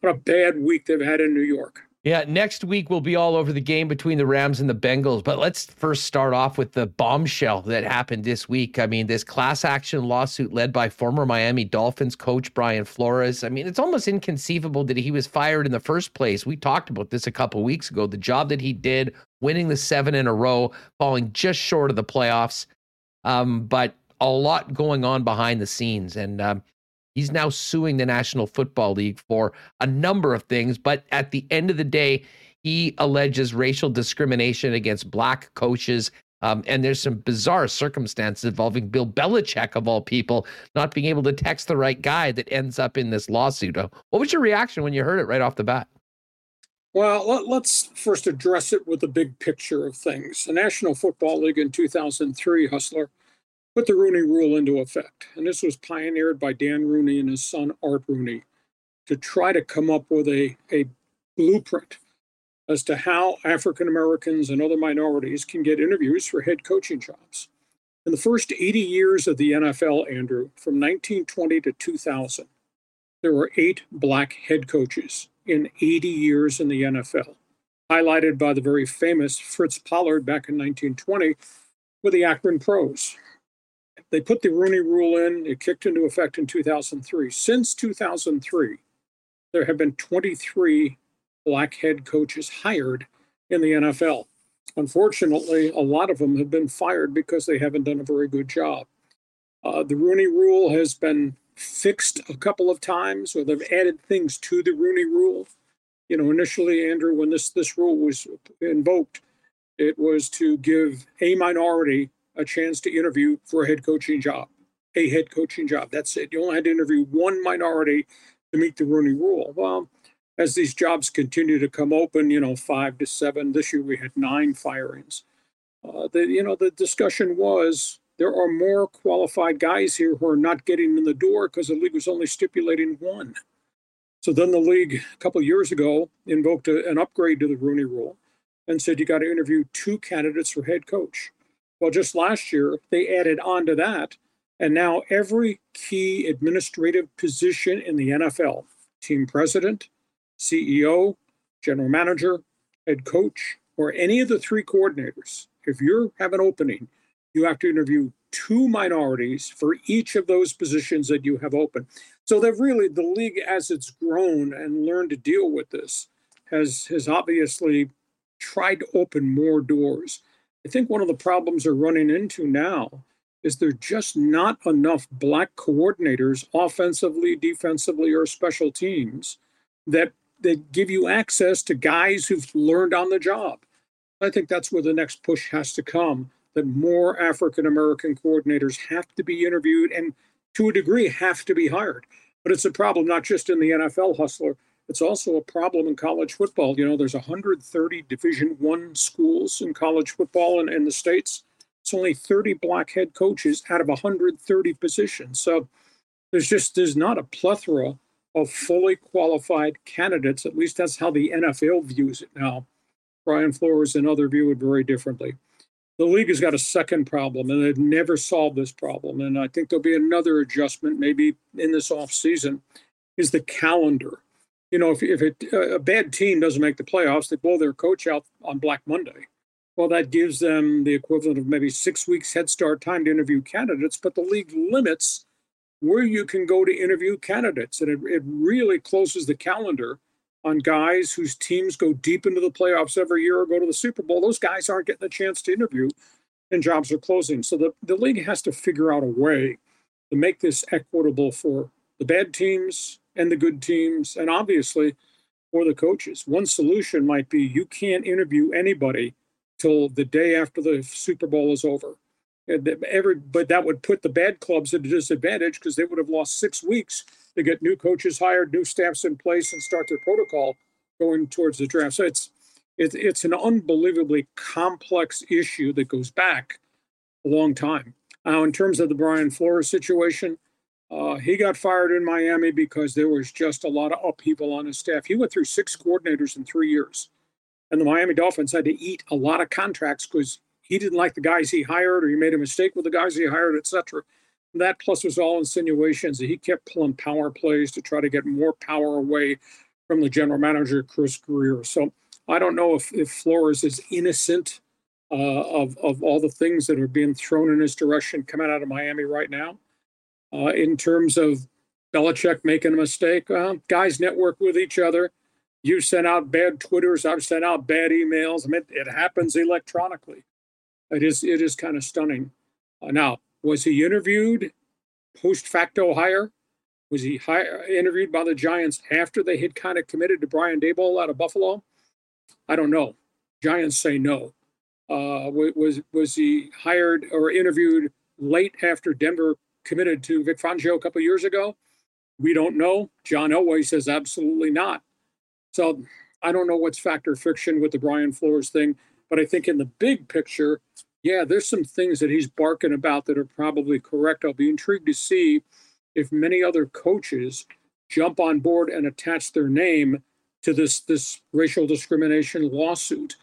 what a bad week they've had in New York. Yeah, next week we'll be all over the game between the Rams and the Bengals. But let's first start off with the bombshell that happened this week. I mean, this class action lawsuit led by former Miami Dolphins coach Brian Flores. I mean, it's almost inconceivable that he was fired in the first place. We talked about this a couple weeks ago. The job that he did, winning the seven in a row, falling just short of the playoffs. Um, but a lot going on behind the scenes. And um, He's now suing the National Football League for a number of things, but at the end of the day, he alleges racial discrimination against black coaches. Um, and there's some bizarre circumstances involving Bill Belichick, of all people, not being able to text the right guy that ends up in this lawsuit. Uh, what was your reaction when you heard it right off the bat? Well, let, us first address it with the big picture of things. The National Football League in 2003, Hustler, put the Rooney Rule into effect. And this was pioneered by Dan Rooney and his son Art Rooney to try to come up with a, a blueprint as to how African Americans and other minorities can get interviews for head coaching jobs. In the first 80 years of the NFL, Andrew, from 1920 to 2000, there were eight black head coaches in 80 years in the NFL, highlighted by the very famous Fritz Pollard back in 1920 with the Akron Pros. They put the Rooney Rule in. It kicked into effect in 2003. Since 2003, there have been 23 black head coaches hired in the NFL. Unfortunately, a lot of them have been fired because they haven't done a very good job. Uh, the Rooney Rule has been fixed a couple of times, or they've added things to the Rooney Rule. You know, initially, Andrew, when this this rule was invoked, it was to give a minority a chance to interview for a head coaching job, a head coaching job. That's it. You only had to interview one minority to meet the Rooney Rule. Well, as these jobs continue to come open, you know, five to seven. This year we had nine firings. Uh, the you know the discussion was there are more qualified guys here who are not getting in the door because the league was only stipulating one. So then the league a couple years ago invoked a, an upgrade to the Rooney Rule and said you got to interview two candidates for head coach. Well, just last year, they added on to that. And now every key administrative position in the NFL team president, CEO, general manager, head coach, or any of the three coordinators if you have an opening, you have to interview two minorities for each of those positions that you have open. So they've really, the league as it's grown and learned to deal with this, has, has obviously tried to open more doors. I think one of the problems they're running into now is there just not enough black coordinators, offensively, defensively, or special teams, that that give you access to guys who've learned on the job. I think that's where the next push has to come. that more African American coordinators have to be interviewed and to a degree have to be hired. But it's a problem not just in the NFL hustler, it's also a problem in college football. You know, there's 130 Division One schools in college football in, in the states. It's only 30 black head coaches out of 130 positions. So there's just there's not a plethora of fully qualified candidates. At least that's how the NFL views it now. Brian Flores and other view it very differently. The league has got a second problem, and they've never solved this problem. And I think there'll be another adjustment, maybe in this off season, is the calendar you know, if, if it, uh, a bad team doesn't make the playoffs, they blow their coach out on Black Monday. Well, that gives them the equivalent of maybe six weeks head start time to interview candidates, but the league limits where you can go to interview candidates. And it, it really closes the calendar on guys whose teams go deep into the playoffs every year or go to the Super Bowl. Those guys aren't getting a chance to interview and jobs are closing. So the, the league has to figure out a way to make this equitable for the bad teams and the good teams, and obviously for the coaches. One solution might be you can't interview anybody till the day after the Super Bowl is over. Every, but that would put the bad clubs at a disadvantage because they would have lost six weeks to get new coaches hired, new staffs in place, and start their protocol going towards the draft. So it's it, it's an unbelievably complex issue that goes back a long time. Now, in terms of the Brian Flores situation, uh, he got fired in Miami because there was just a lot of upheaval on his staff. He went through six coordinators in three years, and the Miami Dolphins had to eat a lot of contracts because he didn't like the guys he hired, or he made a mistake with the guys he hired, etc. That plus was all insinuations that he kept pulling power plays to try to get more power away from the general manager Chris Grier. So I don't know if, if Flores is innocent uh, of of all the things that are being thrown in his direction coming out of Miami right now uh, in terms of Belichick making a mistake. Uh, guys network with each other. You sent out bad Twitters. I've sent out bad emails. I mean, it happens electronically. It is it is kind of stunning. Uh, now, was he interviewed post facto hire? Was he hire, interviewed by the Giants after they had kind of committed to Brian Daboll out of Buffalo? I don't know. Giants say no. Uh, was was he hired or interviewed late after Denver committed to Vic Fangio a couple years ago? We don't know. John Elway says absolutely not. So I don't know what's factor fiction with the Brian Flores thing, but I think in the big picture, yeah, there's some things that he's barking about that are probably correct. I'll be intrigued to see if many other coaches jump on board and attach their name to this this racial discrimination lawsuit.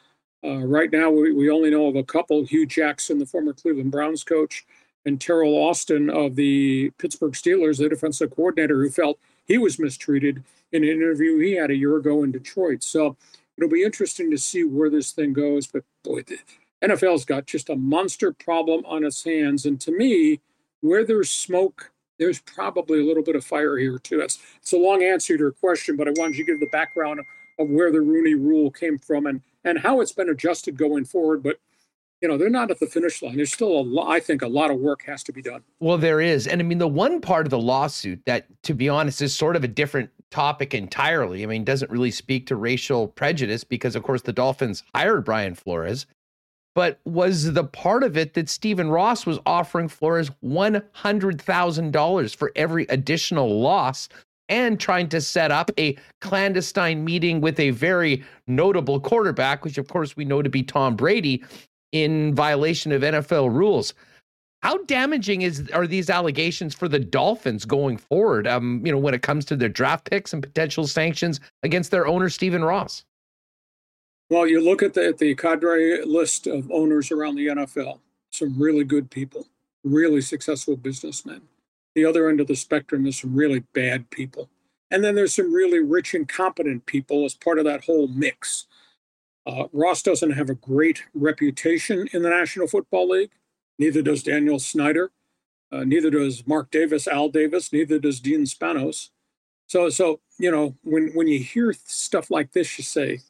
Uh, right now, we, we only know of a couple: Hue Jackson, the former Cleveland Browns coach, and Teryl Austin of the Pittsburgh Steelers, the defensive coordinator, who felt he was mistreated in an interview he had a year ago in Detroit. So it'll be interesting to see where this thing goes. But boy, the NFL's got just a monster problem on its hands. And to me, where there's smoke, there's probably a little bit of fire here too. It's, it's a long answer to your question, but I wanted you to give the background of where the Rooney Rule came from and and how it's been adjusted going forward. But you know they're not at the finish line. There's still a lot i think a lot of work has to be done. Well there is. And i mean the one part of the lawsuit that to be honest is sort of a different topic entirely. I mean doesn't really speak to racial prejudice because of course the dolphins hired brian flores. But was the part of it that Stephen Ross was offering Flores $100,000 for every additional loss and trying to set up a clandestine meeting with a very notable quarterback, which of course we know to be Tom Brady, in violation of NFL rules. How damaging is are these allegations for the Dolphins going forward? Um, you know, when it comes to their draft picks and potential sanctions against their owner Stephen Ross. Well, you look at the at the cadre list of owners around the NFL. Some really good people, really successful businessmen. The other end of the spectrum is some really bad people, and then there's some really rich and competent people as part of that whole mix. Uh, Ross doesn't have a great reputation in the National Football League. Neither does Daniel Snyder. Uh, neither does Mark Davis, Al Davis. Neither does Dean Spanos. So, so you know, when when you hear stuff like this, you say,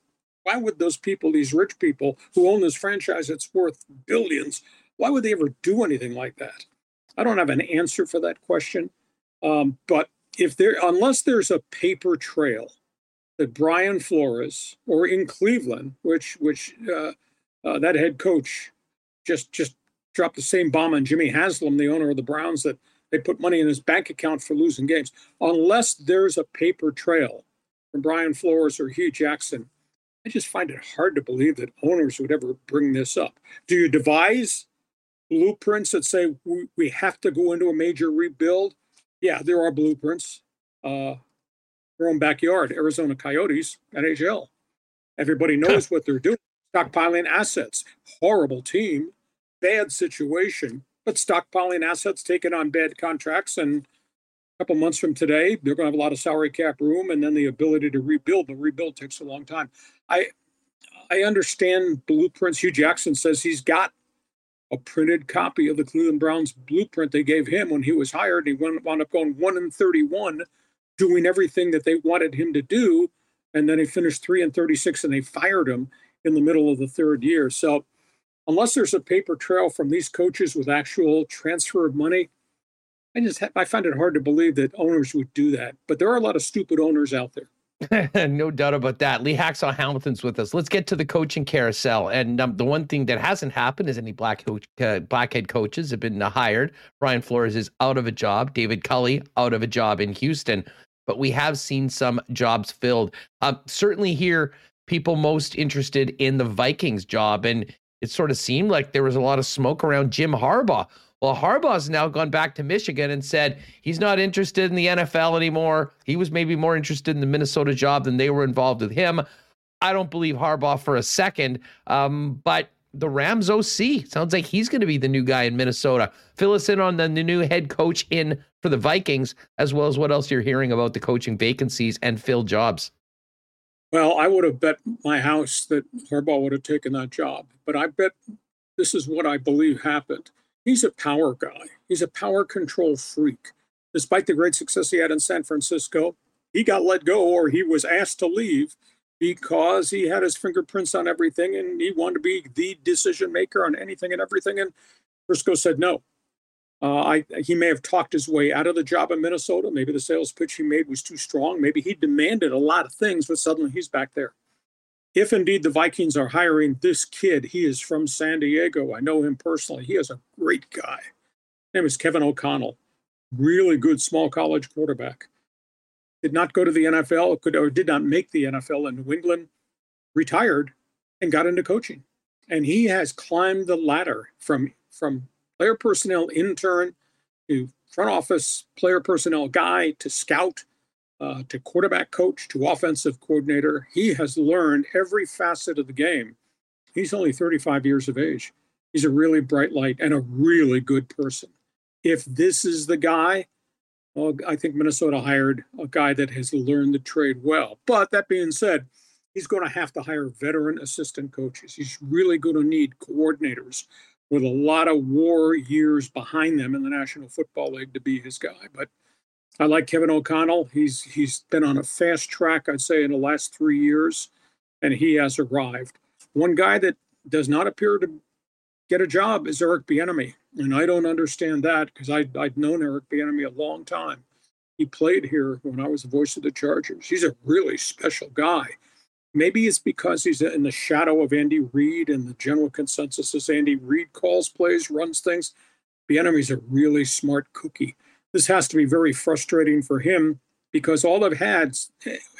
why would those people, these rich people who own this franchise that's worth billions, why would they ever do anything like that? I don't have an answer for that question. Um, but if there, unless there's a paper trail that Brian Flores, or in Cleveland, which which uh, uh, that head coach just just dropped the same bomb on Jimmy Haslam, the owner of the Browns, that they put money in his bank account for losing games. Unless there's a paper trail from Brian Flores or Hue Jackson, I just find it hard to believe that owners would ever bring this up. Do you devise blueprints that say we, we have to go into a major rebuild? Yeah, there are blueprints. Uh, own backyard, Arizona Coyotes, NHL. Everybody knows what they're doing. Stockpiling assets. Horrible team, bad situation, but stockpiling assets, taking on bad contracts, and a couple months from today, they're going to have a lot of salary cap room, and then the ability to rebuild. The rebuild takes a long time. I I understand blueprints. Hue Jackson says he's got a printed copy of the Cleveland Browns blueprint they gave him when he was hired. He wound up going one and thirty-one, doing everything that they wanted him to do, and then he finished three and thirty-six, and they fired him in the middle of the third year. So, unless there's a paper trail from these coaches with actual transfer of money, I just I find it hard to believe that owners would do that. But there are a lot of stupid owners out there. *laughs* no doubt about that. Lee Hacksaw Hamilton's with us. Let's get to the coaching carousel. And um, the one thing that hasn't happened is any black coach, uh, blackhead coaches have been uh, hired. Brian Flores is out of a job. David Culley out of a job in Houston. But we have seen some jobs filled. Uh, certainly here, people most interested in the Vikings job, and it sort of seemed like there was a lot of smoke around Jim Harbaugh. Well, Harbaugh's now gone back to Michigan and said he's not interested in the NFL anymore. He was maybe more interested in the Minnesota job than they were involved with him. I don't believe Harbaugh for a second. Um, but the Rams OC sounds like he's going to be the new guy in Minnesota. Fill us in on the, new head coach in for the Vikings, as well as what else you're hearing about the coaching vacancies and fill jobs. Well, I would have bet my house that Harbaugh would have taken that job, but I bet this is what I believe happened he's a power guy. He's a power control freak. Despite the great success he had in San Francisco, he got let go or he was asked to leave because he had his fingerprints on everything and he wanted to be the decision maker on anything and everything. And Briscoe said no. Uh, I, he may have talked his way out of the job in Minnesota. Maybe the sales pitch he made was too strong. Maybe he demanded a lot of things, but suddenly he's back there if indeed the Vikings are hiring this kid, he is from San Diego. I know him personally. He is a great guy. His name is Kevin O'Connell. Really good small college quarterback. Did not go to the NFL, could or did not make the NFL in New England, retired, and got into coaching. And he has climbed the ladder from from player personnel intern to front office player personnel guy to scout uh, to quarterback coach to offensive coordinator. He has learned every facet of the game. He's only 35 years of age. He's a really bright light and a really good person. If this is the guy, well, I think Minnesota hired a guy that has learned the trade well. But that being said, he's going to have to hire veteran assistant coaches. He's really going to need coordinators with a lot of war years behind them in the National Football League to be his guy. But I like Kevin O'Connell. He's he's been on a fast track, I'd say, in the last three years, and he has arrived. One guy that does not appear to get a job is Eric Bieniemy, and I don't understand that because I I'd known Eric Bieniemy a long time. He played here when I was the voice of the Chargers. He's a really special guy. Maybe it's because he's in the shadow of Andy Reid, and the general consensus is Andy Reid calls plays, runs things. Bieniemy's a really smart cookie this has to be very frustrating for him because all I've had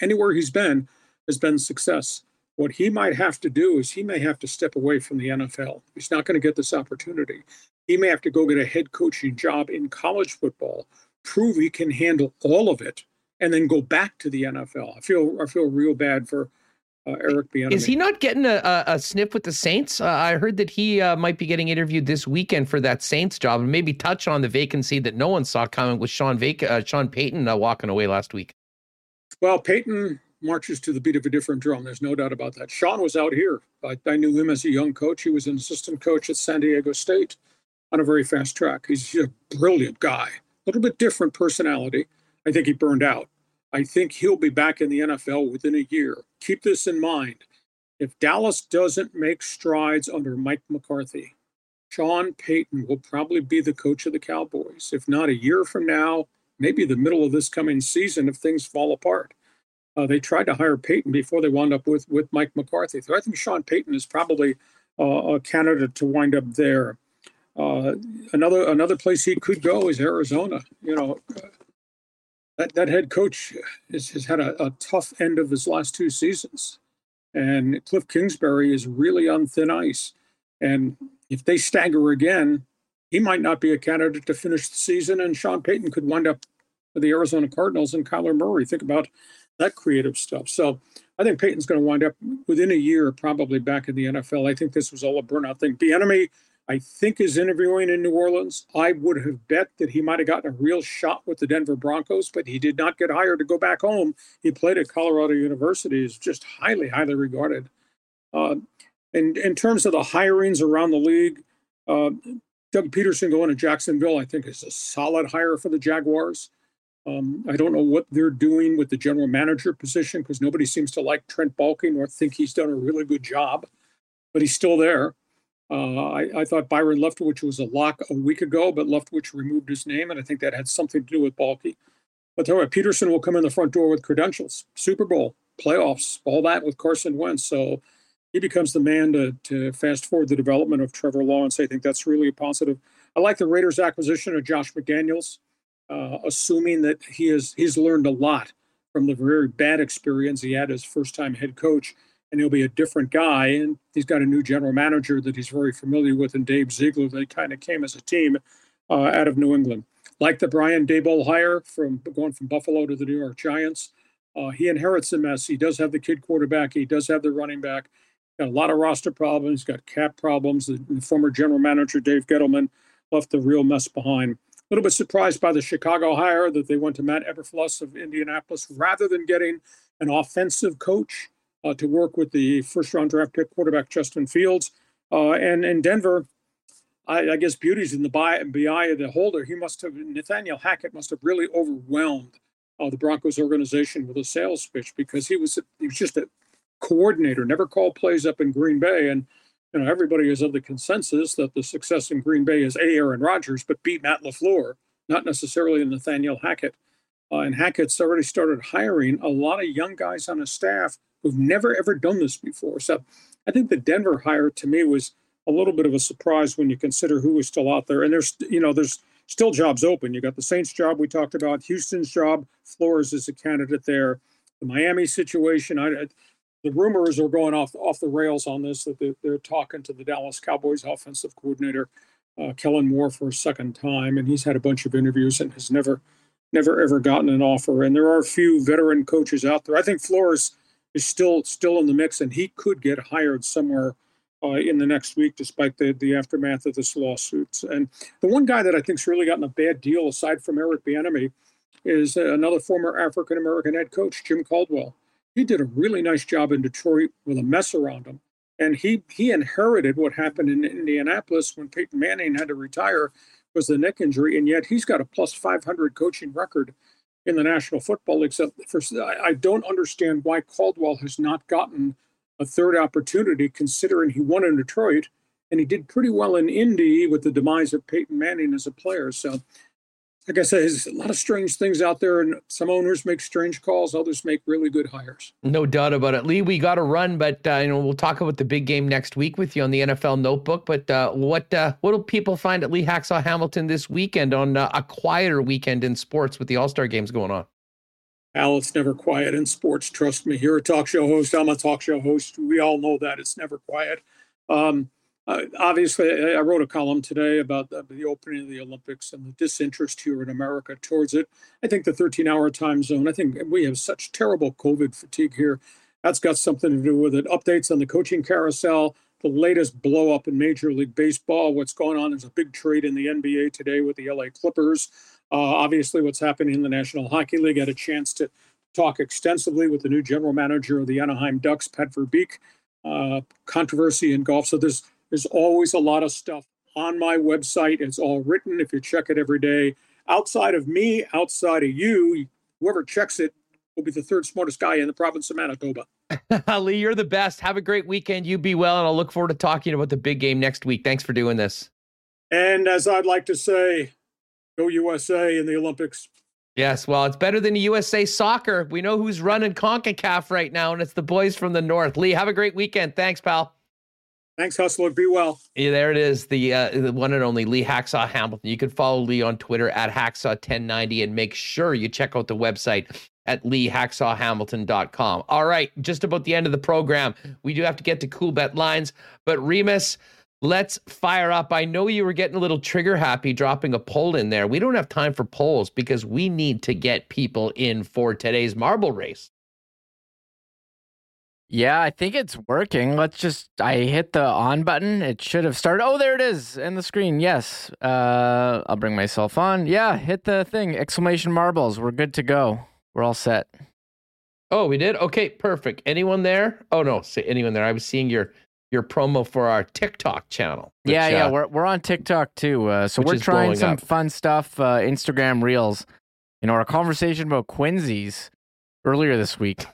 anywhere he's been has been success. What he might have to do is he may have to step away from the NFL. He's not going to get this opportunity. He may have to go get a head coaching job in college football, prove he can handle all of it, and then go back to the NFL. I feel I feel real bad for uh, Eric Bieniemy. Is he not getting a, a, a sniff with the Saints? Uh, I heard that he uh, might be getting interviewed this weekend for that Saints job, and maybe touch on the vacancy that no one saw coming with Sean Vac- uh, Sean Payton uh, walking away last week. Well, Payton marches to the beat of a different drum. There's no doubt about that. Sean was out here. I, I knew him as a young coach. He was an assistant coach at San Diego State on a very fast track. He's a brilliant guy, a little bit different personality. I think he burned out. I think he'll be back in the NFL within a year. Keep this in mind. If Dallas doesn't make strides under Mike McCarthy, Sean Payton will probably be the coach of the Cowboys. If not a year from now, maybe the middle of this coming season if things fall apart. Uh, they tried to hire Payton before they wound up with, with Mike McCarthy. So I think Sean Payton is probably uh, a candidate to wind up there. Uh, another another place he could go is Arizona. You know, that, that head coach has, has had a, a, tough end of his last two seasons. And Cliff Kingsbury is really on thin ice. And if they stagger again, he might not be a candidate to finish the season. And Sean Payton could wind up with the Arizona Cardinals and Kyler Murray. Think about that creative stuff. So I think Payton's going to wind up within a year, probably back in the NFL. I think this was all a burnout thing. Bieniemy I think is interviewing in New Orleans. I would have bet that he might have gotten a real shot with the Denver Broncos, but he did not get hired to go back home. He played at Colorado University, is just highly, highly regarded. Uh, and in terms of the hirings around the league, uh, Doug Pederson going to Jacksonville, I think, is a solid hire for the Jaguars. Um, I don't know what they're doing with the general manager position because nobody seems to like Trent Baalke or think he's done a really good job, but he's still there. Uh, I, I, thought Byron Leftwich was a lock a week ago, but Leftwich removed his name, and I think that had something to do with Baalke. But what, Pederson will come in the front door with credentials, Super Bowl, playoffs, all that with Carson Wentz. So he becomes the man to, to fast forward the development of Trevor Lawrence. I think that's really a positive. I like the Raiders' acquisition of Josh McDaniels, uh, assuming that he has he's learned a lot from the very bad experience he had as first time head coach and he'll be a different guy. And he's got a new general manager that he's very familiar with, and Dave Ziegler. They kind of came as a team uh, out of New England. Like the Brian Daboll hire from going from Buffalo to the New York Giants, uh, he inherits a mess. He does have the kid quarterback. He does have the running back. Got a lot of roster problems. Got cap problems. The, the former general manager Dave Gettleman left the real mess behind. A little bit surprised by the Chicago hire that they went to Matt Eberflus of Indianapolis rather than getting an offensive coach uh, to work with the first round draft pick quarterback Justin Fields. Uh, and in Denver, I, I, guess beauty's in the and BI of the holder. He must have, Nathaniel Hackett must have really overwhelmed uh, the Broncos organization with a sales pitch because he was he was just a coordinator, never called plays up in Green Bay. And you know everybody is of the consensus that the success in Green Bay is a Aaron Rodgers, but beat Matt LaFleur, not necessarily Nathaniel Hackett. Uh, and Hackett's already started hiring a lot of young guys on his staff who've never ever done this before. So I think the Denver hire to me was a little bit of a surprise when you consider who was still out there. And there's you know there's still jobs open. You got the Saints job we talked about, Houston's job. Flores is a candidate there. The Miami situation. I, the rumors are going off off the rails on this that they're, they're talking to the Dallas Cowboys offensive coordinator uh, Kellen Moore for a second time, and he's had a bunch of interviews and has never never ever gotten an offer. And there are a few veteran coaches out there. I think Flores is still still in the mix, and he could get hired somewhere uh, in the next week, despite the the aftermath of this lawsuit. And the one guy that I think's really gotten a bad deal, aside from Eric Bieniemy, is another former African American head coach, Jim Caldwell. He did a really nice job in Detroit with a mess around him, and he he inherited what happened in Indianapolis when Peyton Manning had to retire was the neck injury, and yet he's got a plus 500 coaching record in the National Football League. So for, I don't understand why Caldwell has not gotten a third opportunity, considering he won in Detroit and he did pretty well in Indy with the demise of Peyton Manning as a player. So like I said, there's a lot of strange things out there, and some owners make strange calls, others make really good hires. No doubt about it, Lee. We got to run, but uh, you know we'll talk about the big game next week with you on the NFL Notebook. But uh, what uh, what will people find at Lee Hacksaw Hamilton this weekend on uh, a quieter weekend in sports with the All Star games going on? Al, it's never quiet in sports. Trust me. You're a talk show host. I'm a talk show host. We all know that it's never quiet. Um, uh, obviously, I wrote a column today about the, the, opening of the Olympics and the disinterest here in America towards it. I think the 13 hour time zone, I think we have such terrible COVID fatigue here. That's got something to do with it. Updates on the coaching carousel, the latest blow up in Major League Baseball, what's going on. There's a big trade in the NBA today with the LA Clippers. Uh, obviously, what's happening in the National Hockey League. I had a chance to talk extensively with the new general manager of the Anaheim Ducks, Pat Verbeek. Uh, controversy in golf. So there's there's always a lot of stuff on my website. It's all written if you check it every day. Outside of me, outside of you, whoever checks it will be the third smartest guy in the province of Manitoba. *laughs* Lee, you're the best. Have a great weekend. You be well, and I'll look forward to talking about the big game next week. Thanks for doing this. And as I'd like to say, go USA in the Olympics. Yes, well, it's better than the USA soccer. We know who's running CONCACAF right now, and it's the boys from the North. Lee, have a great weekend. Thanks, pal. Thanks, Hustler. Be well. Yeah, there it is. The uh, the one and only Lee Hacksaw Hamilton. You can follow Lee on Twitter at Hacksaw1090 and make sure you check out the website at leehacksawhamilton.com. All right, just about the end of the program. We do have to get to Coolbet lines, but Remis, let's fire up. I know you were getting a little trigger happy dropping a poll in there. We don't have time for polls because we need to get people in for today's marble race. Yeah, I think it's working. Let's just I hit the on button. It should have started. Oh, there it is in the screen. Yes. Uh I'll bring myself on. Yeah, hit the thing. Exclamation marbles. We're good to go. We're all set. Oh, we did? Okay, perfect. Anyone there? Oh no, say anyone there. I was seeing your your promo for our TikTok channel. Which, yeah, yeah, uh, we're we're on TikTok too. Uh, so we're trying some up. fun stuff, uh, Instagram Reels. You know, our conversation about Quincy's earlier this week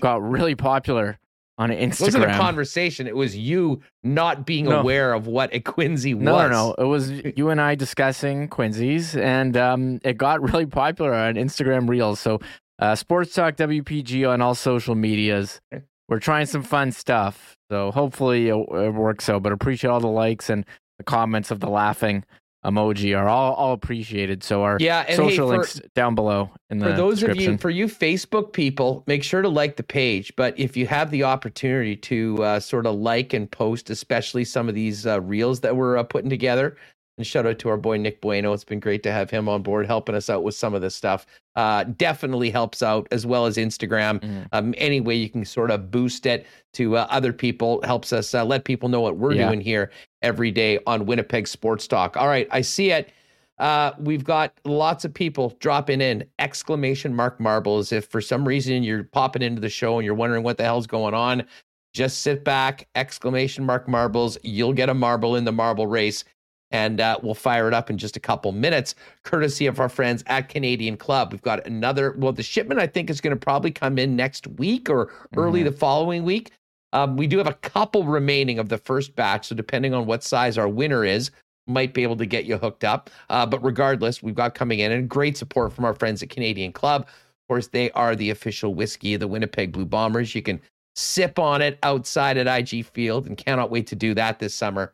got really popular on Instagram. It wasn't a conversation. It was you not being no. aware of what a Quincy was. No, no, no. It was *laughs* you and I discussing Quincy's, and um, it got *laughs* really popular on Instagram Reels. So, uh, Sports Talk WPG on all social medias. We're trying some fun stuff. So hopefully it, it works out. But appreciate all the likes and the comments of the laughing emoji are all, all appreciated. So our yeah, social hey, for, links down below in the for those of you for you Facebook people, make sure to like the page. But if you have the opportunity to uh, sort of like and post, especially some of these uh, reels that we're uh, putting together, and shout out to our boy Nick Bueno. It's been great to have him on board, helping us out with some of this stuff. Uh, definitely helps out as well as Instagram. Mm. Um, any way you can sort of boost it to uh, other people helps us uh, let people know what we're yeah. doing here every day on Winnipeg Sports Talk. All right, I see it. Uh, we've got lots of people dropping in exclamation mark marbles. If for some reason you're popping into the show and you're wondering what the hell's going on, just sit back, exclamation mark marbles. You'll get a marble in the marble race and uh, we'll fire it up in just a couple minutes, courtesy of our friends at Canadian Club. We've got another. Well, the shipment I think is going to probably come in next week or early mm-hmm. the following week. Um, we do have a couple remaining of the first batch, so depending on what size our winner is, might be able to get you hooked up. Uh, but regardless, we've got coming in and great support from our friends at Canadian Club. Of course, they are the official whiskey of the Winnipeg Blue Bombers. You can sip on it outside at IG Field and cannot wait to do that this summer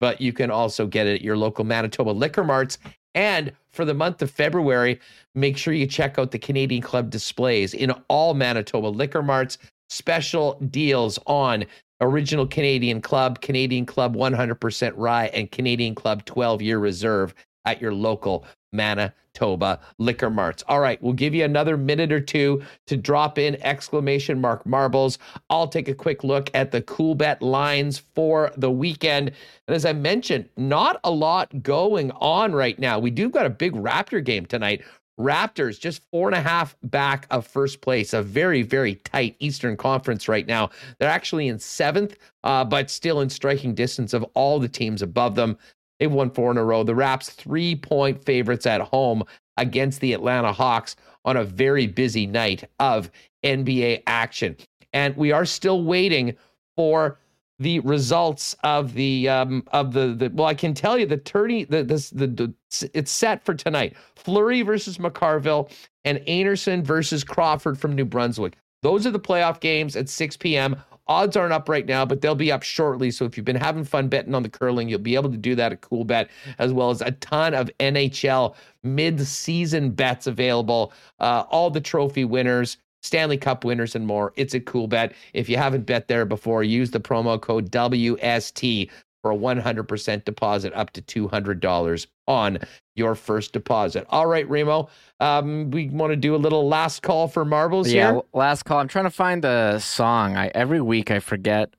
but you can also get it at your local Manitoba liquor marts. And for the month of February, make sure you check out the Canadian Club displays in all Manitoba liquor marts. Special deals on Original Canadian Club, Canadian Club 100% Rye, and Canadian Club 12 year reserve at your local Manitoba liquor marts. All right, we'll give you another minute or two to drop in exclamation mark marbles. I'll take a quick look at the Coolbet lines for the weekend. And as I mentioned, not a lot going on right now. We do got a big Raptor game tonight. Raptors just four and a half back of first place, a very, very tight Eastern Conference right now. They're actually in seventh, uh, but still in striking distance of all the teams above them. They've won four in a row. The Raps three point favorites at home against the Atlanta Hawks on a very busy night of NBA action. And we are still waiting for the results of the um of the the well I can tell you the tourney the this the, the it's set for tonight. Fleury versus McCarville and Einarson versus Crawford from New Brunswick. Those are the playoff games at 6 p.m. Odds aren't up right now, but they'll be up shortly. So if you've been having fun betting on the curling, you'll be able to do that at Coolbet, as well as a ton of NHL mid-season bets available. Uh, all the trophy winners, Stanley Cup winners, and more. It's a cool bet. If you haven't bet there before, use the promo code WST for a 100% deposit up to $200 on your first deposit. All right, Remo, um, we want to do a little last call for marbles yeah, here. last call. I'm trying to find the song. I every week I forget.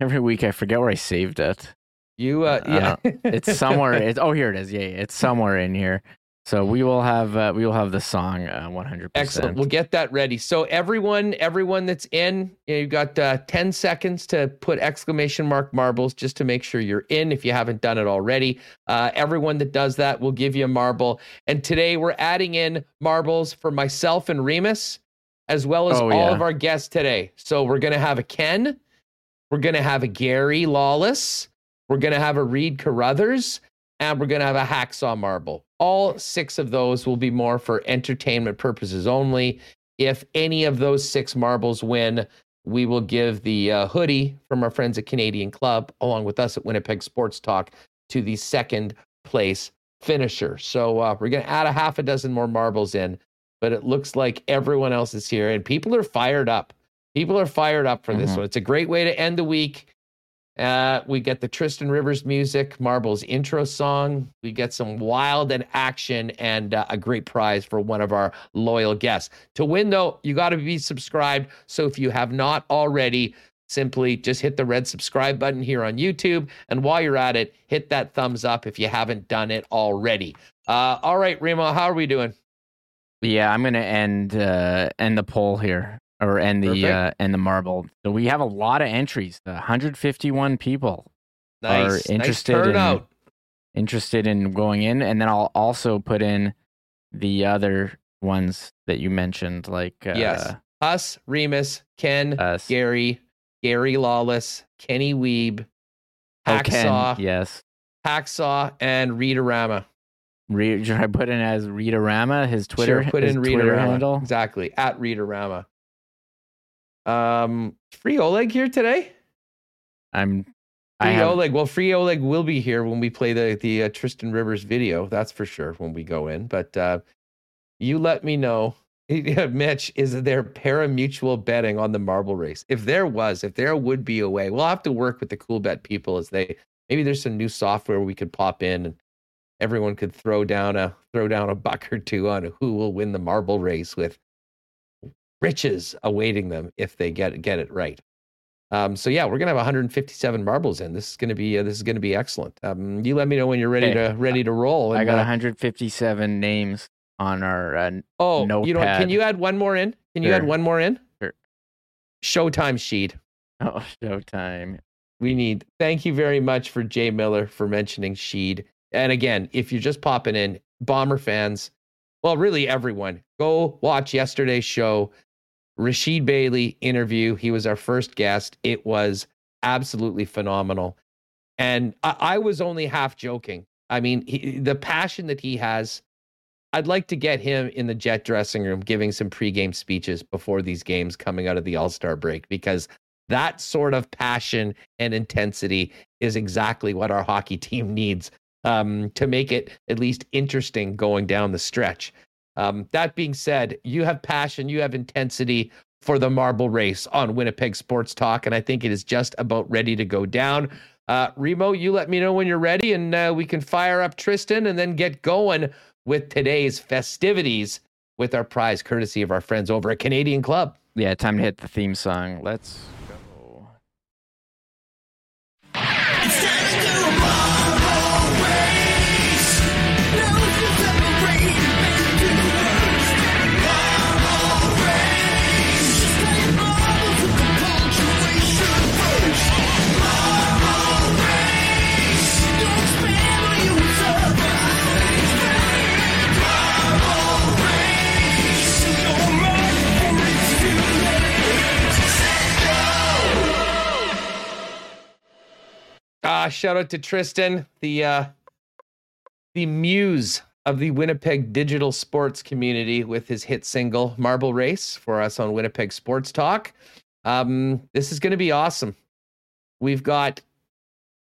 Every week I forget where I saved it. You, uh, yeah, it's somewhere. *laughs* It's oh, here it is. Yeah, it's somewhere in here. So we will have uh, we will have the song uh, 100%. Excellent. We'll get that ready. So everyone everyone that's in, you have got uh, 10 seconds to put exclamation mark marbles just to make sure you're in if you haven't done it already. Uh, everyone that does that will give you a marble. And today we're adding in marbles for myself and Remis, as well as oh, all of our guests today. So we're going to have a Ken, we're going to have a Gary Lawless, we're going to have a Reid Carruthers, and we're going to have a hacksaw marble. All six of those will be more for entertainment purposes only. If any of those six marbles win, we will give the uh, hoodie from our friends at Canadian Club, along with us at Winnipeg Sports Talk, to the second place finisher. So uh, we're going to add a half a dozen more marbles in, but it looks like everyone else is here and people are fired up. People are fired up for this Mhm. one. It's a great way to end the week. Uh, we get the Tristan Rivers music, Marbles intro song. We get some wild and action and uh, a great prize for one of our loyal guests. To win, though, you got to be subscribed. So if you have not already, simply just hit the red subscribe button here on YouTube. And while you're at it, hit that thumbs up if you haven't done it already. Uh, all right, Remo, how are we doing? Yeah, I'm gonna end uh, end the poll here, or end the Perfect. uh, end the marble. So we have a lot of entries. 151 people Nice, interested nice in- interested in going in, and then I'll also put in the other ones that you mentioned, like uh, Yes. Us, Remis, Ken, us. Gary, Gary Lawless, Kenny Weeb, Oh, Ken, Hacksaw, yes. Hacksaw, and Readerama. Re- should I put in as Rita Rama, his Twitter, Sure, put in Twitter Readerama. handle? Exactly. At Readerama. Um, free Oleg here today. I'm. Free I have, Oleg. Well, free Oleg will be here when we play the the uh, Tristan Rivers video. That's for sure when we go in. But uh, you let me know. *laughs* Mitch, is there parimutuel betting on the marble race? If there was, if there would be a way, we'll have to work with the Coolbet people as they maybe there's some new software we could pop in and everyone could throw down a throw down a buck or two on who will win the marble race with riches awaiting them if they get get it right. Um, so yeah, we're gonna have 157 marbles in. This is gonna be uh, this is gonna be excellent. Um, you let me know when you're ready Okay. to ready to roll. I and, got uh, 157 names on our. Uh, oh, you know, what? can you add one more in? Can you add one more in? Sure. Showtime sheet. oh, *laughs* Showtime. We need. Thank you very much for Jay Miller for mentioning Sheed. And again, if you're just popping in, Bomber fans, well, really everyone, go watch yesterday's show. Rasheed Bailey interview. He was our first guest. It was absolutely phenomenal. And I, I was only half joking. I mean, he, the passion that he has, I'd like to get him in the jet dressing room giving some pregame speeches before these games coming out of the All Star break because that sort of passion and intensity is exactly what our hockey *laughs* team needs um, to make it at least interesting going down the stretch. Um, that being said, you have passion, you have intensity for the marble race on Winnipeg Sports Talk, and I think it is just about ready to go down. Uh, Remo, you let me know when you're ready, and uh, we can fire up Tristan and then get going with today's festivities with our prize, courtesy of our friends over at Canadian Club. Yeah, time to hit the theme song. Let's Uh, shout out to Tristan, the uh, the muse of the Winnipeg digital sports community with his hit single Marble Race for us on Winnipeg Sports Talk. Um, this is going to be awesome. We've got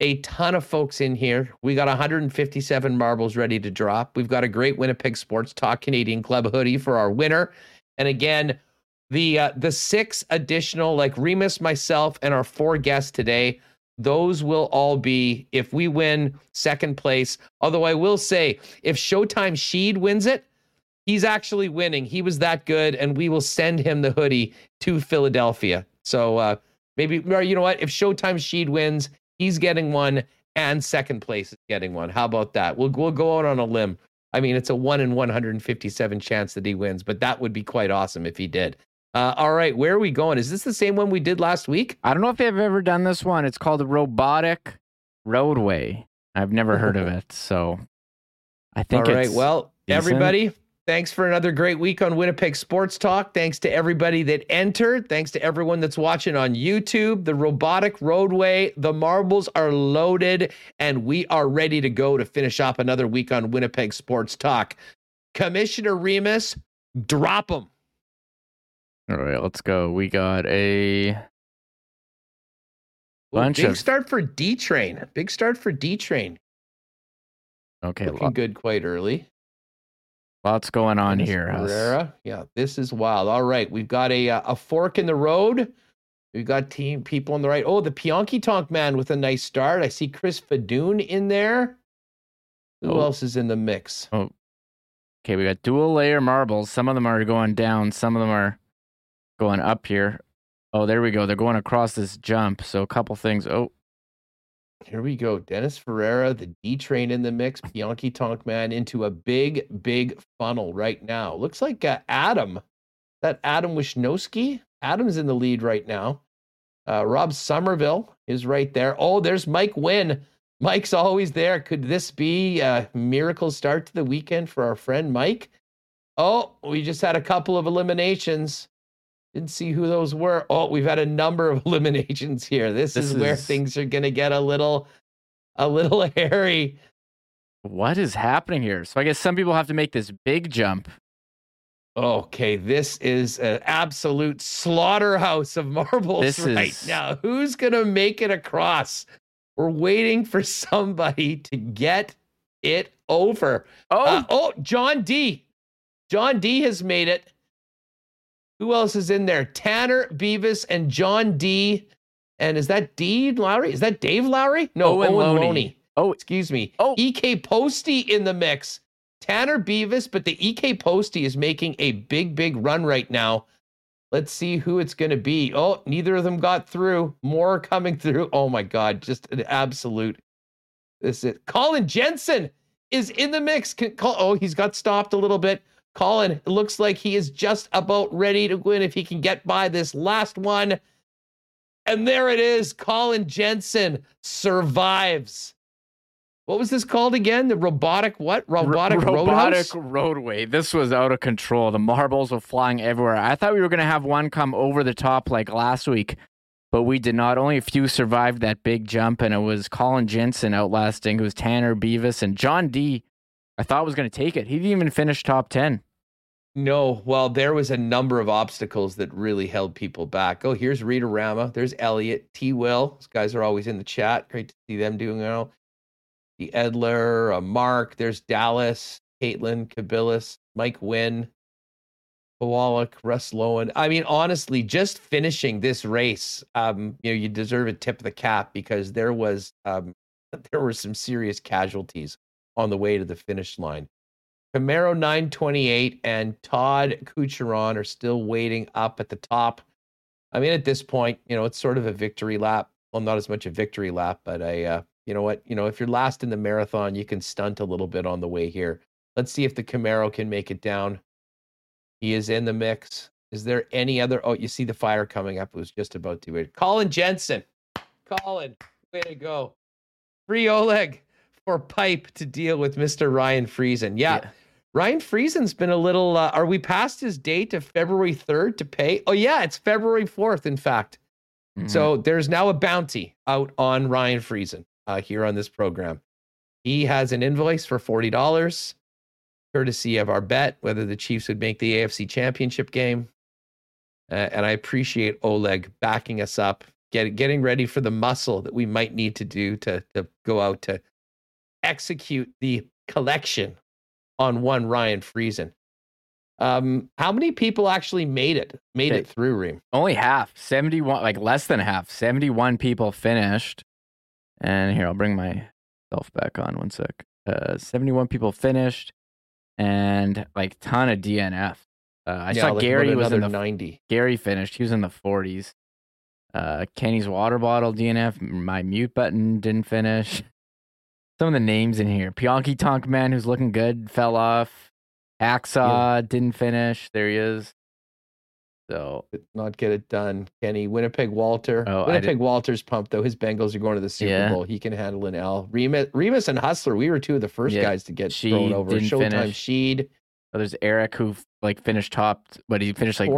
a ton of folks in here. We got 157 marbles ready to drop. We've got a great Winnipeg Sports Talk Canadian Club hoodie for our winner. And again, the uh, the six additional like Remis, myself, and our four guests today those will all be if we win second place. Although I will say, if Showtime Sheed wins it, he's actually winning. He was that good, and we will send him the hoodie to Philadelphia. So uh, maybe, or you know what? If Showtime Sheed wins, he's getting one, and second place is getting one. How about that? We'll we'll go out on a limb. I mean, it's a one in 157 chance that he wins, but that would be quite awesome if he did. Uh, all right, where are we going? Is this the same one we did last week? I don't know if I've ever done this one. It's called the Robotic Roadway. I've never heard of it, so I think. All right. Well, decent. everybody, thanks for another great week on Winnipeg Sports Talk. Thanks to everybody that entered. Thanks to everyone that's watching on YouTube. The robotic roadway, the marbles are loaded, and we are ready to go to finish up another week on Winnipeg Sports Talk. Commissioner Remis, drop them. All right, let's go. We got a Ooh, bunch big of start for D Train. Big start for D Train. okay, Looking lo- good quite early. lots going on Dennis here. Pereira. Yeah, this is wild. All right, we've got a uh, a fork in the road. We've got team people on the right. Oh, the Pionki Tonk man with a nice start. I see Chris Fadoon in there. Who Oh. else is in the mix? Oh. Okay, we got dual layer marbles. Some of them are going down, some of them are going up here. Oh, there we go. They're going across this jump. So a couple things. Oh, Here we go. Dennis Ferreira, the D train in the mix. Pionki Tonk man into a big, big funnel right now. Looks like uh, Adam, that Adam Wisnowski. Adam's in the lead right now. Uh, Rob Somerville is right there. Oh, there's Mike Wynn. Mike's always there. Could this be a miracle start to the weekend for our friend Mike? Oh, we just had a couple of eliminations. Didn't see who those were. Oh, we've had a number of *laughs* eliminations here. This, This is, where things are going to get a little, a little *laughs* hairy. what is happening here? So I guess some people have to make this big jump. Okay, this is an absolute slaughterhouse of *laughs* marbles This right is- now. Who's gonna make it across? We're waiting for somebody to get it over. Oh, Uh, oh, John D. John D has made it. Who else is in there? Tanner Beavis and John D. And is that D Lowry? Is that Dave Lowry? No, Owen Owen, Loney. Loney. Oh. excuse me. Oh. EK Posty in the mix. Tanner Beavis, but the EK Posty is making a big, big run right now. Let's see who it's going to be. Oh, neither of them got through. More coming *laughs* through. Oh my God, just an absolute. This is Colin Jensen is in the mix. Can, call, oh, he's got stopped a little bit. Colin it looks like he is just about ready to win if he can get by this last one. And there it is. Colin Jensen survives. What was this called again? The robotic what? ro- Robotic, robotic roadhouse? roadway. This was out of control. The marbles were flying everywhere. I thought we were going to have one come over the top like last week, but we did not. Only a few survived that big jump, and it was Colin Jensen outlasting. It was Tanner Beavis and John D. I thought was going to take it. He didn't even finish top 10. No, well, there was a number of obstacles that really held people back. Oh, here's Rita Rama. There's Elliot, T. Will. These guys are always in the chat. Great to see them doing well. The Edler, uh, Mark. There's Dallas, Caitlin, Kabilis, Mike Wynn, Kowalik, Russ Lowen. I mean, honestly, just finishing this race, um, you know, you deserve a tip of the cap because there was um, *laughs* there were some serious casualties on the way to the finish line. Camaro 928 and Todd Kucheron are still waiting up at the top. I mean, at this point, you know, it's sort of a victory lap. Well, not as much a victory lap, but a, uh, you know what, you know, if you're last in the marathon, you can stunt a little bit on the way here. Let's see if the Camaro can make it down. He is in the mix. Is there any other? Oh, you see the fire coming up. It was just about to. It. Colin Jensen. Colin, way to go. Free Oleg for pipe to deal with Mr. Ryan Friesen. Yeah. Yeah. Ryan Friesen's been a little. Uh, are we past his date of February 3rd to pay? Oh, yeah, it's February 4th, in fact. Mhm. So there's now a bounty out on Ryan Friesen uh, here on this program. He has an invoice for $40, courtesy of our bet, whether the Chiefs would make the AFC championship game. Uh, and I appreciate Oleg backing us up, get, getting ready for the muscle that we might need to do to, to go out to execute the collection on one Ryan Friesen. Um, how many people actually made it? Made it through Reem? Only half, 71, like less than half. 71 people finished. And here, I'll bring myself back on one sec. Uh, 71 people finished and like ton of DNF. Uh, I Yeah, saw like Gary was in the 90. Gary finished. He was in the 40s. Uh, Kenny's water bottle DNF. My mute button didn't finish. Some of the names in here. Pionki Tonk Man, who's looking good, fell off. Hacksaw didn't finish. There he is. So Did not get it done. Kenny Winnipeg Walter. Oh, Winnipeg Walter's pumped though. His Bengals are going to the Super Yeah. Bowl. He can handle an L. Remis, Remis and Hustler. We were two of the first Yeah, guys to get Sheed thrown over. didn't Showtime finish. Sheed. oh, there's Eric who like finished top, but he finished like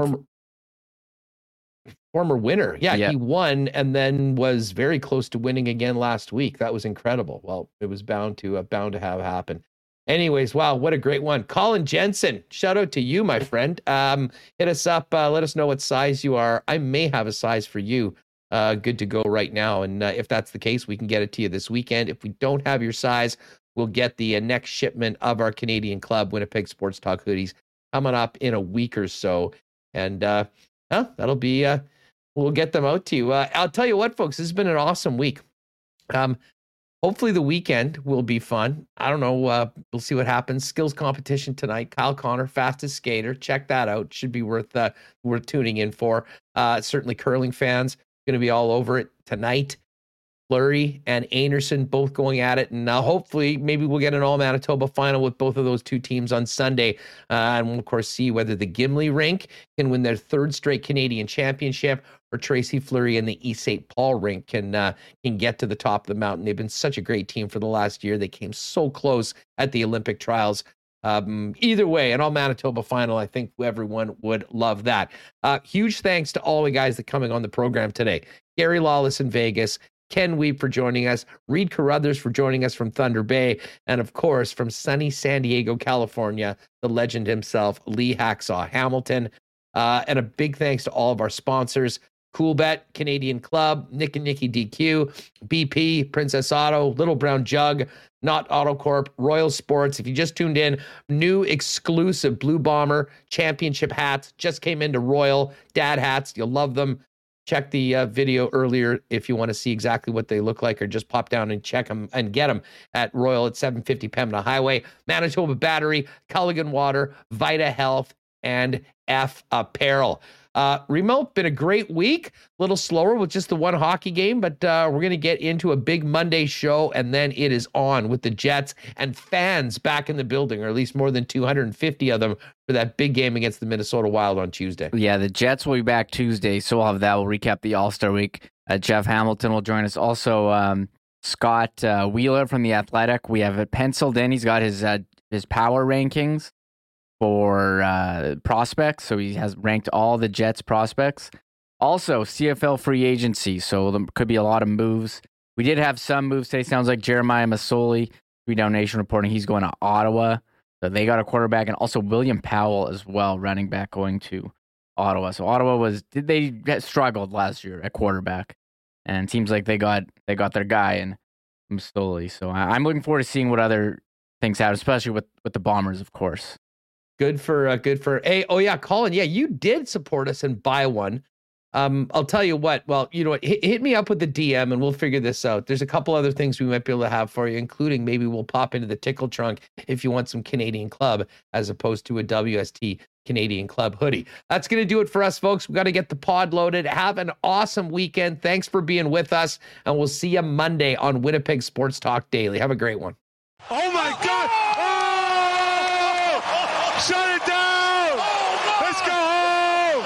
former winner. Yeah, Yeah. he won and then was very close to winning again last week. That was incredible. Well, it was bound to uh, bound to have happen. Anyways, wow, what a great one. Colin Jensen, shout out to you, my friend. Um, hit us up. Uh, let us know what size you are. I may have a size for you. Uh, good to go right now. And uh, if that's the case, we can get it to you this weekend. If we don't have your size, we'll get the uh, next shipment of our Canadian Club Winnipeg Sports Talk hoodies coming up in a week or so. And uh, that'll be, uh, we'll get them out to you. Uh, I'll tell you what, folks, this has been an awesome week. Um, hopefully the weekend will be fun. I don't know. Uh, we'll see what happens. Skills competition tonight. Kyle Connor, fastest skater. Check that out. Should be worth uh, worth tuning in for. Uh, certainly, curling fans going to be all over it tonight. Fleury and Einarson both going at it. And now hopefully maybe we'll get an all Manitoba final with both of those two teams on Sunday. Uh, and we'll, of course, see whether the Gimli rink can win their third straight Canadian championship or Tracy Fleury and the East St. Paul rink can, uh, can get to the top of the mountain. They've been such a great team for the last year. They came so close at the Olympic trials. Um, either way, an all Manitoba final, I think everyone would love that. Uh, huge thanks to all the guys that coming on the program today. Gary Lawless in Vegas, Ken Wiebe for joining us, Reid Carruthers for joining us from Thunder Bay, and of course from sunny San Diego, California, the legend himself, Lee Hacksaw Hamilton. Uh, and a big thanks to all of our sponsors. Coolbet, Canadian Club, Nick and Nicky DQ, BP, Princess Auto, Little Brown Jug, Nott Autocorp, Royal Sports. If you just tuned in, new exclusive Blue Bomber championship hats just came into Royal dad hats. You'll love them check the uh, video earlier if you want to see exactly what they look like, or just pop down and check them and get them at Royal at 750 Pembina Highway, Manitoba Battery, Culligan Water, Vita Health, and F Apparel. Uh, remote been a great week. A little slower with just the one hockey game, but uh, we're going to get into a big Monday show, and then it is on with the Jets and fans back in the building, or at least more than 250 of them for that big game against the Minnesota Wild on Tuesday. Yeah, the Jets will be back Tuesday, so we'll have that. We'll recap the All Star week. Uh, Jeff Hamilton will join us. Also, um, Scott uh, Wheeler from the Athletic. We have it penciled in. He's got his uh, his power rankings for uh, prospects. So he has ranked all the Jets prospects. Also, CFL free agency. So there could be a lot of moves. We did have some moves today. Sounds like Jeremiah Masoli, Three Down Nation reporting he's going to Ottawa. So they got a quarterback, and also William Powell as well, running back, going to Ottawa. So Ottawa was did they struggled last year at quarterback, and seems like they got they got their guy in Masoli. So I'm looking forward to seeing what other things happen, especially with with the Bombers, of course. Good for uh, good for. Hey, oh yeah, Colin. Yeah, you did support us and buy one. Um, I'll tell you what. Well, you know what? Hit, hit, me up with the DM and we'll figure this out. There's a couple other things we might be able to have for you, including maybe we'll pop into the tickle trunk if you want some Canadian Club as opposed to a WST Canadian Club hoodie. That's going to do it for us, folks. We got to get the pod loaded. Have an awesome weekend. Thanks for being with us, and we'll see you Monday on Winnipeg Sports Talk Daily. Have a great one. Oh my God! Shut it down! Let's go home!